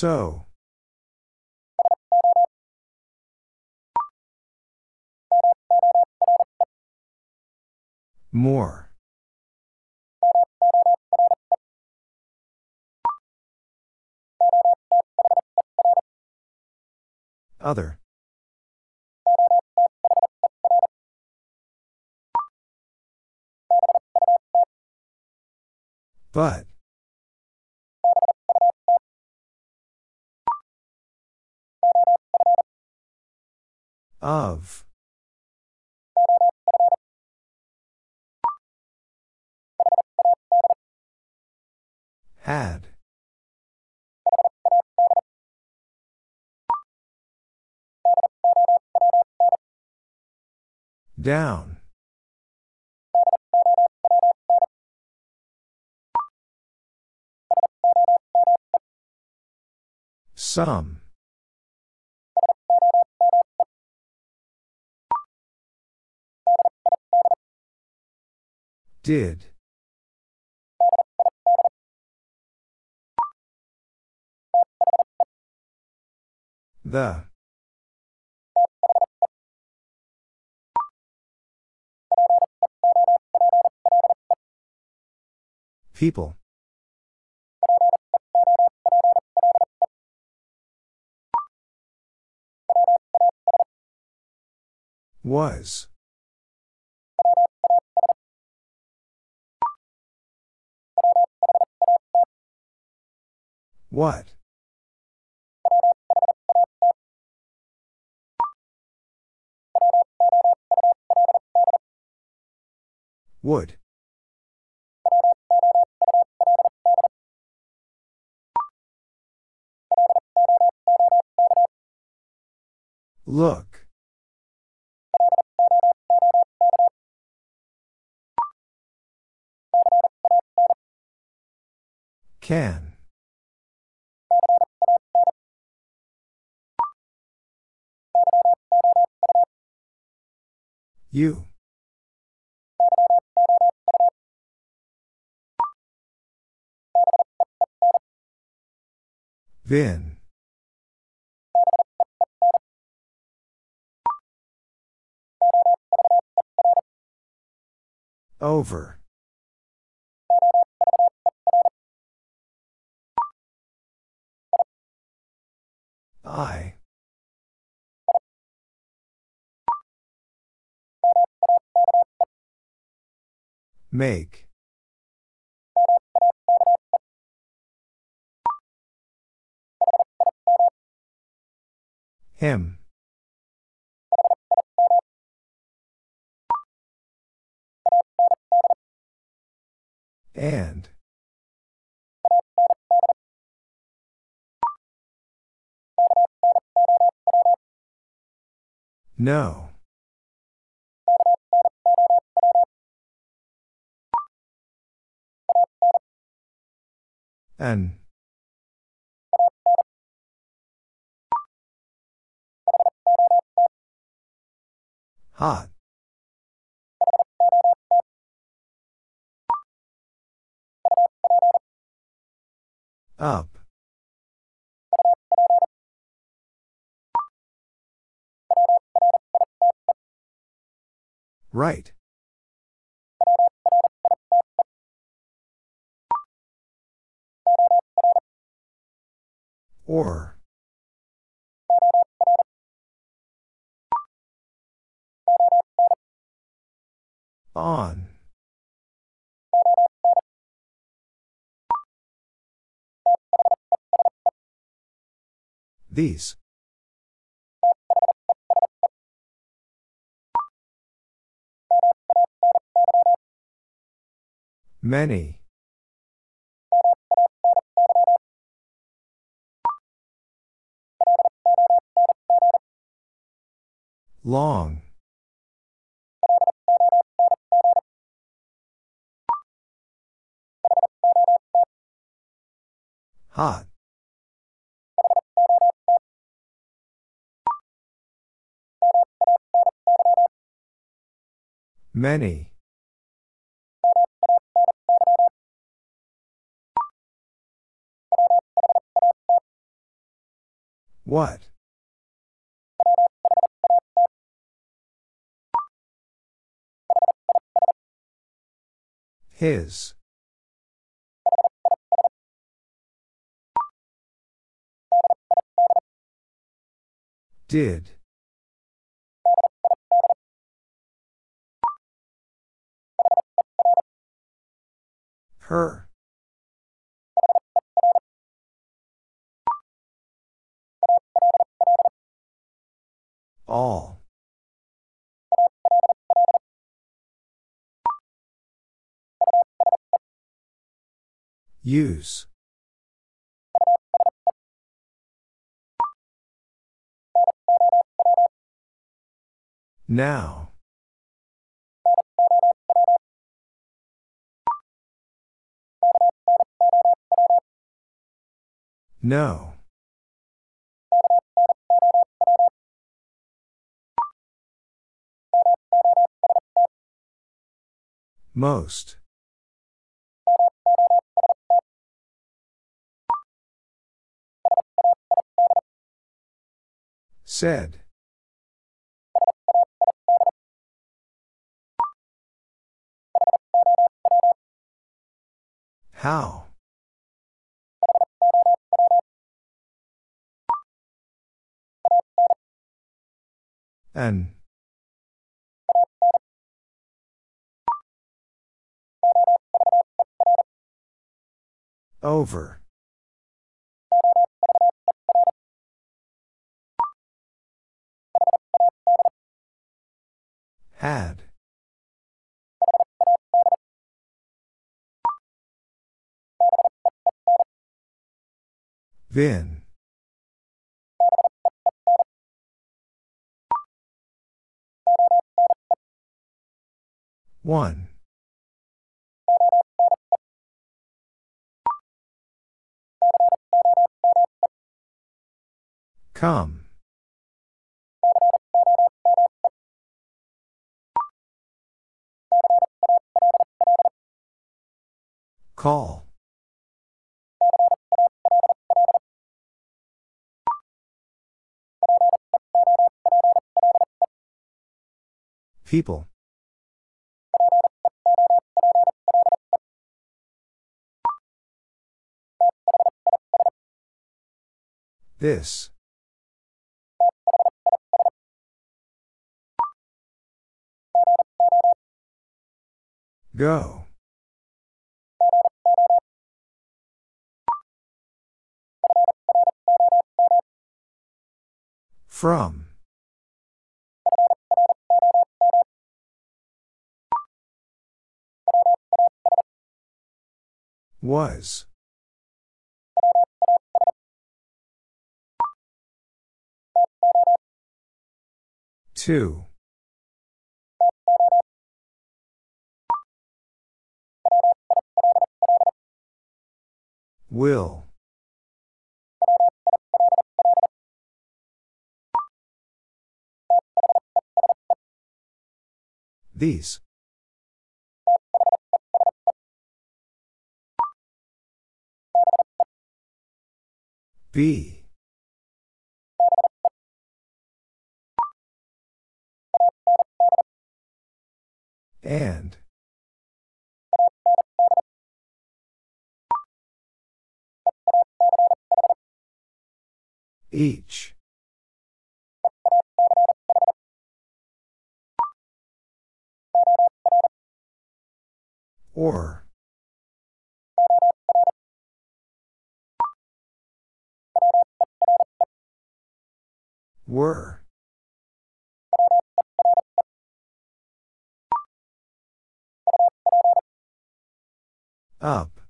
So. More. Other. But. Of. Had. Down. Some. Did. The. People. Was. What? Would. Look. Can. You. Been. Over. I. Make. Him. And. No. An. Hot. Up. Right. Or. On. These. Many. Long. Hot. Many. What? His. Did. Her. All. Use. Now. No. Most. Said. How? An. Over. Had. Been. One. Come. Call. People. This. Go. From. Was. Two. Will. These. Be. And. Each. Or. Were. Up.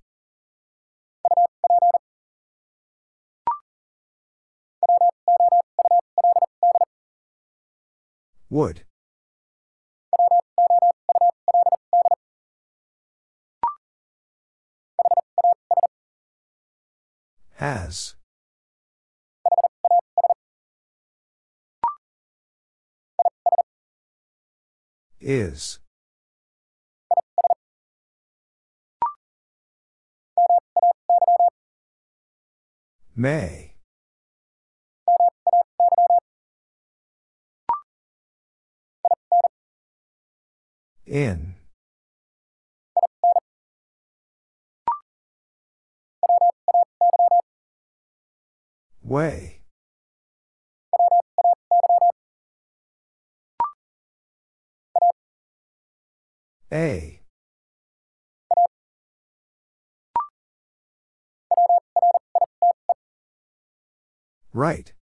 Would. Has. Is. May. In. Way. A. Right.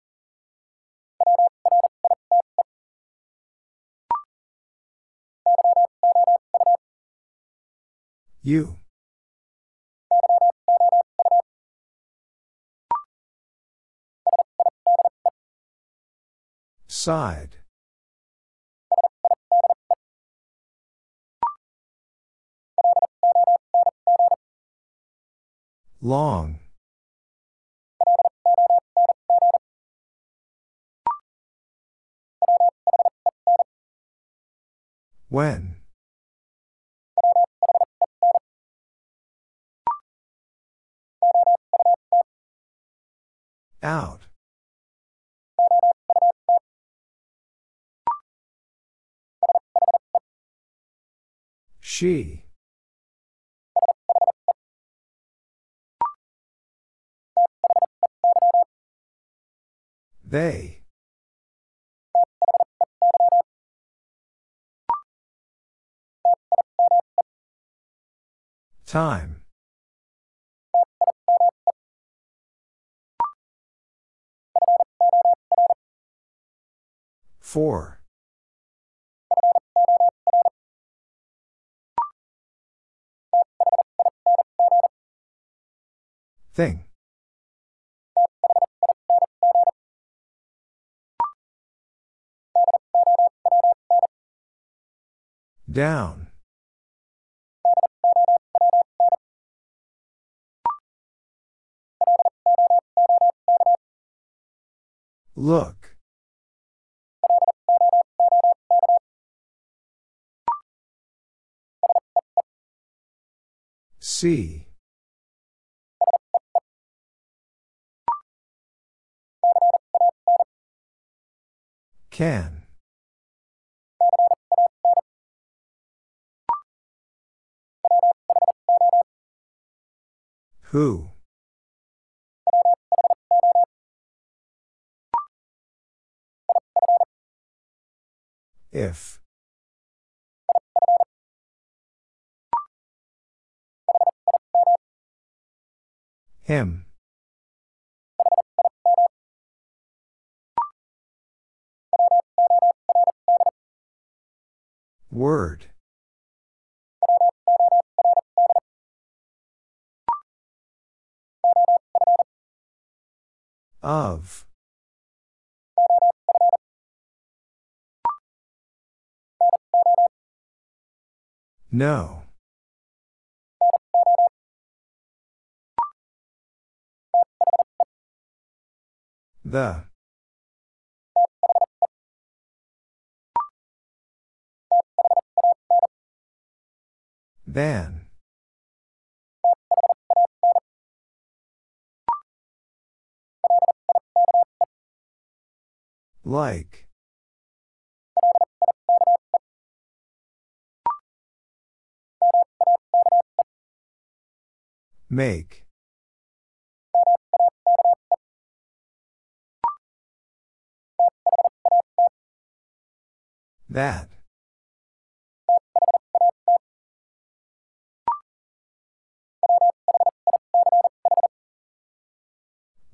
You. Side. Long. When? Out. She. They. Time. For. Thing. Down. Look. See. Can. Who? If. Him. Word. Of. No. The. Than. Like. Make. That.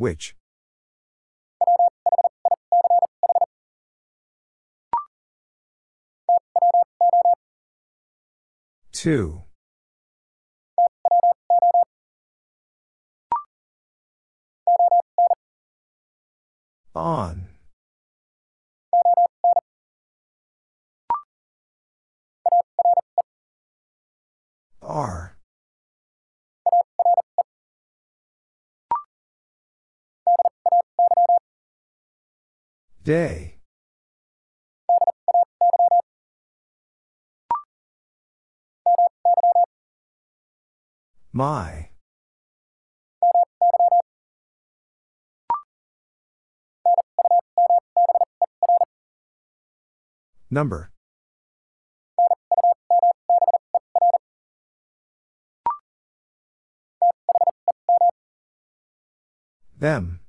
Which? Two. On. Are. Day. My. Number. Them.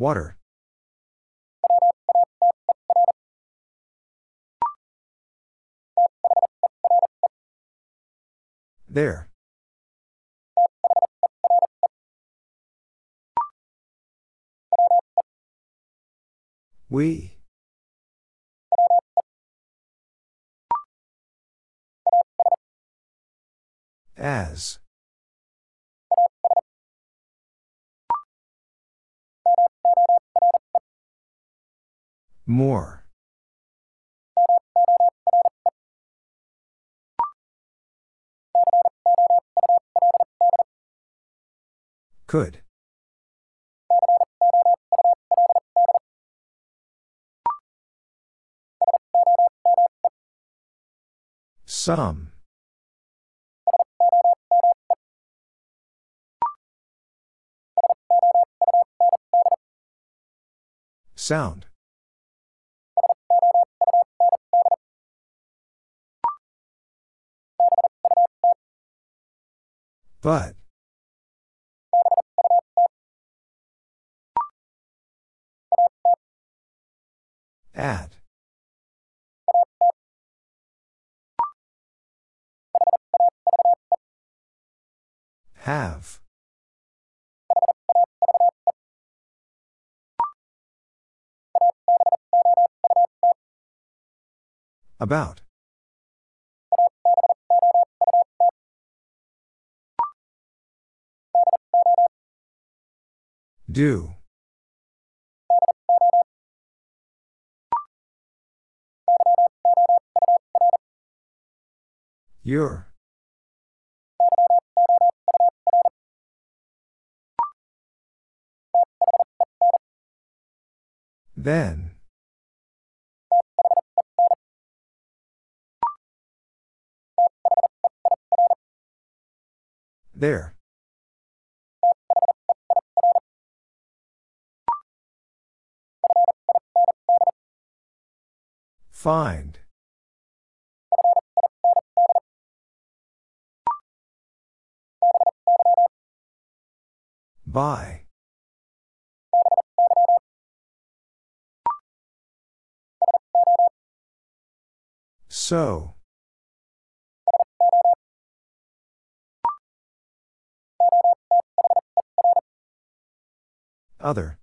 Water. There. We. As. More. Could. Some. Sound. But. At. Have. About. Do. Your. Then. There. Find. By. So. Other.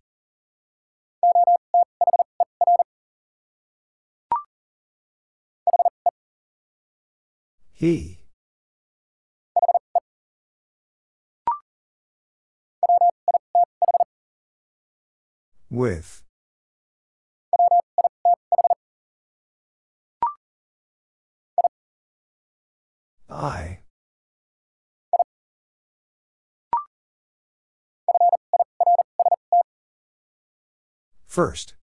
He. With. I. First.